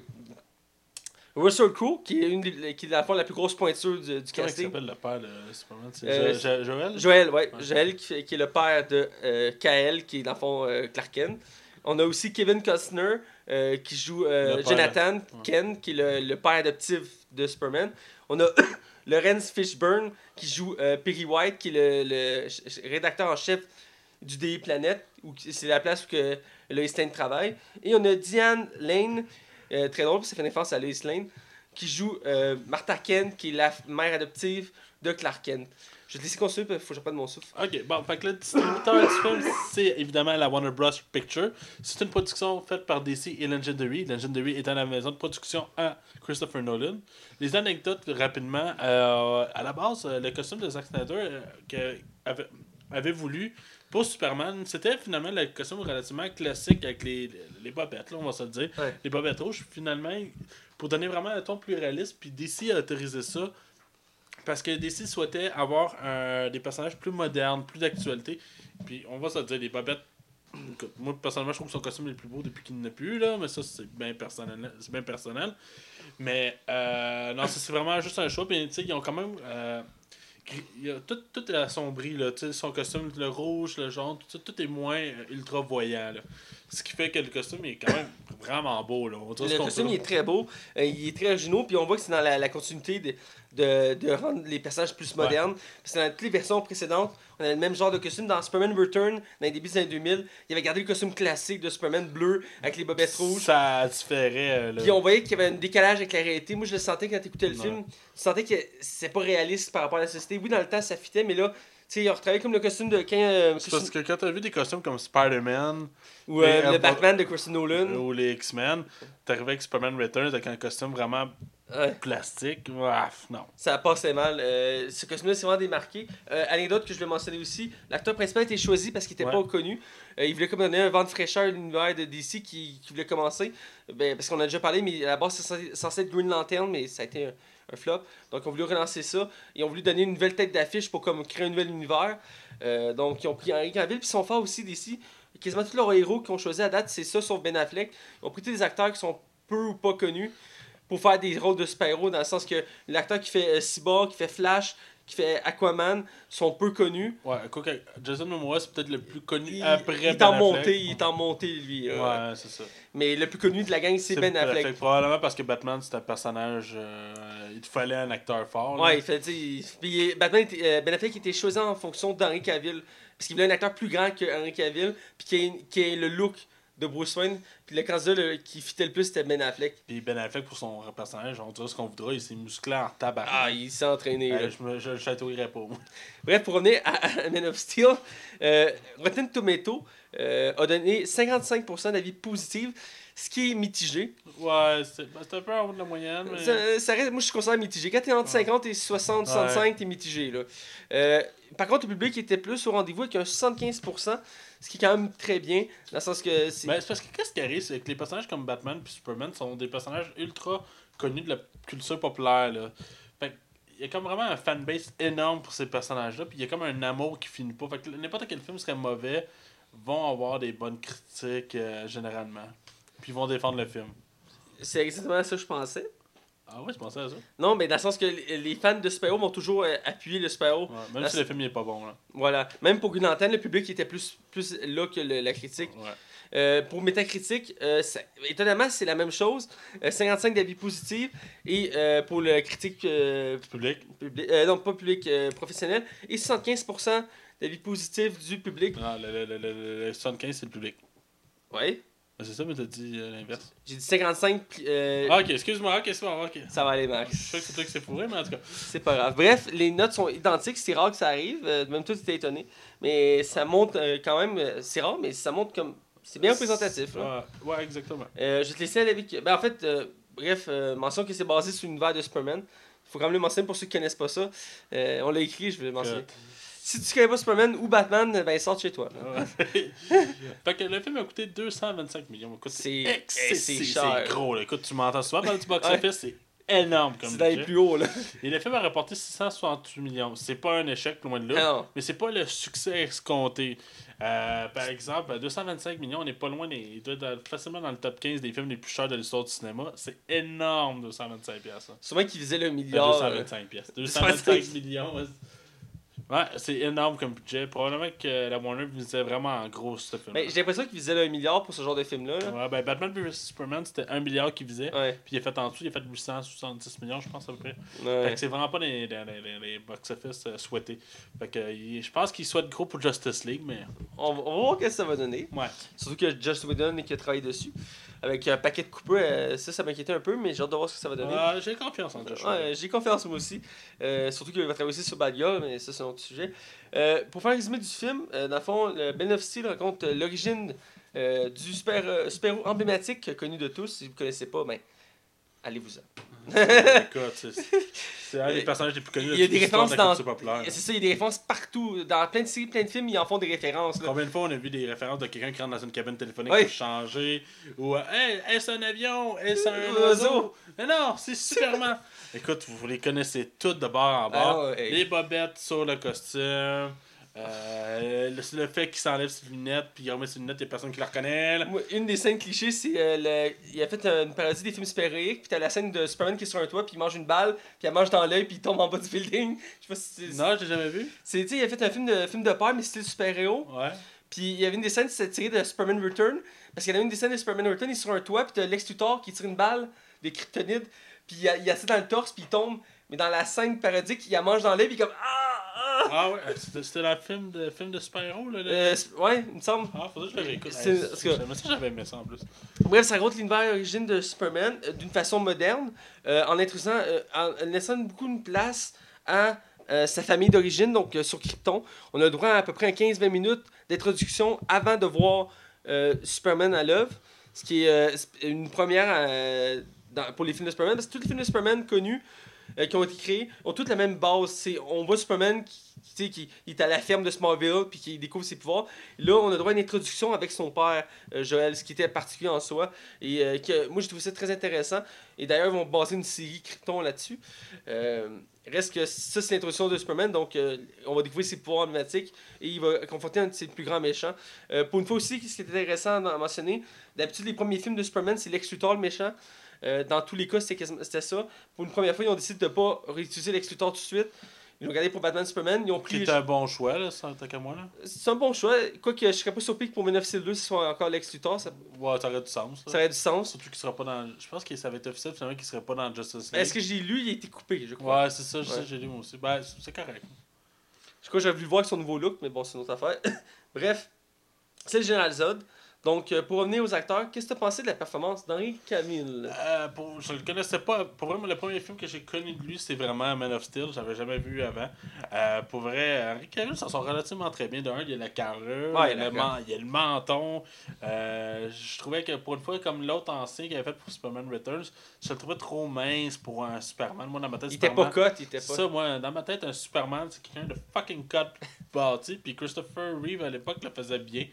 Russell Crowe, qui est une des, qui est fond la plus grosse pointure du, du Comment casting. s'appelle le père de Superman? C'est Euh, Jo- Jo- Joël? Joël, ouais. Ouais. Joël qui, est le père de euh, Kael, qui est dans le fond Clark Kent. On a aussi Kevin Costner qui joue. Jonathan Ouais. Kent, qui est le, le père adoptif de Superman. On a Lawrence Fishburne qui joue euh, Perry White, qui est le, rédacteur en chef du Daily Planet, où c'est la place où que Lois Lane travaille. Et on a Diane Lane, euh, très drôle, ça fait référence à Lois Lane, qui joue euh, Martha Kent, qui est la mère adoptive de Clark Kent. Je te laisser construire, il faut que je reprenne mon souffle. Ok, bon, fait que le distributeur du film, c'est évidemment la Warner Bros. Picture. C'est une production faite par DC et Legendary. Legendary étant la maison de production à Christopher Nolan. Les anecdotes, rapidement. euh, à la base, euh, le costume de Zack Snyder euh, que avait, avait voulu pour Superman, c'était finalement le costume relativement classique avec les, les bobettes, là, on va se le dire. Ouais. Les bobettes rouges, finalement, pour donner vraiment un ton plus réaliste, puis DC a autorisé ça parce que DC souhaitait avoir euh, des personnages plus modernes, plus d'actualité. Puis on va se dire, les bobettes. écoute, moi personnellement, je trouve que son costume est le plus beau depuis qu'il n'a plus, là, mais ça c'est bien personnel. C'est bien personnel. Mais euh, non, c'est vraiment juste un choix. Puis tu sais, ils ont quand même. euh, il y a tout, tout est assombri, là, tu sais, son costume, le rouge, le jaune, tout, tout est moins euh, ultra voyant. Là. Ce qui fait que le costume est quand même vraiment beau. Là. On Le costume il est très beau, euh, il est très original, puis on voit que c'est dans la, la continuité de, de, de rendre les personnages plus modernes. Parce que dans toutes les versions précédentes, on avait le même genre de costume. Dans Superman Return, dans les débuts des années 2000, il avait gardé le costume classique de Superman bleu avec les bobettes rouges. Ça différait. euh, là. Puis on voyait qu'il y avait un décalage avec la réalité. Moi, je le sentais quand t'écoutais le Ouais. film. Tu sentais que c'est pas réaliste par rapport à la société. Oui, dans le temps, ça fitait, mais là, tu sais, ils ont retravaillé comme le costume de quand. euh, parce que quand t'as vu des costumes comme Spider-Man ou euh, le Batman de Christopher Nolan. ou les X-Men, t'arrivais avec Superman Returns avec un costume vraiment Ouais. plastique. Ah, non. Ça passait mal. Euh, ce costume-là, c'est vraiment démarqué. Euh, anecdote que je vais mentionner aussi, l'acteur principal a été choisi parce qu'il était Ouais. pas connu. Euh, il voulait comme donner un vent de fraîcheur à l'univers de DC qui, qui voulait commencer. Ben, parce qu'on a déjà parlé, mais à la base, c'est censé- être Green Lantern, mais ça a été un, un flop. Donc, on voulu relancer ça. Ils ont voulu donner une nouvelle tête d'affiche pour comme, créer un nouvel univers. Euh, donc, ils ont pris Henry Cavill, puis ils sont forts aussi DC. Quasiment tous leurs héros qu'ils ont choisi à date, c'est ça, sauf Ben Affleck. Ils ont pris des acteurs qui sont peu ou pas connus pour faire des rôles de super-héros, dans le sens que l'acteur qui fait euh, Cyborg, qui fait Flash, qui fait Aquaman, sont peu connus. Ouais, quoi que Jason Momoa, c'est peut-être le plus connu Il, après il est Ben en Affleck. montée, il est en montée, lui. là. Ouais, c'est ça. Mais le plus connu de la gang, c'est Ben Affleck. Probablement parce que Batman, c'est un personnage. euh, il te fallait un acteur fort. là. Ouais, il il- puis Batman, était- euh, Ben Affleck était choisi en fonction d'Henry Cavill. Parce qu'il voulait un acteur plus grand que Henry Cavill, puis qui ait, qui ait le look de Bruce Wayne. Puis le candidat le- qui fitait le plus, c'était Ben Affleck. Puis Ben Affleck, pour son personnage, on dirait ce qu'on voudra, il s'est musclé en tabac. Ah, il s'est entraîné. là. je, me, je le chatouillerais pas, moi. Bref, pour revenir à, à Man of Steel, euh, Rotten Tomato euh, a donné 55% d'avis positifs, ce qui est mitigé. Ouais, c'est ben, un peu en haut de la moyenne, mais. Ça, ça reste, moi, je considère mitigé. Quand t'es entre 50 et 60, 65, t'es mitigé. Là. Par contre, le public était plus au rendez-vous avec un 75%, ce qui est quand même très bien, dans le sens que c'est... Ben, c'est parce que qu'est-ce qui arrive, c'est que les personnages comme Batman et Superman sont des personnages ultra connus de la culture populaire. Là. Fait que il y a comme vraiment un fanbase énorme pour ces personnages-là, puis il y a comme un amour qui finit pas. Fait que n'importe quel film serait mauvais, vont avoir des bonnes critiques euh, généralement. Puis ils vont défendre le film. c'est exactement ça que je pensais. Ah ouais, tu pensais à ça? Non, mais dans le sens que les fans de super vont toujours euh, appuyer le super Ouais, même Ah, si le film il est pas bon. Là. Voilà. Même pour Green Lantern, le public était plus, plus là que le- la critique. Ouais. Euh, pour Metacritic, euh, ça- étonnamment, c'est la même chose. Euh, 55 d'avis positifs. Et euh, pour le critique euh, Public. public, euh, non, pas public, euh, professionnel. Et 75% d'avis positifs du public. Non, le, le, le, le- le 75, c'est le public. Ouais. Ben, c'est ça, mais t'as dit euh, l'inverse. J'ai dit 55. puis, euh, Ah, ok, excuse-moi, ok, c'est bon, ok. Ça va aller, Je Max. sais que c'est toi qui s'est fourré, mais en tout cas. C'est pas grave. Bref, les notes sont identiques. C'est rare que ça arrive. euh, même toi, tu étais étonné. Mais ça monte euh, quand même. c'est rare, mais ça monte comme. C'est bien représentatif. là. Ouais, ouais, exactement. Je vais te laisser aller avec. Ben, en fait, euh, bref, mention que c'est basé sur l'univers de Superman. Il faut quand même le mentionner pour ceux qui connaissent pas ça. On l'a écrit, je vais le mentionner. Si tu connais pas Superman ou Batman, ben sors de chez toi. fait que le film a coûté 225 millions. C'est- eh, c'est cher. gros. Là. Écoute, tu m'entends souvent parler du box-office, c'est énorme comme C'est plus hauts, là. Et le film a rapporté 668 millions. C'est pas un échec, loin de là. Mais c'est pas le succès escompté. Euh, par exemple, à 225 millions, on n'est pas loin des. Il doit être facilement dans le top 15 des films les plus chers de l'histoire du cinéma. C'est énorme, 225 pièces. Souvent qu'ils visaient le Ben, milliard. euh, 225 pièces. 225 millions. Ouais. C'est énorme comme budget. Probablement que la Warner visait vraiment en gros ce film. Ben, j'ai l'impression qu'ils visaient le milliard pour ce genre de film-là. là. Ouais, ben Batman vs Superman, c'était 1 milliard qu'il visait. Ouais. Puis il a fait en dessous, il a fait 870 millions, je pense, à peu près. ouais. Fait que c'est vraiment pas les, les, les- les box-office euh, souhaités. Fait que il- je pense qu'il souhaite gros pour Justice League, mais. On, va- on va voir ce que ça va donner. Ouais. Surtout que Joss Whedon qui a travaillé dessus. Avec un paquet de coupeurs. euh, ça, ça m'inquiétait un peu, mais j'ai hâte de voir ce que ça va donner. Ah, J'ai confiance en Joshua. Ouais, j'ai confiance moi aussi. Euh, surtout qu'il va travailler aussi sur Bad Girl, mais ça c'est un autre sujet. Euh, pour faire un résumé du film, dans le fond, Ben of Steel raconte l'origine du super, super-héros emblématique connu de tous. Si vous ne connaissez pas, ben, allez-vous-en. C'est- un des personnages les plus connus de Il y a des références dans. C'est ça, il y a des références partout. Dans plein de séries, plein de films, ils en font des références. là. Combien de fois on a vu des références de quelqu'un qui rentre dans une cabine téléphonique Oui. pour changer Ou Hey, est-ce un avion? Est-ce un oiseau? Mais non, c'est Superman Écoute, vous les connaissez toutes de bord en Ah, bord. ouais. Les bobettes sur le costume. Euh, le, le fait qu'il s'enlève ses lunettes, puis il remet ses lunettes, il y a personne qui le reconnaît. une des scènes clichés, c'est euh, le... il a fait une parodie des films super-héroïques, puis t'as la scène de Superman qui est sur un toit, puis il mange une balle, puis elle mange dans l'œil, puis il tombe en bas du building. Je sais pas si c'est. Non, je l'ai jamais vu. C'est, il a fait un film de, film de peur, mais c'était super-héros. Ouais. Puis il y avait une des scènes, c'était tiré de Superman Return. Parce qu'il y en a une des scènes de Superman Return, il est sur un toit, puis t'as Lex Luthor qui tire une balle de kryptonite, puis il il a ça dans le torse, puis il tombe. Mais dans la scène parodique, il la mange dans l'œil, puis il est comme Ah Ah Ah ouais, c'était le film de, film de super-héros, là. là. Euh, Ouais, il me semble. Ah, faudrait que je le réécoute. c'est- ça, j'avais aimé ça en plus. Bref, ça raconte l'univers origine de Superman euh, d'une façon moderne, euh, en introduisant, en laissant beaucoup de place à sa famille d'origine, donc sur Krypton. On a le droit à à peu près à 15-20 minutes d'introduction avant de voir Superman à l'œuvre, ce qui est une première dans- pour les films de Superman, parce que tous les films de Superman connus euh, qui ont été créés ont toutes la même base. On voit Superman qui, qui est à la ferme de Smallville puis qui découvre ses pouvoirs. Là, on a droit à une introduction avec son père, euh, Joël, ce qui était particulier en soi. Et euh, que, moi, j'ai trouvé ça très intéressant. Et d'ailleurs, ils vont baser une série Krypton là-dessus. Euh, reste que ça, c'est l'introduction de Superman. Donc, on va découvrir ses pouvoirs emblématiques et il va confronter un de ses plus grands méchants. Pour une fois aussi, ce qui est intéressant à mentionner, d'habitude, les premiers films de Superman, c'est Lex Luthor, le méchant. Euh, dans tous les cas, c'était c'était ça. Pour une première fois, ils ont décidé de ne pas réutiliser Lex Luthor tout de suite. Ils l'ont regardé pour Batman Superman. Ils ont pris. est un bon choix, là, ça, tant qu'à moi, là. C'est un bon choix. Quoique, je serais pas surpris que pour 1902, ce soit encore Lex Luthor. Ça, Ouais, ça aurait du sens. ça Ça. aurait du sens. Surtout qu'il sera pas dans. Je pense que ça va être officiel finalement qu'il serait pas dans Justice League. Est-ce que j'ai lu, il a été coupé, je crois. Ouais, c'est ça, je sais, j'ai lu moi aussi. Ben, c'est correct. Je crois que j'aurais voulu le voir avec son nouveau look, mais bon, c'est une autre affaire. Bref, c'est le Général Zod. Donc, euh, pour revenir aux acteurs, qu'est-ce que tu as pensé de la performance d'Henri Cavill? Euh, pour, je le connaissais pas. Pour vrai, moi, le premier film que j'ai connu de lui, c'est vraiment Man of Steel. J'avais jamais vu avant. Euh, pour vrai, Henry Cavill, ça sort relativement très bien. D'un, il y a la carrure, Ouais, il, y a la le men- il y a le menton. Euh, je trouvais que pour une fois, comme l'autre ancien qu'il avait fait pour Superman Returns, je le trouvais trop mince pour un Superman. Moi, dans ma tête, Il était Superman, pas cut, il était pas. ça, moi, dans ma tête, un Superman, c'est quelqu'un de fucking cut bâti. Puis Christopher Reeve, à l'époque, le faisait bien.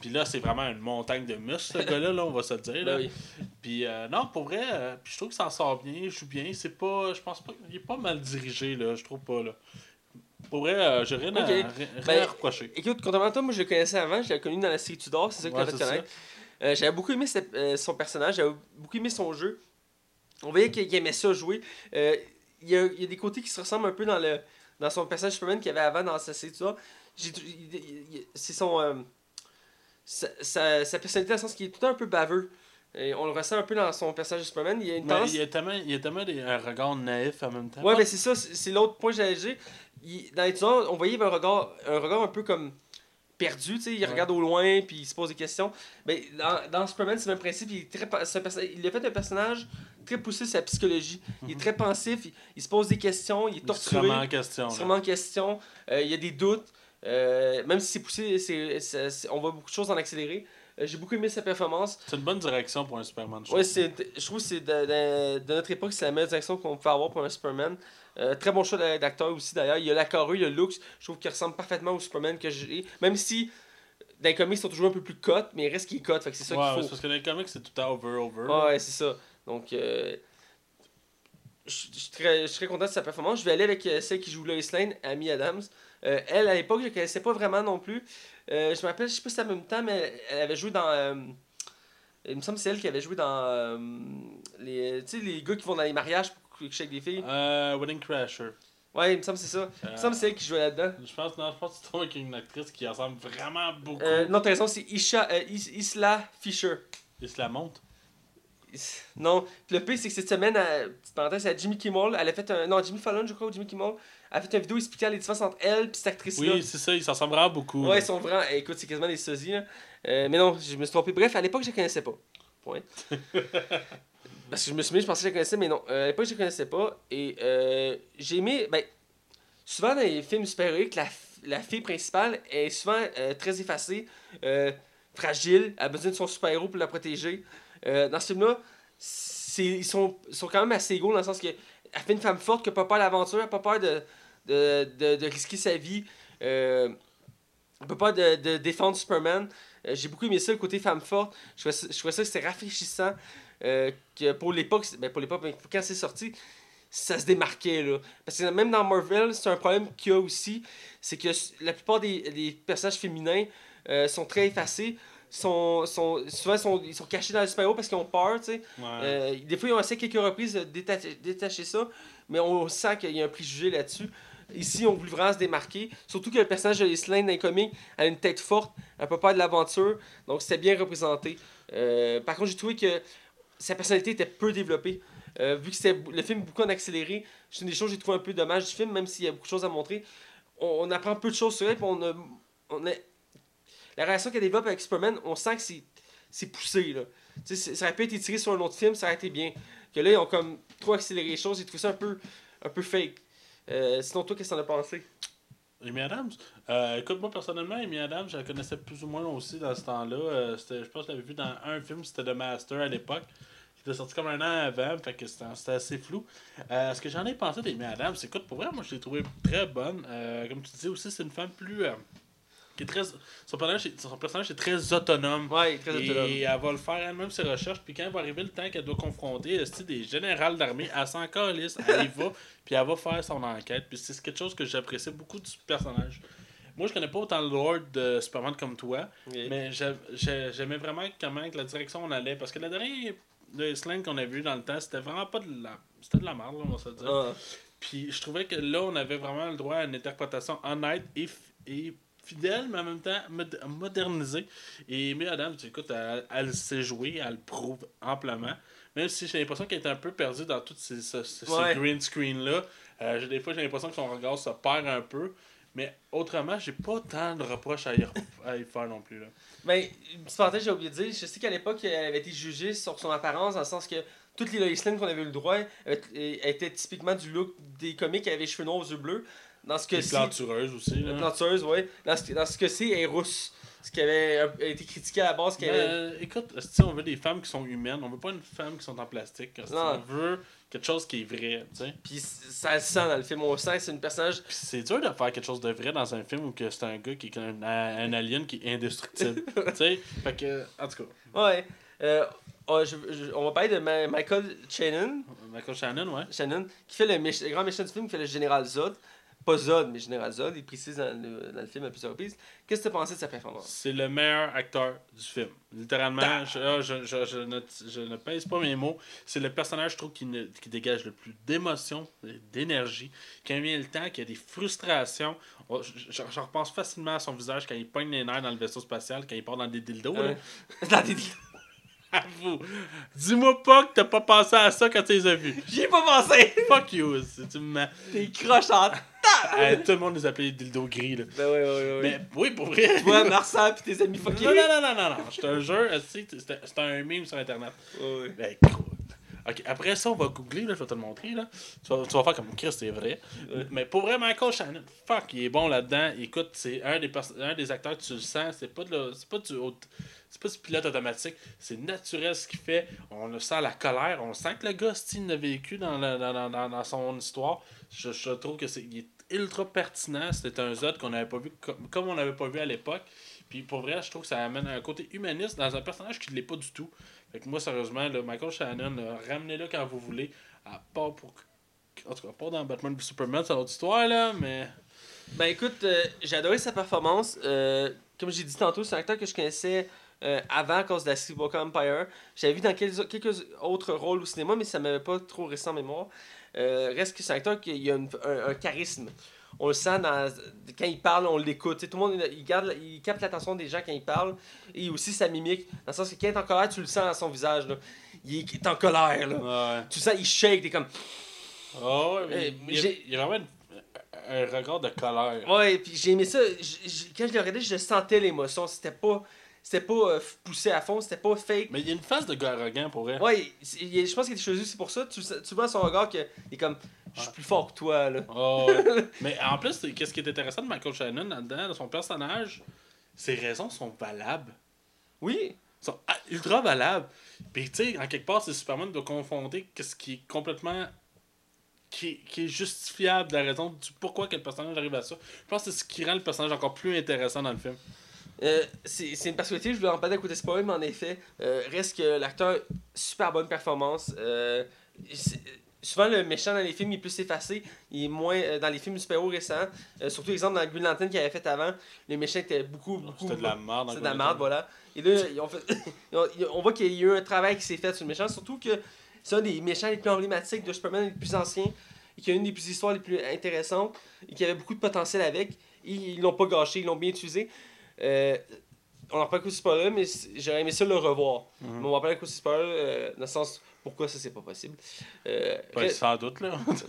Puis là, c'est vraiment une montagne de muscles, ce gars-là, là, on va se le dire. Ben Là. oui. Puis euh, non, pour vrai, euh, puis je trouve que ça en sort bien, il joue bien. C'est pas, je pense pas, il est pas mal dirigé, là, je trouve pas, là. Pour vrai, euh, j'ai rien, à, rien, Ben, à reprocher. Écoute, contrairement à toi, moi je le connaissais avant, je l'avais connu dans la série Tudor, c'est ça que Ouais, tu connaître. Euh, j'avais beaucoup aimé cette- son personnage, j'avais beaucoup aimé son jeu. On voyait qu'il qu'il aimait ça jouer. Il y, a, il y a des côtés qui se ressemblent un peu dans le dans son personnage Superman qu'il y avait avant dans sa série Tudor. C'est son. Sa, sa, sa personnalité dans le sens qu'il est tout le temps un peu baveux. Et on le ressent un peu dans son personnage de Superman. Il y a une tendance. il y a tellement, il y a tellement des, un regard naïf en même temps. Ouais, mais c'est ça, c'est l'autre point que j'allais dire. Il- dans les Tudors, on voyait un regard, un regard un peu comme perdu, tu sais, il Ouais. regarde au loin puis il se pose des questions. Mais dans, dans Superman, c'est le même principe, il, est très, perso- il a fait un personnage très poussé sur sa psychologie. Il est très pensif, il, il se pose des questions, il est torturé, vraiment en question. il se remet en question, euh, il y a des doutes. Euh, même si c'est poussé, c'est, c'est- c'est- on voit beaucoup de choses en accéléré. Euh, J'ai beaucoup aimé sa performance. C'est une bonne direction pour un Superman. je Ouais, trouve. c'est, je trouve que c'est de, de- de notre époque, c'est la meilleure direction qu'on peut avoir pour un Superman. Euh, très bon choix d'a- d'acteur aussi d'ailleurs. Il y a la carrure, il y a le looks. Je trouve qu'il ressemble parfaitement au Superman que j'ai. Même si dans les comics, ils sont toujours un peu plus cut, mais il reste qu'il est cut. Fait que c'est ça Ouais, qu'il c'est faut. parce que dans les comics, c'est tout temps over, over. Ouais, ouais, c'est ça. Donc, euh, je suis très, très content de sa performance. Je vais aller avec celle qui joue Lois Lane, Amy Adams. Euh, elle, à l'époque, je ne connaissais pas vraiment non plus. Euh, je me rappelle, je sais pas si c'est en même temps, mais elle avait joué dans. euh, il me semble que c'est elle qui avait joué dans. les, tu sais, les gars qui vont dans les mariages pour coucher avec des filles. Wedding Crasher. Ouais, il me semble que c'est ça. Il me semble que c'est elle qui jouait là-dedans. Je pense, non, je pense que c'est toi avec une actrice qui ressemble vraiment beaucoup. Non, t'as raison, c'est Isha, Is- Isla Fisher. Il se la monte? Is- Non, Puis le pire, c'est que cette semaine, à, petite parenthèse, à Jimmy Kimmel, elle a fait un. Non, Jimmy Fallon, je crois, ou Jimmy Kimmel, a fait une vidéo expliquant les différences entre elle et cette actrice-là. Oui, c'est ça, il s'en ressemble vraiment beaucoup. Ouais, ils sont vraiment. Écoute, c'est quasiment des sosies, là. Euh, mais non, je me suis trompé. Bref, à l'époque, je ne connaissais pas. Point. Parce que je me suis mis, je pensais que je la connaissais, mais non. Euh, à l'époque, je la connaissais pas. Et euh, j'ai aimé. Ben, souvent dans les films super-héroïques, la, la fille principale est souvent très effacée, fragile, elle a besoin de son super-héros pour la protéger. Dans ce film-là, ils sont, ils sont quand même assez égaux dans le sens que elle fait une femme forte qui n'a pas peur de l'aventure, elle n'a pas peur de, de, de, de risquer sa vie. Euh, elle peut pas de, de défendre Superman. Euh, J'ai beaucoup aimé ça, le côté femme forte. Je trouvais ça, je trouvais ça que c'était rafraîchissant. euh, que pour l'époque, ben pour l'époque, mais quand c'est sorti, ça se démarquait. Là. Parce que même dans Marvel, c'est un problème qu'il y a aussi. C'est que la plupart des, des personnages féminins euh, sont très effacés. Sont, sont, souvent, sont, ils sont cachés dans le super-héros parce qu'ils ont peur. tu sais. Ouais. Des fois, ils ont essayé quelques reprises de détacher, détacher ça, mais on sent qu'il y a un préjugé là-dessus. Ici, on voulait vraiment se démarquer. Surtout que le personnage de Lane dans les a une tête forte, elle peut pas de l'aventure, donc c'était bien représenté. Euh, par contre, j'ai trouvé que sa personnalité était peu développée. Euh, vu que c'était le film beaucoup en accéléré, c'est une des choses que j'ai trouvé un peu dommage du film, même s'il y a beaucoup de choses à montrer. On, apprend peu de choses sur elle, on a, on la relation qu'elle développe avec Superman, on sent que c'est, c'est poussé. Là. Ça aurait pu être étiré sur un autre film, ça aurait été bien. Que là, ils ont comme trop accéléré les choses, j'ai trouvé ça un peu, un peu fake. Euh, sinon, toi, qu'est-ce que t'en as pensé? Amy Adams? Euh, Écoute, moi personnellement, Amy Adams, je la connaissais plus ou moins aussi dans ce temps-là. Euh, c'était- je pense que je l'avais vu dans un film, c'était The Master à l'époque. qui était sorti comme un an avant, fait que c'était c'était assez flou. Euh, ce que j'en ai pensé d'Amy Adams, écoute, pour vrai, moi je l'ai trouvé très bonne. Comme tu disais aussi, c'est une femme plus. Qui est très. Son personnage, est- son personnage est très autonome. Ouais, très Et autonome. elle va le faire elle-même ses recherches. Puis quand va arriver le temps qu'elle doit confronter des générales d'armée, elle s'en calisse, elle y va, puis elle va faire son enquête. Puis c'est quelque chose que j'apprécie beaucoup du personnage. Moi, je connais pas autant le lore de Superman comme toi, mais j'ai- j'ai- j'aimais vraiment comment que la direction on allait. Parce que la dernière de Slang qu'on a vu dans le temps, c'était vraiment pas de la. C'était de la merde, là, on va se dire. Ah. Puis je trouvais que là, on avait vraiment le droit à une interprétation honnête et, et fidèle, mais en même temps mod- modernisée. Et Amy Adams, écoute, elle, elle sait jouer, elle le prouve amplement. Même si j'ai l'impression qu'elle est un peu perdue dans tous ces, Ouais. green screen-là. Euh, des fois, j'ai l'impression que son regard se perd un peu. Mais autrement, j'ai pas tant de reproches à y, à y faire non plus. Là. Ben, une petite parenthèse, j'ai oublié de dire. Je sais qu'à l'époque, elle avait été jugée sur son apparence, dans le sens que toutes les Lois Lane qu'on avait eu le droit étaient typiquement du look des comiques qui avaient les cheveux noirs aux yeux bleus. Dans ce Les que-ci, plantureuses aussi. la là. plantureuse, ouais. Dans ce, dans ce que-ci, elle est rousse. Ce qui avait euh, été critiqué à la base. Qui avait... euh, écoute, si on veut des femmes qui sont humaines, on veut pas une femme qui sont en plastique. Non. On veut quelque chose qui est vrai, tu sais. Puis ça le sent dans le film. On sent c'est une personnage. Puis c'est dur de faire quelque chose de vrai dans un film où que c'est un gars qui est un, un alien qui est indestructible. tu sais, fait que, en tout cas, Ouais. Euh, oh, je- je- on va parler de Ma- Michael Shannon, Michael Shannon, ouais. Shannon qui fait le, le grand méchant du film, qui fait le général Zod. Pas Zod, mais général Zod. Il précise dans le, dans le film à plusieurs reprises. Qu'est-ce que tu as pensé de sa performance? C'est le meilleur acteur du film. Littéralement, je, ah, je, je, je ne, je ne pèse pas mes mots. C'est le personnage, je trouve, qui, ne- qui dégage le plus d'émotion, d'énergie. Quand vient le temps, qu'il y a des frustrations. Oh, je- repense facilement à son visage quand il pogne les nerfs dans le vaisseau spatial, quand il part dans des dildos. là. Euh, dans des... Dis-moi pas que t'as pas pensé à ça quand tu les as vus. J'y ai pas pensé Fuck you. Tu me... T'es crochante Euh, tout le monde les appelait dildos gris. Là. Ben ouais, ouais, ouais. Mais oui, pour vrai. Toi, Marsan pis tes amis non, fuckés. non, non, non, non, non. Je te jure, tu sais, c'était c'était un meme sur Internet. Ouais, ouais. Ben, écoute. Ok, après ça, on va googler, là, je vais te le montrer. Là. Tu, vas, tu vas faire comme Chris, c'est vrai. Ouais. Mais pour vrai, Michael Shannon, fuck, il est bon là-dedans. Écoute, c'est un des, un des acteurs, tu le sens, c'est pas, de la- pas du haut- c'est pas du pilote automatique, c'est naturel ce qu'il fait. On sent la colère, on sent que le gars, a vécu dans, dans, dans, dans, son histoire. Je, je trouve que c'est est ultra pertinent. C'était un Zod qu'on n'avait pas vu comme, comme on n'avait pas vu à l'époque. Puis pour vrai, je trouve que ça amène un côté humaniste dans un personnage qui ne l'est pas du tout. Fait que moi, sérieusement, là, Michael Shannon, ramenez-le quand vous voulez. À part pour. En tout cas, pas dans Batman v Superman, c'est une autre histoire, là, mais. Ben écoute, euh, j'ai adoré sa performance. Euh, comme j'ai dit tantôt, c'est un acteur que je connaissais euh, avant à cause de la série Walker Empire. J'avais vu dans quelques, quelques autres rôles au cinéma, mais ça m'avait pas trop resté en mémoire. Euh, reste que c'est un acteur qui a une- un, un charisme. On le sent dans, quand il parle, on l'écoute. Tout le monde il, garde, il capte l'attention des gens quand il parle. Et aussi sa mimique. Dans le sens que quand il est en colère, tu le sens dans son visage. Là. Il, est, en colère. Là. Ouais. Tu le sens, il shake. T'es comme. Oh, mais Euh, il, y a, il y a vraiment une- un regard de colère. Ouais, puis j'ai aimé ça. J- j- quand je le regardais, je sentais l'émotion. C'était pas. C'était pas euh, poussé à fond, c'était pas fake. Mais il y a une phase de gars arrogant pour vrai. Ouais, je pense qu'il était choisi aussi pour ça. Tu, tu vois son regard qu'il est comme Je suis plus fort que toi, là. Oh, ouais. Mais en plus, c'est- qu'est-ce qui est intéressant de Michael Shannon là-dedans, de son personnage, ses raisons sont valables. Oui. sont ah, ultra valables. Puis, tu sais, en quelque part, c'est Superman de confronter ce qui est complètement. Qui, est- qui est justifiable de la raison du pourquoi que le personnage arrive à ça. Je pense que c'est ce qui rend le personnage encore plus intéressant dans le film. Euh, c'est c'est une perspective, je parler à côté spoil, mais en effet, euh, reste que l'acteur, super bonne performance. Euh, souvent, le méchant dans les films, il est plus effacé. Il est moins euh, dans les films super-héros récents. Euh, surtout, exemple, dans Green Lantern qu'il avait fait avant, le méchant était beaucoup, beaucoup. C'était de la merde. C'est de la merde, voilà. Et là, fait... on voit qu'il y a eu un travail qui s'est fait sur le méchant, surtout que c'est un des méchants les plus emblématiques de Superman, les plus anciens, et qui a une des plus histoires les plus intéressantes, et qui avait beaucoup de potentiel avec. Et ils l'ont pas gâché, ils l'ont bien utilisé. Euh, on en reparle pas là, mais j'aurais aimé ça le revoir. Mhm. Mais on va parler aussi pas là, dans le sens pourquoi ça c'est pas possible. Euh, sans doute, là.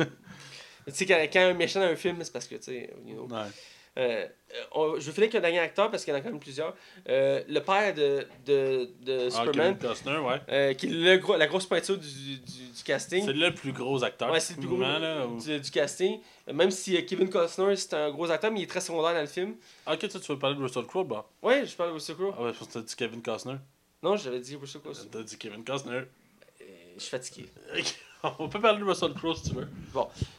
tu sais, quand, quand un méchant dans un film, c'est parce que, tu sais, you know, ouais. Euh, on- je vais finir avec un dernier acteur parce qu'il y en a quand même plusieurs. Euh, le père de, de, de Ah, Superman, Kevin Costner, ouais. euh, qui est le gros, la grosse pointure du, du, du casting. C'est le plus gros acteur. Ouais, c'est le plus gros techniquement, là, ou- du, du casting. Euh, Même si euh, Kevin Costner, c'est un gros acteur, mais il est très secondaire dans le film. Ah, ok, toi, tu veux parler de Russell Crowe, bah. Ouais, je parle de Russell Crowe. Ah ouais, parce que t'as dit Kevin Costner. Non, j'avais dit Russell Crowe. T'as dit Kevin Costner. Euh, Je suis fatigué. On peut parler de Russell Crowe si tu veux.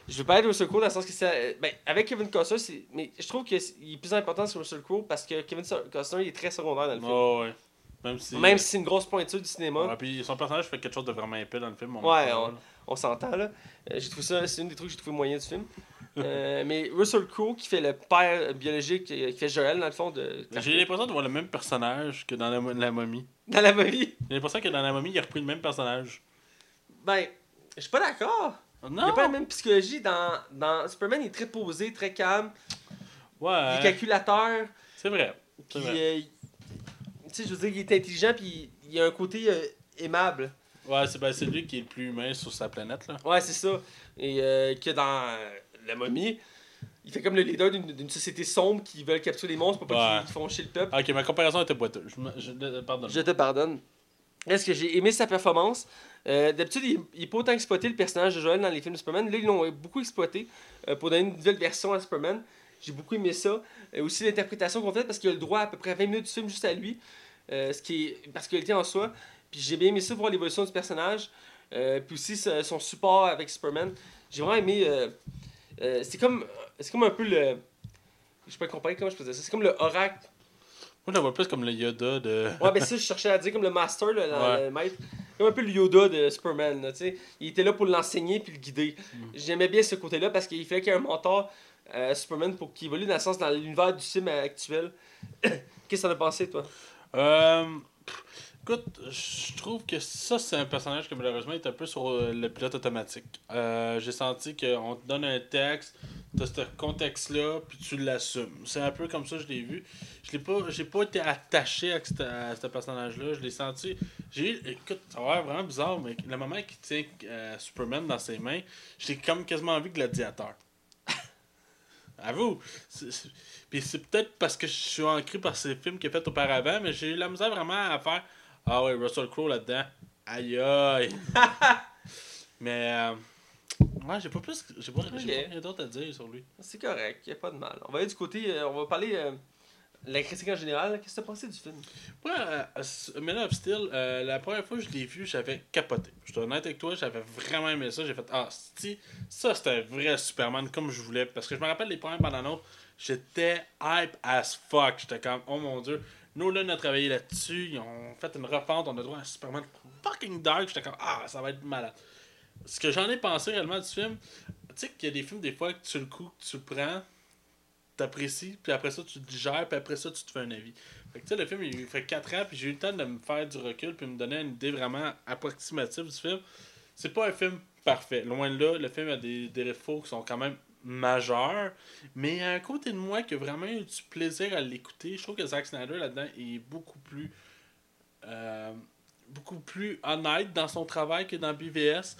Je vais parler de Russell Crowe dans le sens que c'est. Ben, avec Kevin Costner, c'est. Mais je trouve qu'il est plus important que Russell Crowe parce que Kevin Costner, il est très secondaire dans le film. Oh, ouais. Même si. Même si c'est une grosse pointure du cinéma. Ouais, puis son personnage fait quelque chose de vraiment épais dans le film. on Ouais, on- on s'entend là. Euh, j'ai trouvé ça, c'est une des trucs que j'ai trouvé moyen du film. Euh, mais Russell Crowe qui fait le père biologique, euh, qui fait Joel dans le fond de. J'ai l'impression de voir le même personnage que dans la, la momie. Dans la momie. J'ai l'impression que dans la momie, il a repris le même personnage. Ben, je suis pas d'accord. Il Non! a pas la même psychologie dans, dans Superman, il est très posé, très calme, il est Ouais, calculateur, c'est vrai. puis euh, tu sais, je veux dire, il est intelligent, puis il, il a un côté euh, aimable. Ouais, c'est ben, lui qui est le plus humain sur sa planète, là. Ouais, c'est ça. Et euh, que dans euh, La momie, il fait comme le leader d'une société sombre qui veulent capturer les monstres pour pas Ouais. qu'ils font chier le peuple. Ok, ma comparaison était boiteuse. Je, je, pardonne. Je te pardonne. Est-ce que j'ai aimé sa performance? Euh, D'habitude, il il est pas autant exploité le personnage de Joel dans les films de Superman. Là, ils l'ont beaucoup exploité euh, pour donner une nouvelle version à Superman. J'ai beaucoup aimé ça. Euh, aussi l'interprétation qu'on fait parce qu'il a le droit à, à peu près 20 minutes du film juste à lui. Euh, ce qui est particularité en soi. Puis j'ai bien aimé ça voir l'évolution du personnage. Euh, puis aussi son support avec Superman. J'ai vraiment aimé. euh, euh, c'est comme c'est comme un peu le. Je pas comparer comment je peux ça. C'est comme le oracle Moi, je le vois plus comme le Yoda de. Ouais, ben ça, je cherchais à dire comme le master, là, la- Ouais. le maître. Comme un peu le Yoda de Superman, tu sais. Il était là pour l'enseigner puis le guider. Mm. J'aimais bien ce côté-là parce qu'il fallait qu'il y ait un mentor euh, Superman pour qu'il évolue dans le sens dans l'univers du film actuel. Qu'est-ce que t'en as pensé, toi? Euh, pff, écoute, je trouve que ça, c'est un personnage qui malheureusement est un peu sur euh, le pilote automatique. Euh, J'ai senti qu'on te donne un texte, tu ce contexte-là, puis tu l'assumes. C'est un peu comme ça que je l'ai vu. Je l'ai pas, pas été attaché à ce, à personnage-là. Je l'ai senti. J'ai écoute, ça va vraiment bizarre, mais le moment qu'il tient euh, Superman dans ses mains, j'ai comme quasiment vu gladiateur. Avoue. C'est- c'est- Puis c'est peut-être parce que je suis ancré par ces films qu'il a fait auparavant, mais j'ai eu la misère vraiment à faire Ah ouais, Russell Crowe là-dedans. Aïe aïe. mais euh, ouais, j'ai pas plus. J'ai pas, rien d'autre à dire sur lui. C'est correct, y a pas de mal. On va aller du côté. euh, on va parler euh, de la critique en général. Qu'est-ce que t'as pensé du film? Ouais, euh, Man of Steel, euh, la première fois que je l'ai vu, j'avais capoté. Je suis honnête avec toi, j'avais vraiment aimé ça. J'ai fait Ah, si, ça c'était un vrai Superman comme je voulais. Parce que je me rappelle les premières bandes j'étais hype as fuck. J'étais comme Oh mon dieu. Nolan a travaillé là-dessus, ils ont fait une refonte, on a droit à un Superman fucking dark. J'étais comme Ah, ça va être malade. Ce que j'en ai pensé réellement du film, tu sais qu'il y a des films, des fois, que tu le coup, que tu le prends, t'apprécies, puis après ça, tu le digères, puis après ça, tu te fais un avis. Fait que tu sais, le film, il fait 4 ans, puis j'ai eu le temps de me faire du recul, puis me donner une idée vraiment approximative du film. C'est pas un film parfait. Loin de là, le film a des, des défauts qui sont quand même majeurs, mais il y a un côté de moi qui a vraiment eu du plaisir à l'écouter. Je trouve que Zack Snyder, là-dedans, est beaucoup plus... euh, beaucoup plus honnête dans son travail que dans BVS.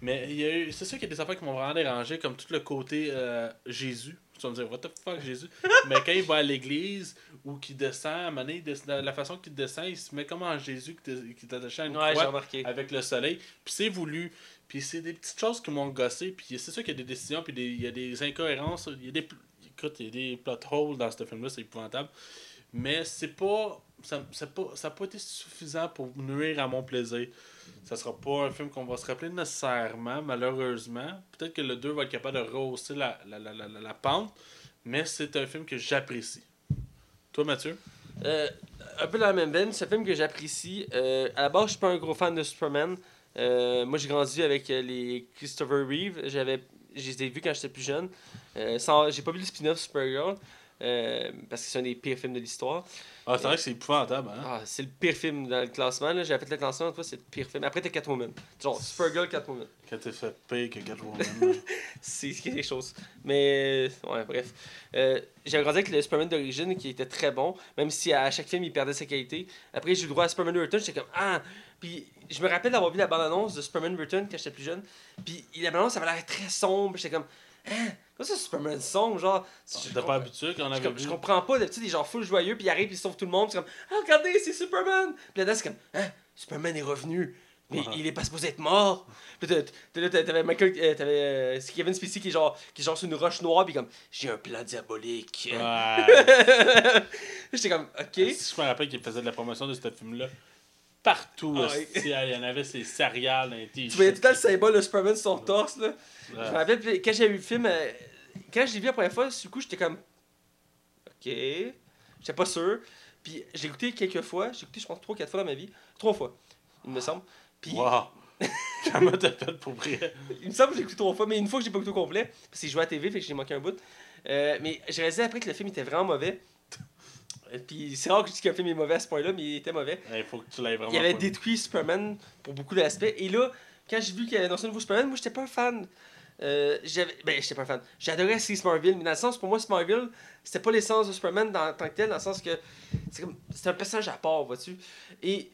Mais il y a eu, c'est sûr qu'il y a des affaires qui m'ont vraiment dérangé, comme tout le côté euh, Jésus. Tu vas me dire, what the fuck, Jésus? Mais quand il va à l'église ou qu'il descend, à un moment donné, il descend- la façon qu'il descend, il se met comme en Jésus qui est- attaché à une Ouais, croix avec le soleil. Puis c'est voulu. Puis c'est des petites choses qui m'ont gossé. Puis c'est sûr qu'il y a des décisions, puis il y a des incohérences. Il y a des, écoute, il y a des plot holes dans ce film-là, c'est épouvantable. Mais c'est pas. Ça n'a pas, ça pas été suffisant pour nuire à mon plaisir. Ça sera pas un film qu'on va se rappeler nécessairement, malheureusement. Peut-être que le 2 va être capable de rehausser la, la, la, la, la- la pente, mais c'est un film que j'apprécie. Toi, Mathieu? Euh, un peu dans la même veine, c'est un film que j'apprécie. Euh, à la base, je suis pas un gros fan de Superman. Euh, moi, j'ai grandi avec euh, les Christopher Reeve. J'avais, je les ai vus quand j'étais plus jeune. Euh, sans- j'ai pas vu le spin-off Supergirl euh, parce que c'est un des pires films de l'histoire. Ah, c'est vrai que c'est épouvantable, hein Ah, c'est le pire film dans le classement. Là. J'avais fait le classement, toi, c'est le pire film. Après, t'as Catwoman. Genre, Supergirl, Catwoman. Quand t'es fait pire que Catwoman. c'est quelque chose. Mais, euh, ouais, bref. Euh, j'ai grandi avec le Superman d'origine qui était très bon, même si à chaque film il perdait sa qualité. Après, j'ai eu le droit à Superman Return, j'étais comme Ah Puis, je me rappelle d'avoir vu la bande-annonce de Superman Return quand j'étais plus jeune. Puis, la bande-annonce, ça avait l'air très sombre. J'étais comme Hein? Comment ça, Superman sombre Genre, je, pas habitué qu'on je, avait je comprends pas. D'habitude, il est genre full joyeux, puis il arrive, puis il sauve tout le monde. C'est comme Ah, regardez, c'est Superman Puis là-dedans, c'est comme Hein? Superman est revenu. Mais il est pas supposé être mort. Puis là, t'avais Michael, euh, t'avais euh, Kevin Spacey qui est genre, qui est genre sur une roche noire, puis comme, j'ai un plan diabolique. Ouais. J'étais comme, ok. Si je me rappelle qu'il faisait de la promotion de ce film-là, partout, Ah il y en avait ces céréales, un Tu voyais tout le temps le symbole de Superman sur son torse, là. Je me rappelle, puis quand j'ai vu le film, euh, quand je l'ai vu la première fois, le coup, j'étais comme, ok. J'étais pas sûr. Puis j'ai écouté quelques fois, j'ai écouté, je pense, 3-4 fois dans ma vie. Trois fois, il me semble. Puis Wow. Comment t'as fait pour vrai? il me semble que j'ai écouté trois fois, mais une fois que j'ai pas écouté au complet, parce que j'ai joué à la TV, fait que j'ai manqué un bout. Euh, mais j'ai réalisé après que le film était vraiment mauvais. Euh, Puis c'est rare que qu'un film est mauvais à ce point-là, mais il était mauvais. Il faut que tu l'aies vraiment Il avait détruit Superman pour beaucoup d'aspects. Et là, quand j'ai vu qu'il y avait annoncé un nouveau Superman, moi j'étais pas un fan. Euh, j'avais- ben, j'étais pas un fan. J'adorais Steve Smallville, mais dans le sens, pour moi, Smallville, c'était pas l'essence de Superman dans, en tant que tel, dans le sens que c'est comme c'est un personnage à part, vois-tu. Et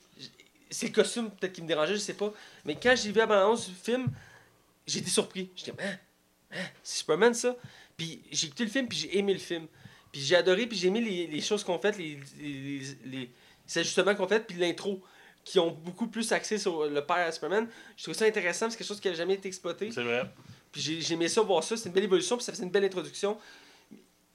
c'est le costume peut-être qui me dérangeait, je sais pas. Mais quand j'ai vu la bande-annonce du film, j'ai été surpris. J'étais hein, hein, c'est Superman ça. Puis j'ai écouté le film, puis j'ai aimé le film. Puis j'ai adoré, puis j'ai aimé les, les choses qu'on fait, les, les, les, les- ajustements qu'on fait, puis l'intro qui ont beaucoup plus axé sur le père à Superman. Je trouve ça intéressant, c'est quelque chose qui n'a jamais été exploité. C'est vrai. Puis j'ai aimé ça, voir ça. C'est une belle évolution, puis ça faisait une belle introduction.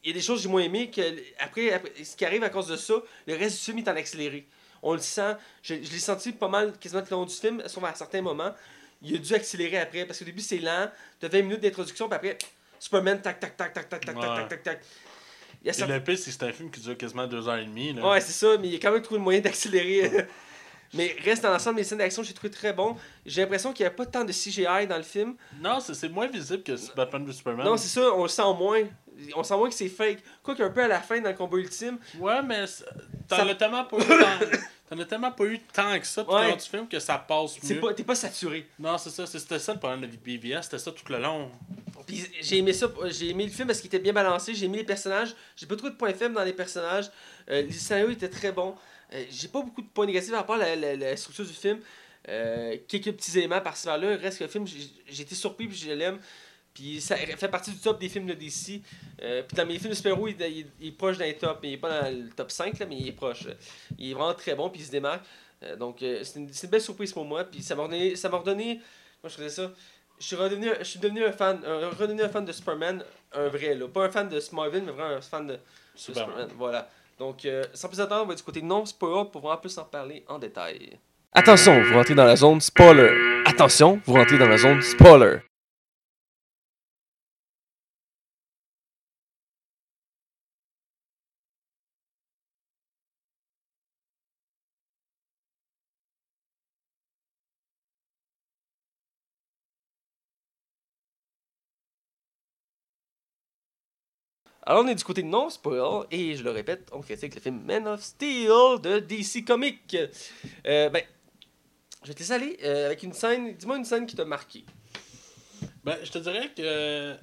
Il y a des choses que j'ai moins aimées que après, après, ce qui arrive à cause de ça, le reste du film est en accéléré. On le sent. Je, je l'ai senti pas mal quasiment tout le long du film, sauf à certains moments. Il a dû accélérer après, parce qu'au début c'est lent, de 20 minutes d'introduction, puis après, Superman, tac, tac, tac, tac, tac, tac, tac, Ouais. tac, tac, tac. Il y a le pire, c'est que c'est un film qui dure quasiment deux heures et demie. Là. Ouais, c'est ça, mais il a quand même trouvé le moyen d'accélérer. mais reste dans l'ensemble, les scènes d'action, j'ai trouvé très bon. J'ai l'impression qu'il n'y a pas tant de CGI dans le film. Non, c'est moins visible que Batman vs Superman. Non, c'est ça, on le sent moins. On sent moins que c'est fake. Quoi qu'un peu à la fin, dans le combat ultime, Ouais, mais t'en Ça- as tellement pas eu tant... t'en as tellement pas eu tant que ça tout Ouais. du film que ça passe mieux. t'es pas saturé. Non, c'est ça. C'était ça le problème de BVS. C'était ça tout le long. Puis j'ai aimé ça, j'ai aimé le film parce qu'il était bien balancé, j'ai aimé les personnages, j'ai pas trouvé de points faibles dans les personnages, euh, les scénarios étaient très bons, Euh, j'ai pas beaucoup de points négatifs à part la, la- la structure du film, Euh, quelques petits éléments par-ci par-là, reste que le film, j'ai été surpris puis je l'aime, puis ça fait partie du top des films de DC, Euh, puis dans mes films de super-héros, il, est proche d'un top, mais il est pas dans le top 5, là, mais il est proche, il est vraiment très bon puis il se démarque, Euh, donc c'est une, une belle surprise pour moi, puis ça m'a redonné, ça m'a redonné, moi je faisais ça, je suis redevenu, je suis devenu un fan, redevenu un fan de Superman, un vrai là, pas un fan de Smallville, mais vraiment un fan de. Superman. Voilà. Donc euh, sans plus attendre, on va du côté non spoiler pour vraiment plus en parler en détail. Attention, vous rentrez dans la zone spoiler. Attention, vous rentrez dans la zone spoiler. Alors on est du côté non spoiler et je le répète, on critique le film Man of Steel de DC Comics. Euh, ben, je vais te laisser aller euh, avec une scène. Dis-moi une scène qui t'a marqué. Ben, je te dirais que.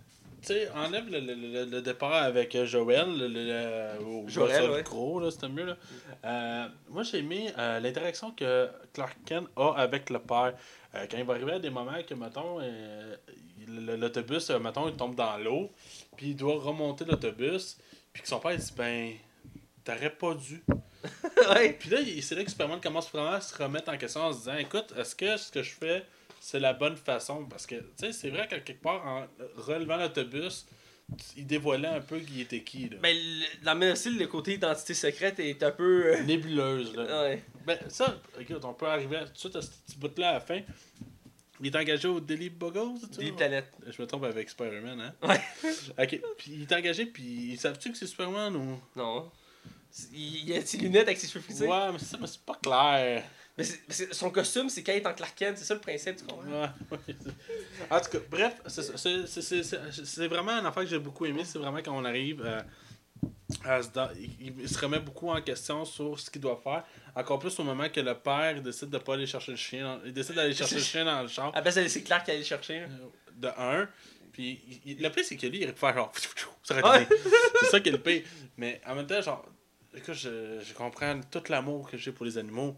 Tu sais, enlève le, le, le- le départ avec euh, Joël, le, Joël, ouais. gros, là, c'était mieux. Là. Euh, moi, j'ai aimé l'interaction que Clark Kent a avec le père. Euh, quand il va arriver à des moments que, mettons, euh, l'autobus, euh, mettons, il tombe dans l'eau, puis il doit remonter l'autobus, puis que son père il dit Ben, t'aurais pas dû. Puis là, il- c'est là que Superman commence vraiment à se remettre en question en se disant Écoute, est-ce que ce que je fais, c'est la bonne façon? Parce que, tu sais, c'est vrai qu'à quelque part, en relevant l'autobus, il dévoilait un peu qui était qui. Là. Ben, le- dans le côté identité secrète est un peu. euh, Nébuleuse, là. Ouais. Ben, ça, écoute, on peut arriver tout de suite à ce petit bout-là à la fin. Il est engagé au Daily Buggles, ça? Des planètes. Je me trompe avec Spider-Man, hein? Ouais. ok, puis il est engagé, puis savent-tu que c'est Superman ou? Non. Il a ses lunettes avec ses cheveux frisés. Ouais, mais ça, mais c'est pas clair. Mais son costume, c'est quand il est en Clark Kent, c'est ça le principe, tu comprends? Ouais, ouais. En tout cas, bref, c'est ça, c'est- c'est- c'est- c'est c'est vraiment un affaire que j'ai beaucoup aimé. C'est vraiment quand on arrive à, il, il se remet beaucoup en question sur ce qu'il doit faire. Encore plus au moment que le père décide de pas aller chercher le chien. dans- il décide d'aller chercher le chien dans le char. Place de laisser Clark aller le chercher. Euh, De un. Puis il- le pire, c'est que lui, il aurait pu faire genre. Ça aurait été- C'est ça qui est le pire. Mais en même temps, genre. Écoute, je, je comprends tout l'amour que j'ai pour les animaux.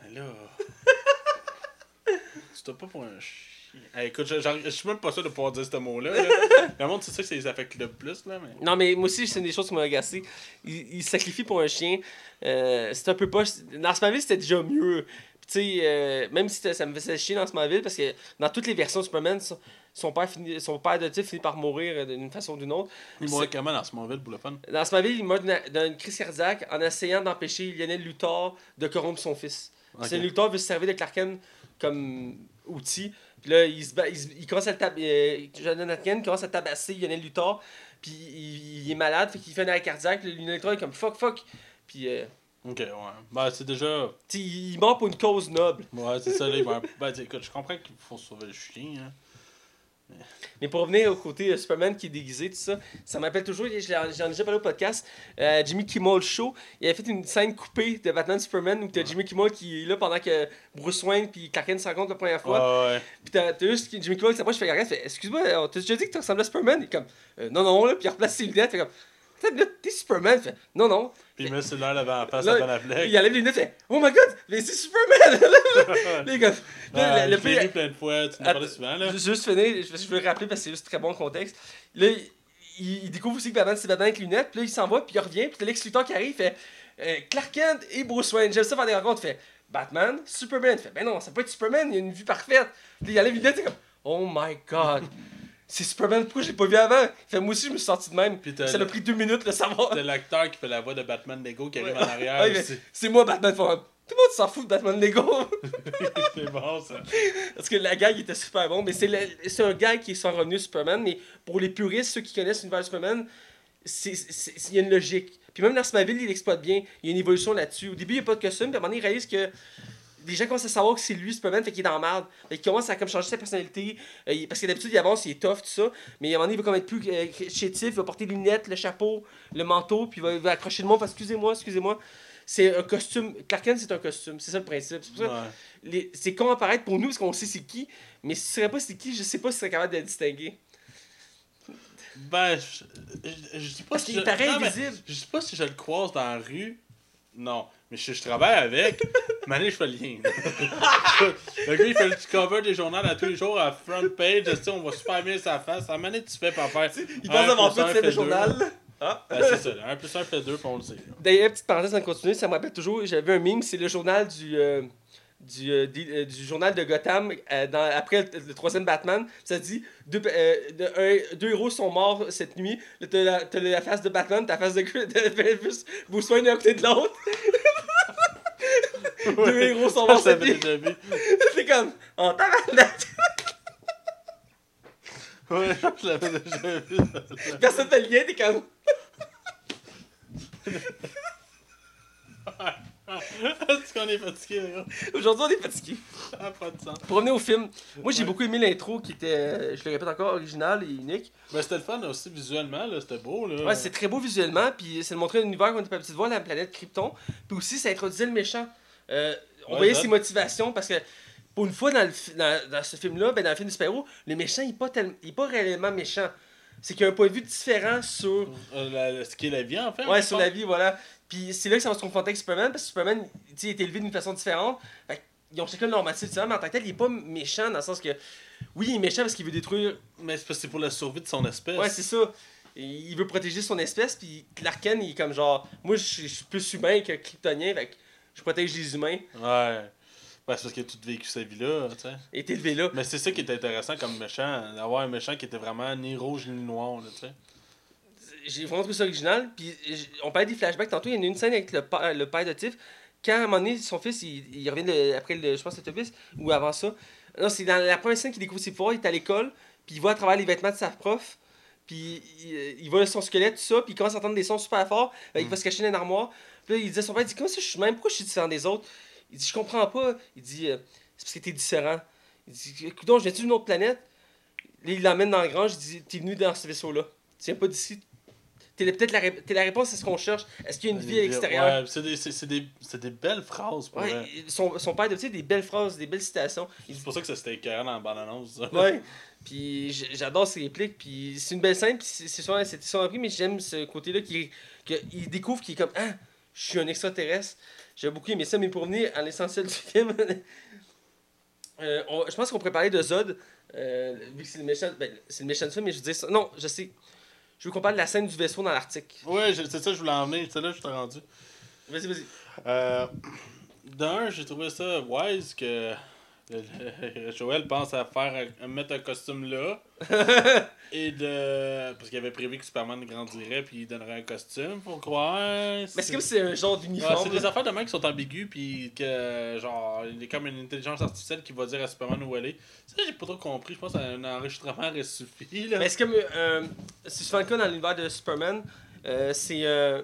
Mais là. tu t'as pas pour un chien. Hey, écoute, je, je suis même pas sûr de pouvoir dire ce mot-là. là. Le monde, c'est ça que ça les affecte le plus, là. Mais... Non, mais moi aussi, c'est une des choses qui m'a agacé. Il, il se sacrifie pour un chien. Euh, c'est un peu pas. Dans Smallville, c'était déjà mieux. Puis, tu sais, euh, même si ça me faisait chier dans Smallville, parce que dans toutes les versions de Superman, son, son père, finit, son père adoptif finit par mourir euh, d'une façon ou d'une autre. Il mourrait comment dans ce mauvais pour le fun? Dans Smallville, il meurt d'une- crise cardiaque en essayant d'empêcher Lionel Luthor de corrompre son fils. Ok. C'est Luthor veut se servir de Clark Kent comme outil. Puis là, il, se il, commence à le tab- euh, Jonathan commence à tabasser Lionel Luthor. Puis il, il est malade, fait qu'il fait un arrêt cardiaque. Lionel Luthor est comme fuck, fuck. Puis euh, Ok, ouais. Ben, c'est déjà. tu sais, il meurt pour une cause noble. Ouais, c'est ça, là. il Ben, tu sais, écoute, je comprends qu'il faut sauver le chien, hein. Mais pour revenir au côté euh, Superman qui est déguisé, tout ça, ça m'appelle toujours, j'en ai déjà parlé au podcast, euh, Jimmy Kimmel Show, il avait fait une scène coupée de Batman Superman où t'as Jimmy Kimmel qui est là pendant que Bruce Wayne puis Clark Kent se rencontrent la première fois. Ouais, ouais. Puis t'as t'as juste Jimmy Kimmel qui s'approche, fait regarde, fait excuse-moi, on t'a déjà dit que tu ressemblais à Superman? Il est comme Euh, non, non, là, puis il replace ses lunettes, fait comme T'es Superman? Fait non, non. Puis il met celui-là devant la face à Ben Affleck. Il enlève les lunettes, fait oh my god, mais c'est Superman! Les gars, là, le- le l'ai pire- vu plein de fois, tu parlé Attends, souvent, là. Juste, finir, je, veux le rappeler parce que c'est juste très bon contexte. Là, il, découvre aussi que Batman, c'est Batman avec lunettes, puis là, il s'en va, puis il revient, puis t'as Lex Luthor qui arrive, fait euh, Clark Kent et Bruce Wayne. J'aime ça faire des rencontres, il fait Batman, Superman. Fait Ben non, ça peut être Superman, il a une vue parfaite. Puis il enlève les lunettes, c'est comme Oh my god, c'est Superman, pourquoi je l'ai pas vu avant? Fait Moi aussi, je me suis senti de même. Puis Ça m'a pris deux minutes de le savoir. t'as l'acteur qui fait la voix de Batman Lego qui arrive en arrière. Ouais, aussi. c'est moi, Batman. Faut- Tout le monde s'en fout de Batman Lego. c'est bon, ça. Parce que la gag était super bon, mais c'est le- c'est un gag qui est sans revenu Superman, mais pour les puristes, ceux qui connaissent l'univers de Superman, c'est- c'est- c'est- il y a une logique. Puis même dans Smallville, il l'exploite bien, il y a une évolution là-dessus. Au début, il n'y a pas de costume, puis à un moment donné, il réalise que les gens commencent à savoir que c'est lui Superman, fait qu'il est dans la merde. Fait qu'il commence à comme changer sa personnalité, euh, parce que d'habitude, il avance, il est tough, tout ça, mais à un moment donné, il va comme être plus euh, chétif, il va porter les lunettes, le chapeau, le manteau, puis il va, il va accrocher le monde, parce excusez-moi, excusez-moi. C'est un costume. Clark Kent, c'est un costume. C'est ça le principe. C'est pour ça Ouais. c'est con à paraître pour nous parce qu'on sait c'est qui, mais si tu savais pas c'est qui, je sais pas si tu serais capable de le distinguer. Ben, je, je, je dis pas Parce si qu'il je... paraît non, mais invisible. Je sais pas si je le croise dans la rue. Non. Mais je, je travaille avec. Mané, je fais le lien. le gars, il fait le petit cover des journaux à tous les jours à front page. Tu sais, on voit super bien sa face. À Mané, tu fais pas faire. Il Un pense avoir plus tout un fait le fait journal. deux. Ah. Ben, c'est ça. 1 plus 1 fait 2, puis on le sait. D'ailleurs, petite parenthèse avant de continuer, ça me rappelle toujours, j'avais un meme, c'est le journal du, euh, du, euh, di- euh, du journal de Gotham euh, dans, après le, le troisième Batman. Ça dit deux, euh, de- un- deux héros sont morts cette nuit. T'as la, face de Batman, ta face de, de Bruce- Bruce Wayne d'un côté de l'autre. Deux héros sont morts Ça, cette. C'est comme, en tabarnak. Ouais, je l'avais déjà vu. Personne fait le lien, t'es comme. Est-ce qu'on est fatigué? Aujourd'hui, on est fatigué. Ça sens. Pour revenir au film, moi j'ai Ouais. beaucoup aimé l'intro qui était, je le répète encore, original et unique. Ben, c'était le fun aussi visuellement, là. C'était beau, là. Ouais, c'est très beau visuellement, puis c'est de montrer un univers qu'on était pas habitué de voir, la planète Krypton. Puis aussi, ça introduisait le méchant. Euh, on Ouais, voyait ses motivations parce que, pour une fois dans, le dans, dans ce film-là, ben, dans le film du super-héros, le méchant, il est pas, tel- il est pas réellement méchant. C'est qu'il a un point de vue différent sur, Euh, la- ce qui est la vie, en fait. ouais, sur la vie, voilà. Puis c'est là que ça va se confronter avec Superman, parce que Superman, tu sais, il est élevé d'une façon différente. Fait ils ont chacun leur motif différent, mais en tant que tel, il est pas méchant dans le sens que, Oui, il est méchant parce qu'il veut détruire. Mais c'est parce que c'est pour la survie de son espèce. Ouais, c'est ça. Il veut protéger son espèce, puis Clark Kent, il est comme genre. Moi, je suis je suis plus humain que kryptonien, fait que je protège les humains. Ouais. Ouais, c'est parce qu'il a tout vécu sa vie là, tu sais. Et t'es élevé là. Mais c'est ça qui est intéressant comme méchant, d'avoir un méchant qui était vraiment ni rouge ni noir, tu sais. J'ai vraiment trouvé ça original. Puis on parlait des flashbacks tantôt. Il y en a une scène avec le, pa- le père de Tiff. Quand à un moment donné, son fils, il, il revient de- après, le, je pense, l'autobus, ou avant ça. Non, c'est dans la première scène qu'il découvre ses pouvoirs. Il est à l'école, puis il voit à travers les vêtements de sa prof. Puis il, il voit son squelette, tout ça, puis il commence à entendre des sons super forts. Fait, Il va se cacher dans une armoire. Puis là, il dit à son père, il dit, comment ça je suis même, pourquoi je suis différent des autres? Il dit, je comprends pas. Il dit, Euh, c'est parce que t'es différent. Il dit, écoute, je viens d'une autre planète? Là, il l'emmène dans la grange, il dit, t'es venu dans ce vaisseau-là. Tu viens pas d'ici. T'es le- peut-être la, ré- la réponse à ce qu'on cherche. Est-ce qu'il y a une vie à l'extérieur? Ouais, c'est des, des, belles phrases pour Ouais, son, son père de des belles phrases, des belles citations. C'est pour ça que ça c'était écœurant dans la bande-annonce. Ouais. Puis j'adore ses répliques. Puis c'est une belle scène. Puis c'est souvent, souvent appris, mais j'aime ce côté-là qui qu'il découvre qu'il est comme Ah, je suis un extraterrestre. J'ai beaucoup aimé ça, mais pour revenir à l'essentiel du film, euh, on- je pense qu'on pourrait parler de Zod. euh, vu que c'est le méchant. Ben, c'est le méchant du film, mais je dire ça. Non, je sais. Je veux qu'on parle de la scène du vaisseau dans l'Arctique. Ouais, c'est ça, je voulais emmener. C'est là que je t'ai rendu. Vas-y, vas-y. Euh, D'un, j'ai trouvé ça wise que Joël pense à faire à mettre un costume là. et de. Parce qu'il avait prévu que Superman grandirait puis il donnerait un costume, faut croire. Mais c'est comme si c'est un genre d'uniforme. c'est des affaires de mecs qui sont ambiguës, puis que, genre, il a comme une intelligence artificielle qui va dire à Superman où aller. Ça, j'ai pas trop compris. Je pense qu'un enregistrement aurait suffi, là. Mais c'est comme. Euh, c'est souvent le cas dans l'univers de Superman. Euh, c'est. euh,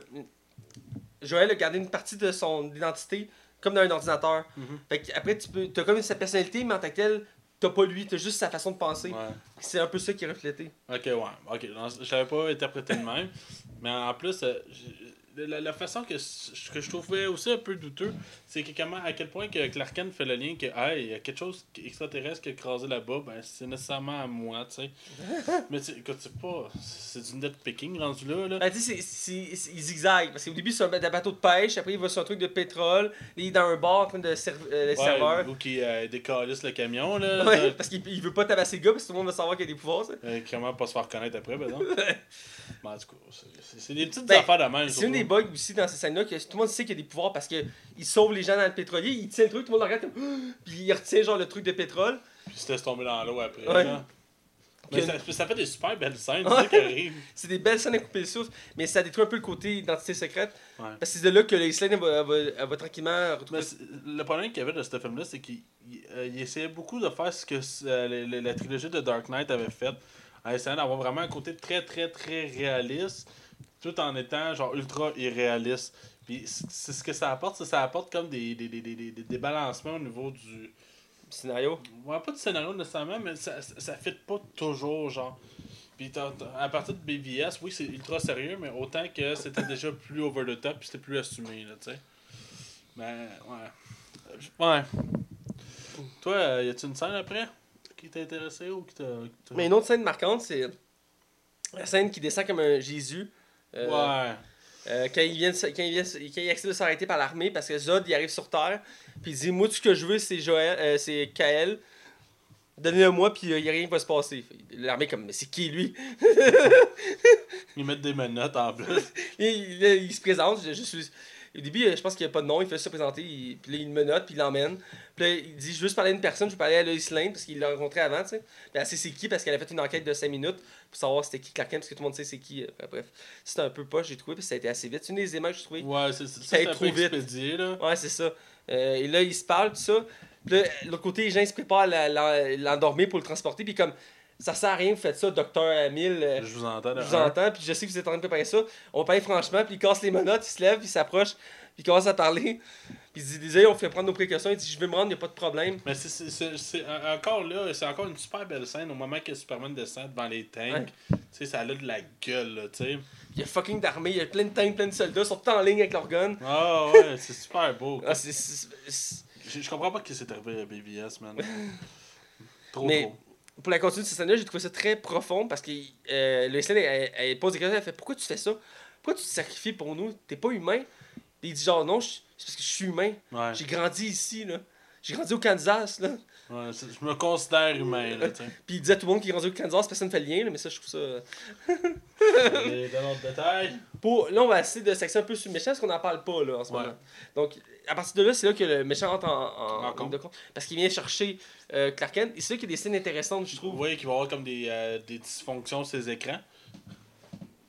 Joël a gardé une partie de son identité comme dans un ordinateur. Mhm. Fait que après, tu peux. T'as comme sa personnalité, mais en tant que tel, t'as pas lui, t'as juste sa façon de penser. Ouais. C'est un peu ça qui est reflété. Ok, ouais. Ok, non, je l'avais pas interprété de même. Mais en plus, euh, la, la façon que, que je trouvais aussi un peu douteux, c'est que comment, à quel point que Clark Kent fait le lien que, hey, il y a quelque chose extraterrestre qui a écrasé là-bas, ben c'est nécessairement à moi, tu sais. Mais tu sais, écoute, c'est pas. C'est du net picking rendu là, là. Ben, tu sais, c'est- zigzague. Parce qu'au début, c'est un ba- bateau de pêche, après, il va sur un truc de pétrole, il est dans un bar en train de servir le Ouais, serveur. ou qui euh, décalisse le camion, là. Ouais, parce qu'il il veut pas tabasser le gars, parce que tout le monde va savoir qu'il a des pouvoirs. ça. Euh, comment pas se faire reconnaître après, ben non. Mais en tout cas, c'est- c'est c'est des petites Ben, affaires de même. C'est une des bugs aussi dans ces scènes-là que tout le monde sait qu'il y a des pouvoirs parce qu'il sauve les gens dans le pétrolier, il tient le truc, tout le monde le regarde comme puis il retient genre le truc de pétrole. Puis il se laisse tomber dans l'eau après. Ouais. Mais ça, ça fait des super belles scènes, Ouais. c'est. C'est des belles scènes à couper le souffle, mais ça détruit un peu le côté identité secrète. Ouais. Parce que c'est de là que elle va, va, tranquillement retrouver. Mais le problème qu'il y avait de ce film-là, c'est qu'il il, euh, essayait beaucoup de faire ce que euh, la trilogie de Dark Knight avait fait, en essayant d'avoir vraiment un côté très, très, très réaliste, tout en étant genre ultra irréaliste. Puis c'est ce que ça apporte, c'est que ça apporte comme des, des, des, des, des, des balancements au niveau du. Scénario? Ouais, pas du scénario nécessairement, mais ça, ça, ça fit pas toujours, genre. Puis à partir de BVS, oui, c'est ultra sérieux, mais autant que c'était déjà plus over the top, puis c'était plus assumé, là, tu sais. Ben, ouais. Ouais. Toi, euh, y a-tu une scène après qui t'a intéressé ou qui t'a. qui t'a- Mais une autre scène marquante, c'est la scène qui descend comme un Jésus. euh, Ouais. Euh, quand il vient de quand il vient de se- quand il accepte de s'arrêter par l'armée parce que Zod il arrive sur Terre puis il dit moi tout ce que je veux c'est Joël euh, c'est Kael donnez-le moi puis il y a rien qui va se passer l'armée comme mais c'est qui lui? Ils mettent des menottes en plus. Il, il se présente, je, je suis. Au début, euh, je pense qu'il n'y a pas de nom, il fait se présenter, il- puis là, il me note, puis il l'emmène. Puis là, il dit Je veux juste parler à une personne, je veux parler à Lois Lane, parce qu'il l'a rencontré avant, tu sais. Puis elle sait c'est qui, parce qu'elle a fait une enquête de 5 minutes pour savoir c'était qui Clark Kent, parce que tout le monde sait c'est qui. euh, enfin, bref, c'était un peu poche, j'ai trouvé, puis ça a été assez vite. C'est une des images que j'ai trouvé. Ouais, c'est Ça ça, trop vite. expédié, là. Ouais, c'est ça. Euh, et là, il se parle, tout ça. Puis l'autre côté, les gens se préparent à l'endormir pour le transporter, puis comme ça sert à rien, vous faites ça, docteur Amil. euh, Je vous entends, je vous un. entends, puis je sais que vous êtes en train de préparer ça. On parle franchement, puis il casse les menottes, il se lève, puis il s'approche, puis il commence à parler. Puis il dit Désolé, on fait prendre nos précautions. Il dit Je vais me rendre, il n'y a pas de problème. Mais c'est- c'est c'est- c'est en- encore là, c'est encore une super belle scène au moment que Superman descend devant les tanks. Tu sais, ça a de la gueule, là, tu sais. Il y a fucking d'armée, il y a plein de tanks, plein de soldats, ils sont tous en ligne avec leur gun. Ah ouais, c'est super beau. Ah, c'est- c'est- c'est- Je, je comprends pas ce qui s'est arrivé à BVS, man. trop, Mais- trop. Pour la continuité de cette scène-là, j'ai trouvé ça très profond parce que euh, le Island, elle, elle pose des questions, elle fait Pourquoi tu fais ça? Pourquoi tu te sacrifies pour nous? T'es pas humain? Il dit genre Non, c'est parce que je suis humain. Ouais. J'ai grandi ici, là. J'ai grandi au Kansas, là. Ouais, je me considère humain, là, tu. Puis il disait à tout le monde qui est grandi au Kansas, personne ne fait le lien, là, mais ça, je trouve ça. euh, Dans notre détail. Pour... Là, on va essayer de s'axer un peu sur le méchant parce qu'on n'en parle pas là, en ce Ouais. moment. Donc, à partir de là, c'est là que le méchant entre en, en, En compte. de compte. Parce qu'il vient chercher euh, Clark Kent. Et c'est là qu'il y a des scènes intéressantes, je trouve. voyez qu'il va y avoir comme des, euh, des dysfonctions sur les écrans.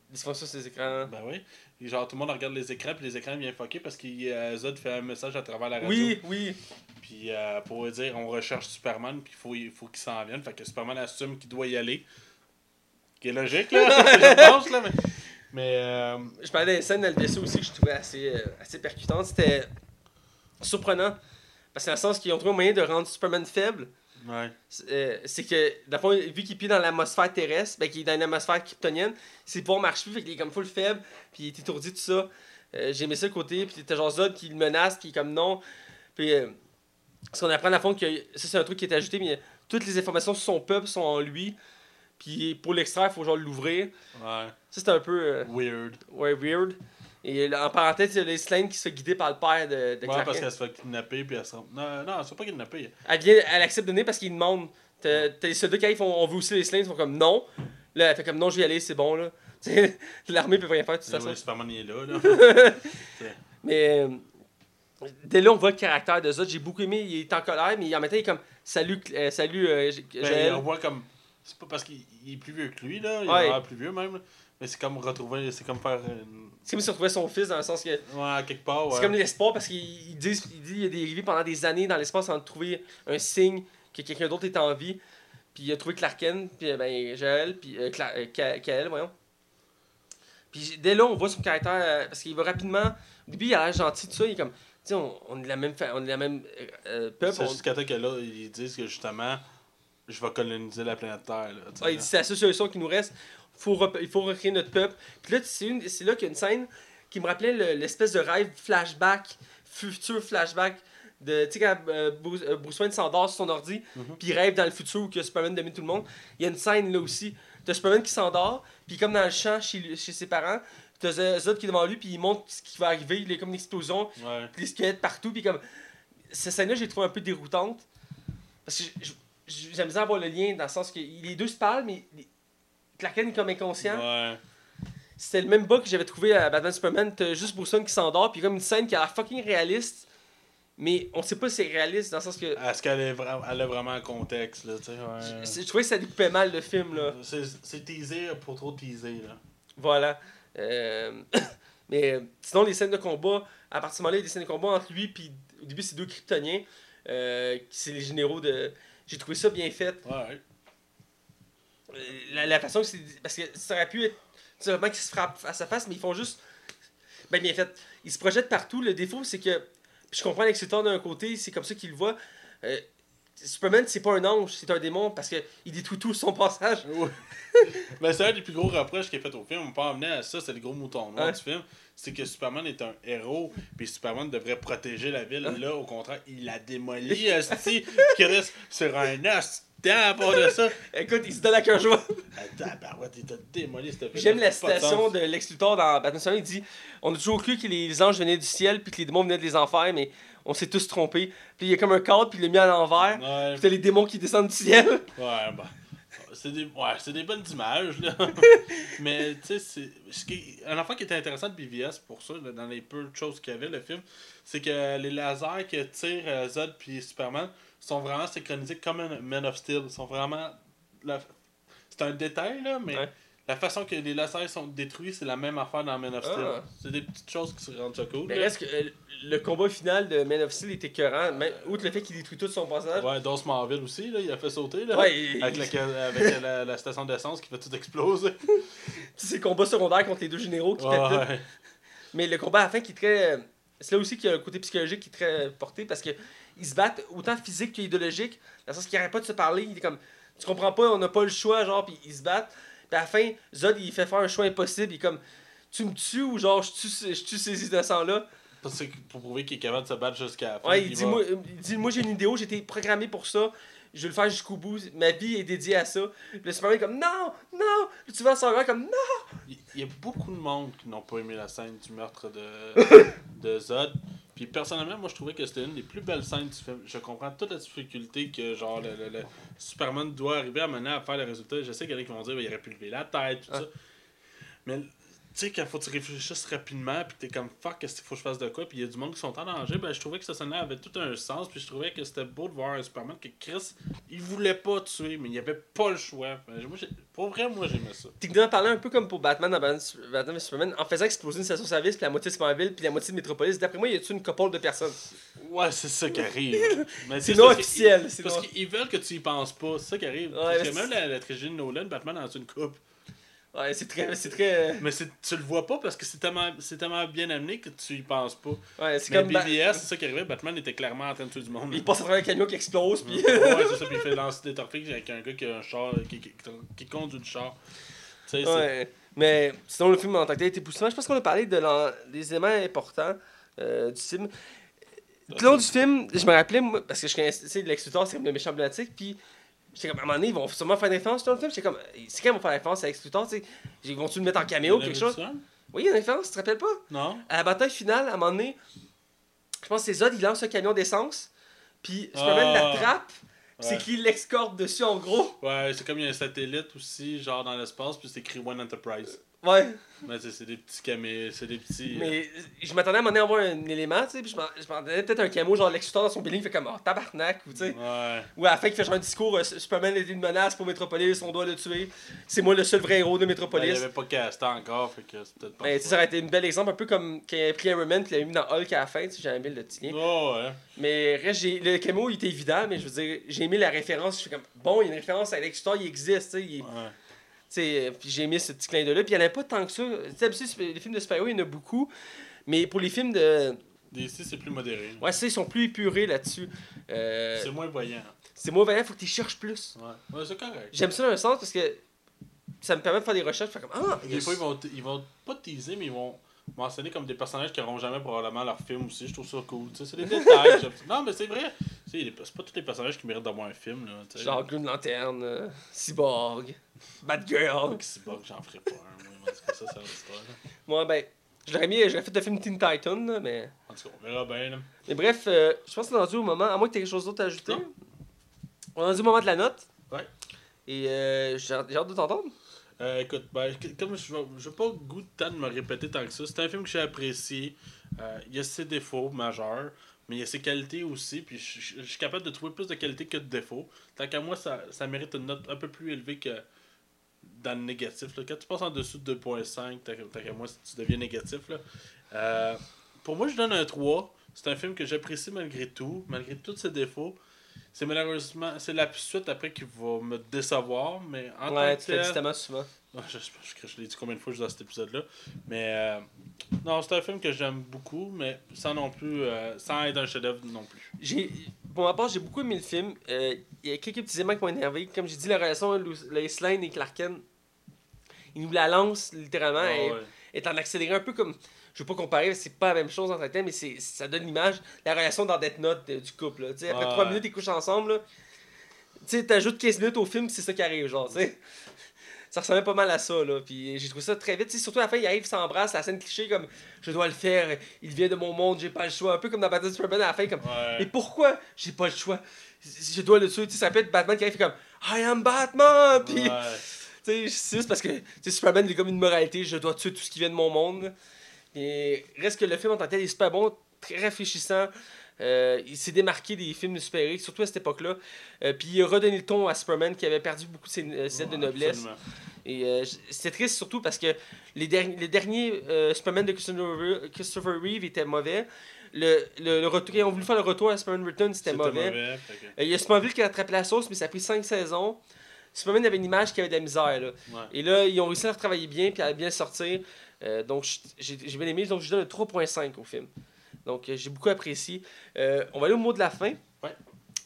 Dysfonction sur ces écrans. Ben oui. Et genre, tout le monde regarde les écrans, puis les écrans viennent fucker parce que euh, Zod fait un message à travers la radio. Oui, oui. Puis euh, pour dire, on recherche Superman, puis il faut, il faut qu'il s'en vienne. Fait que Superman assume qu'il doit y aller. Qui est logique, là, je pense, là. Mais, mais euh, Je parlais des scènes dans le vaisseau aussi que je trouvais assez, euh, assez percutantes. C'était surprenant. Parce que dans le sens qu'ils ont trouvé un moyen de rendre Superman faible. Ouais. Euh, c'est que, dans le fond, vu qu'il est dans l'atmosphère terrestre, ben, qu'il est dans l'atmosphère kryptonienne, ses pouvoirs marchent plus, fait qu'il est comme full faible, puis il est étourdi, tout ça. Euh, J'ai aimé ça le côté, puis t'as genre Zod qui le menace, qui est comme non. Puis, euh, parce qu'on apprend à la fond que ça, c'est un truc qui est ajouté, mais toutes les informations sur son peuple sont en lui. Puis pour l'extraire, il faut genre l'ouvrir. Ouais. Ça, c'est un peu euh, Weird. ouais, weird. Et en parenthèse, il y a les Lane qui se fait guider par le père de, de Ouais, Clark parce qu'elle se fait kidnapper, puis elle se rend. Non, non, elle se fait pas kidnapper. Elle, vient, elle accepte de donner parce qu'il demande. T'as les soldats qui arrivent, font, on veut aussi les Slanes, ils font comme non. Là, elle fait comme non, je vais y aller, c'est bon là. L'armée peut rien faire toute Mais façon. ouais, Superman il est là, là. Mais euh, dès là, on voit le caractère de Zod. J'ai beaucoup aimé. Il est en colère, mais en même temps, il est comme salut, euh, salut euh, Ben, on voit comme. C'est pas parce qu'il il est plus vieux que lui, là. Il Ouais. l'air plus vieux même. Mais c'est comme retrouver. C'est comme faire. Une... C'est comme s'il retrouvait son fils dans le sens que. Ouais, quelque part, ouais. C'est comme l'espoir parce qu'il il dit, il dit il a dérivé pendant des années dans l'espace sans trouver un signe que quelqu'un d'autre est en vie. Puis il a trouvé Clark Kent, puis euh, ben, Joël, puis euh, Cla- euh, Ka- Kael, voyons. Puis dès là, on voit son caractère, euh, parce qu'il va rapidement. Au début, il a l'air gentil, tout ça. Il est comme. Tu sais, on, on est de la même, fa- on est de la même euh, euh, peuple. C'est on- jusqu'à temps que là, ils disent que justement, je vais coloniser la planète Terre, là. Ouais, il là. dit c'est la seule solution qui nous reste. Faut il faut recréer notre peuple. Puis là, c'est une- c'est là qu'il y a une scène qui me rappelait le- l'espèce de rêve flashback, futur flashback de. Tu sais, quand euh, Bruce, euh, Bruce Wayne s'endort sur son ordi, Mhm. puis il rêve dans le futur où que Superman domine tout le monde. Il y a une scène là aussi. T'as Superman qui s'endort, puis comme dans le champ chez, chez ses parents, t'as Zod qui est devant lui, puis il montre ce qui va arriver. Il a comme une explosion, Ouais. des squelettes partout, puis comme. Cette scène-là, j'ai trouvé un peu déroutante. Parce que j'aime bien avoir le lien dans le sens que les deux se parlent, mais est comme inconscient. Ouais. C'était le même bug que j'avais trouvé à Batman Superman. T'as juste Bruce qui s'endort, puis comme une scène qui a l'air fucking réaliste, mais on sait pas si c'est réaliste dans le sens que. Est-ce qu'elle est vra- elle a vraiment un contexte, là, tu sais, ouais. Je je trouvais que ça découpait mal le film, là. C'est teasé pour trop teaser, là. Voilà. Euh, mais sinon, les scènes de combat, à partir de ce moment-là, il y a des scènes de combat entre lui, puis au début, c'est deux kryptoniens, euh, c'est les généraux de. J'ai trouvé ça bien fait. Ouais. La, la façon que c'est. Parce que ça aurait pu être. Tu sais, vraiment qu'ils se frappent face à face, mais ils font juste. Ben, bien fait. Ils se projettent partout. Le défaut, c'est que. puis je comprends Lex Luthor d'un côté, c'est comme ça qu'il le voit. Euh, Superman, c'est pas un ange, c'est un démon parce qu'il détruit tout son passage. Mais c'est un des plus gros reproches qu'il a fait au film. On peut en venir à ça, c'est le gros mouton noir Ouais. du film. C'est que Superman est un héros, puis Superman devrait protéger la ville. Ouais. Là, au contraire, il la démolit, esti, qui reste sur un os. à part de ça. Écoute, il se donne à cœur joie. Attends, bah ouais, t'as démoli cette J'aime la de citation de Lex Luthor dans Batman. Il dit On a toujours cru que les anges venaient du ciel puis que les démons venaient des enfers, mais on s'est tous trompés. Puis il y a comme un cadre, puis il l'a mis à l'envers. Ouais, Puis t'as les démons qui descendent du ciel. ouais, bah. C'est des, ouais, c'est des bonnes images, là. Mais, tu sais, c'est. ce qui- Un enfant qui était intéressant de BVS pour ça, là, dans les peu de choses qu'il y avait, le film, c'est que les lasers que tirent euh, Zod puis Superman sont vraiment synchronisés comme un Man of Steel. Ils sont vraiment. la- C'est un détail, là, mais Ouais. La façon que les lasers sont détruits, c'est la même affaire dans Man of Steel. Ah. C'est des petites choses qui se rendent ça cool. Mais reste que euh, le combat final de Man of Steel était écœurant. Même, outre le fait qu'il détruit tout son passage. Ouais, Dawes Marville aussi, là, il a fait sauter, là. Ouais, il- Avec, la, avec la, la station d'essence qui fait tout exploser. C'est le combat secondaire contre les deux généraux qui pètent. Ouais. Mais le combat à la fin qui est très. C'est là aussi qu'il y a un côté psychologique qui est très porté parce que ils se battent autant physique qu'idéologique. Dans le sens qu'ils n'arrêtent pas de se parler. Il est comme. Tu comprends pas, on n'a pas le choix, genre, puis ils se battent. Puis à la fin, Zod, il fait faire un choix impossible. Il est comme. Tu me tues ou genre, je tue, je tue ces innocents-là? Parce que pour prouver qu'il est capable de se battre jusqu'à la fin. Ouais, il dit, va- moi, il dit Moi, j'ai une idéo, j'ai été programmé pour ça. Je vais le faire jusqu'au bout. Ma vie est dédiée à ça. Le Superman est comme Non, non. Puis tu vas s'en comme Non. Il il y a beaucoup de monde qui n'ont pas aimé la scène du meurtre de, de Zod. Puis personnellement, moi je trouvais que c'était une des plus belles scènes du film. Je comprends toute la difficulté que genre le, le- le Superman doit arriver à mener à faire le résultat. Je sais qu'il y en a qui vont dire il aurait pu lever la tête, tout Ah. ça. Mais tu sais, quand faut que tu réfléchisses rapidement, puis t'es comme fuck, qu'est-ce qu'il faut que je fasse de quoi, puis il y a du monde qui sont en danger, ben je trouvais que cette scène-là avait tout un sens, puis je trouvais que c'était beau de voir un Superman que Chris, il voulait pas tuer, mais il avait pas le choix. Ben, moi, pour vrai, moi j'aimais ça. Techniquement parlant, un peu comme pour Batman dans Batman Superman, en faisant exploser une station-service, puis la moitié de Smallville, puis la moitié de Metropolis, d'après moi, il y a une couple de personnes? Ouais, c'est ça qui arrive. C'est non officiel. c'est Parce qu'ils veulent que tu y penses pas, c'est ça qui arrive. Ouais, Parce que même la, la trilogie de Nolan, Batman dans une coupe. Ouais, c'est très. C'est très. Mais c'est- tu le vois pas parce que c'est tellement, c'est tellement bien amené que tu y penses pas. Ouais, c'est Mais comme. Ba- BBS, c'est ça qui arrivait, Batman était clairement en train de tuer du monde. Il passe à travers un camion qui explose, puis. ouais, c'est ça, puis il fait lancer des torpilles avec un gars qui a un char, qui, qui, qui conduit le char. Tu sais, c'est- Ouais. Mais sinon, le film en tant que tel était poussant. Je pense qu'on a parlé de l'en- des éléments importants euh, du film. Tout le long du film, je me rappelais, moi, parce que je connaissais, Lex Luthor, c'est comme le méchant emblématique, puis j'étais comme, à un moment donné, ils vont sûrement faire référence dans le film. J'étais comme, c'est quand ils vont faire référence à Lex Luthor, tu sais, ils vont-tu le mettre en caméo ou quelque chose? ça? Oui, il y a une référence, tu te rappelles pas? Non? À la bataille finale, à un moment donné, je pense que c'est Zod, il lance un camion d'essence, puis Superman Ah. l'attrape, puis c'est Ouais. qui l'escorte dessus, en gros. Ouais, c'est comme il y a un satellite aussi, genre dans l'espace, puis c'est écrit One Enterprise. Ouais. Mais tu sais, c'est des petits caméos, c'est des petits. euh, Mais je m'attendais à un moment donné à avoir un élément, tu sais, puis je m'attendais peut-être un camo, genre Lex Luthor dans son building, il fait comme, oh, tabarnak, ou tu sais. Ouais. Ou à la fin, il fait genre un discours, euh, Superman était une menace pour Metropolis, on doit le tuer. C'est moi le seul vrai héros de Ben, il Metropolis. avait pas casté encore, fait que c'est peut-être pas. Mais tu sais, ça aurait été un bel exemple, un peu comme quand il avait pris Iron Man, puis il l'avait mis dans Hulk à la fin, tu sais, j'ai aimé le petit lien. Oh, ouais. Mais reste, le camo, il était évident, mais je veux dire, j'ai aimé la référence. Je suis comme, bon, il y a une référence à Lex Luthor, il existe, tu sais. il- Ouais. J'ai aimé ce petit clin d'œil-là. Puis il n'y en a pas tant que ça. Tu sais, d'habitude, les films de super-héros, il y en a beaucoup. Mais pour les films de. DC, c'est plus modéré. Ouais, ça, ils sont plus épurés là-dessus. Euh, C'est moins voyant. c'est moins vaillant, faut que tu cherches plus. Ouais, ouais c'est correct. J'aime ça dans un sens parce que ça me permet de faire des recherches. Faire comme, ah, Des fois, ils vont, ils vont pas teaser, mais ils vont mentionner comme des personnages qui n'auront jamais probablement leur film aussi. Je trouve ça cool. C'est des détails. non, mais c'est vrai. C'est pas tous les personnages qui méritent d'avoir un film. Là. Genre Green Lantern, euh, Cyborg, Batgirl. Que j'en ferai pas un. Moi, en tout cas, ça, c'est l'histoire. là. Moi, ben, je l'aurais mis, j'aurais fait le film Teen Titan, là, mais. En tout cas, on verra bien. Là. Mais bref, euh, je pense qu'on est rendu au moment, à moins que tu aies quelque chose d'autre à ajouter. Non. On est rendu au moment de la note. Ouais. Et euh, j'ai hâte de t'entendre. Euh, écoute, ben, comme je n'ai pas le goût de temps de me répéter tant que ça, c'est un film que j'ai apprécié. Euh, il y a ses défauts majeurs, mais il y a ses qualités aussi. Puis je, suis capable de trouver plus de qualités que de défauts. Tant qu'à moi, ça, ça mérite une note un peu plus élevée que dans le négatif. là. Quand tu passes en dessous de 2.5, tant qu'à- tant qu'à moi, tu deviens négatif. Là. Euh, pour moi, je donne un 3. C'est un film que j'apprécie malgré tout, malgré tous ses défauts. C'est malheureusement, c'est la suite après qui va me décevoir, mais en ouais, tant tu que tel- souvent. je, je, je, je l'ai dit combien de fois dans cet épisode-là. Mais euh, non, c'est un film que j'aime beaucoup, mais sans non plus. euh, sans être un chef-d'œuvre non plus. J'ai, pour ma part, j'ai beaucoup aimé le film. Euh, Il y a quelques petits éléments qui m'ont énervé. Comme j'ai dit, la relation Lois Lane et Clark Kent, ils nous la lancent littéralement. Ah et- ouais. est en accéléré un peu comme. Je veux pas comparer, c'est pas la même chose en tant que tel, mais c'est, ça donne l'image, la relation dans Death Note euh, du couple. là. Après Ouais. 3 minutes, ils couchent ensemble. Tu sais, t'ajoutes 15 minutes au film, c'est ça qui arrive, genre, tu sais. Ça ressemblait pas mal à ça, là. Puis j'ai trouvé ça très vite. Tu sais, surtout à la fin, il arrive, s'embrasse, la scène cliché, comme je dois le faire, il vient de mon monde, j'ai pas le choix. Un peu comme dans Batman Superman à la fin, comme mais pourquoi j'ai pas le choix? Je dois le tuer. Tu sais, ça peut être Batman qui arrive, comme I am Batman! Puis Ouais. tu sais, c'est juste parce que Superman il est comme une moralité, je dois tuer tout ce qui vient de mon monde. Et reste que le film en tant que tel est super bon, très réfléchissant. Euh, il s'est démarqué des films de super-héros, surtout à cette époque-là. Euh, puis il a redonné le ton à Superman qui avait perdu beaucoup de ses, euh, ses de noblesse. absolument. Et c'était triste surtout parce que les, derni- les derniers Superman de Christopher Reeve, Christopher Reeve étaient mauvais. Le, le, le retour, ils ont voulu faire le retour à Superman Return, c'était mauvais. que- Il y a Smallville qui a attrapé la sauce, mais ça a pris 5 saisons. Superman avait une image qui avait de la misère. Là. Ouais. Et là, ils ont réussi à retravailler bien puis à bien sortir. Euh, donc, je- j'ai j'ai bien aimé. Donc, je donne un 3.5 au film. Donc, euh, j'ai beaucoup apprécié. Euh, on va aller au mot de la fin. Ouais.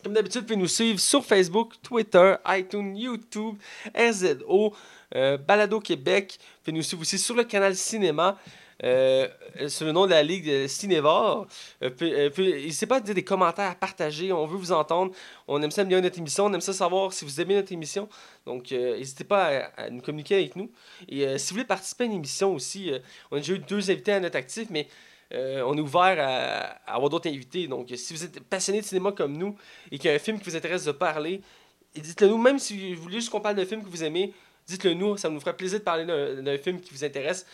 Comme d'habitude, vous pouvez nous suivre sur Facebook, Twitter, iTunes, YouTube, RZO, euh, Balado Québec. Vous pouvez nous suivre aussi sur le canal Cinéma. Euh, euh, sous le nom de la Ligue de Cinévar. Euh, peu- euh, N'hésitez pas à dire des commentaires, à partager. On veut vous entendre. On aime ça améliorer notre émission. On aime ça savoir si vous aimez notre émission. Donc, n'hésitez pas à, nous communiquer avec nous. Et si vous voulez participer à une émission aussi, on a déjà eu deux invités à notre actif, mais on est ouvert à, à avoir d'autres invités. Donc, si vous êtes passionné de cinéma comme nous et qu'il y a un film qui vous intéresse de parler, dites-le nous, même si vous voulez juste qu'on parle d'un film que vous aimez, dites-le nous, ça nous ferait plaisir de parler d'un film qui vous intéresse.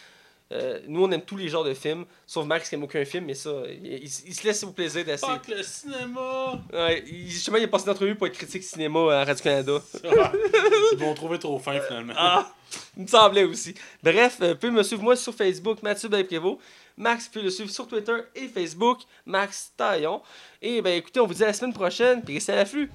Euh, nous, on aime tous les genres de films, sauf Max qui aime aucun film, mais ça, il, il- il se laisse au plaisir d'essayer. Fuck le cinéma! Ouais, il- justement, il a passé une entrevue pour être critique cinéma à Radio-Canada. Ils vont trouver trop fin finalement. Ah, il me semblait aussi. Bref, euh, pouvez me suivre moi sur Facebook, Mathieu Belprévost. Max, pouvez le suivre sur Twitter et Facebook, Max Taillon. Et ben écoutez, on vous dit à la semaine prochaine, puis restez à l'afflux.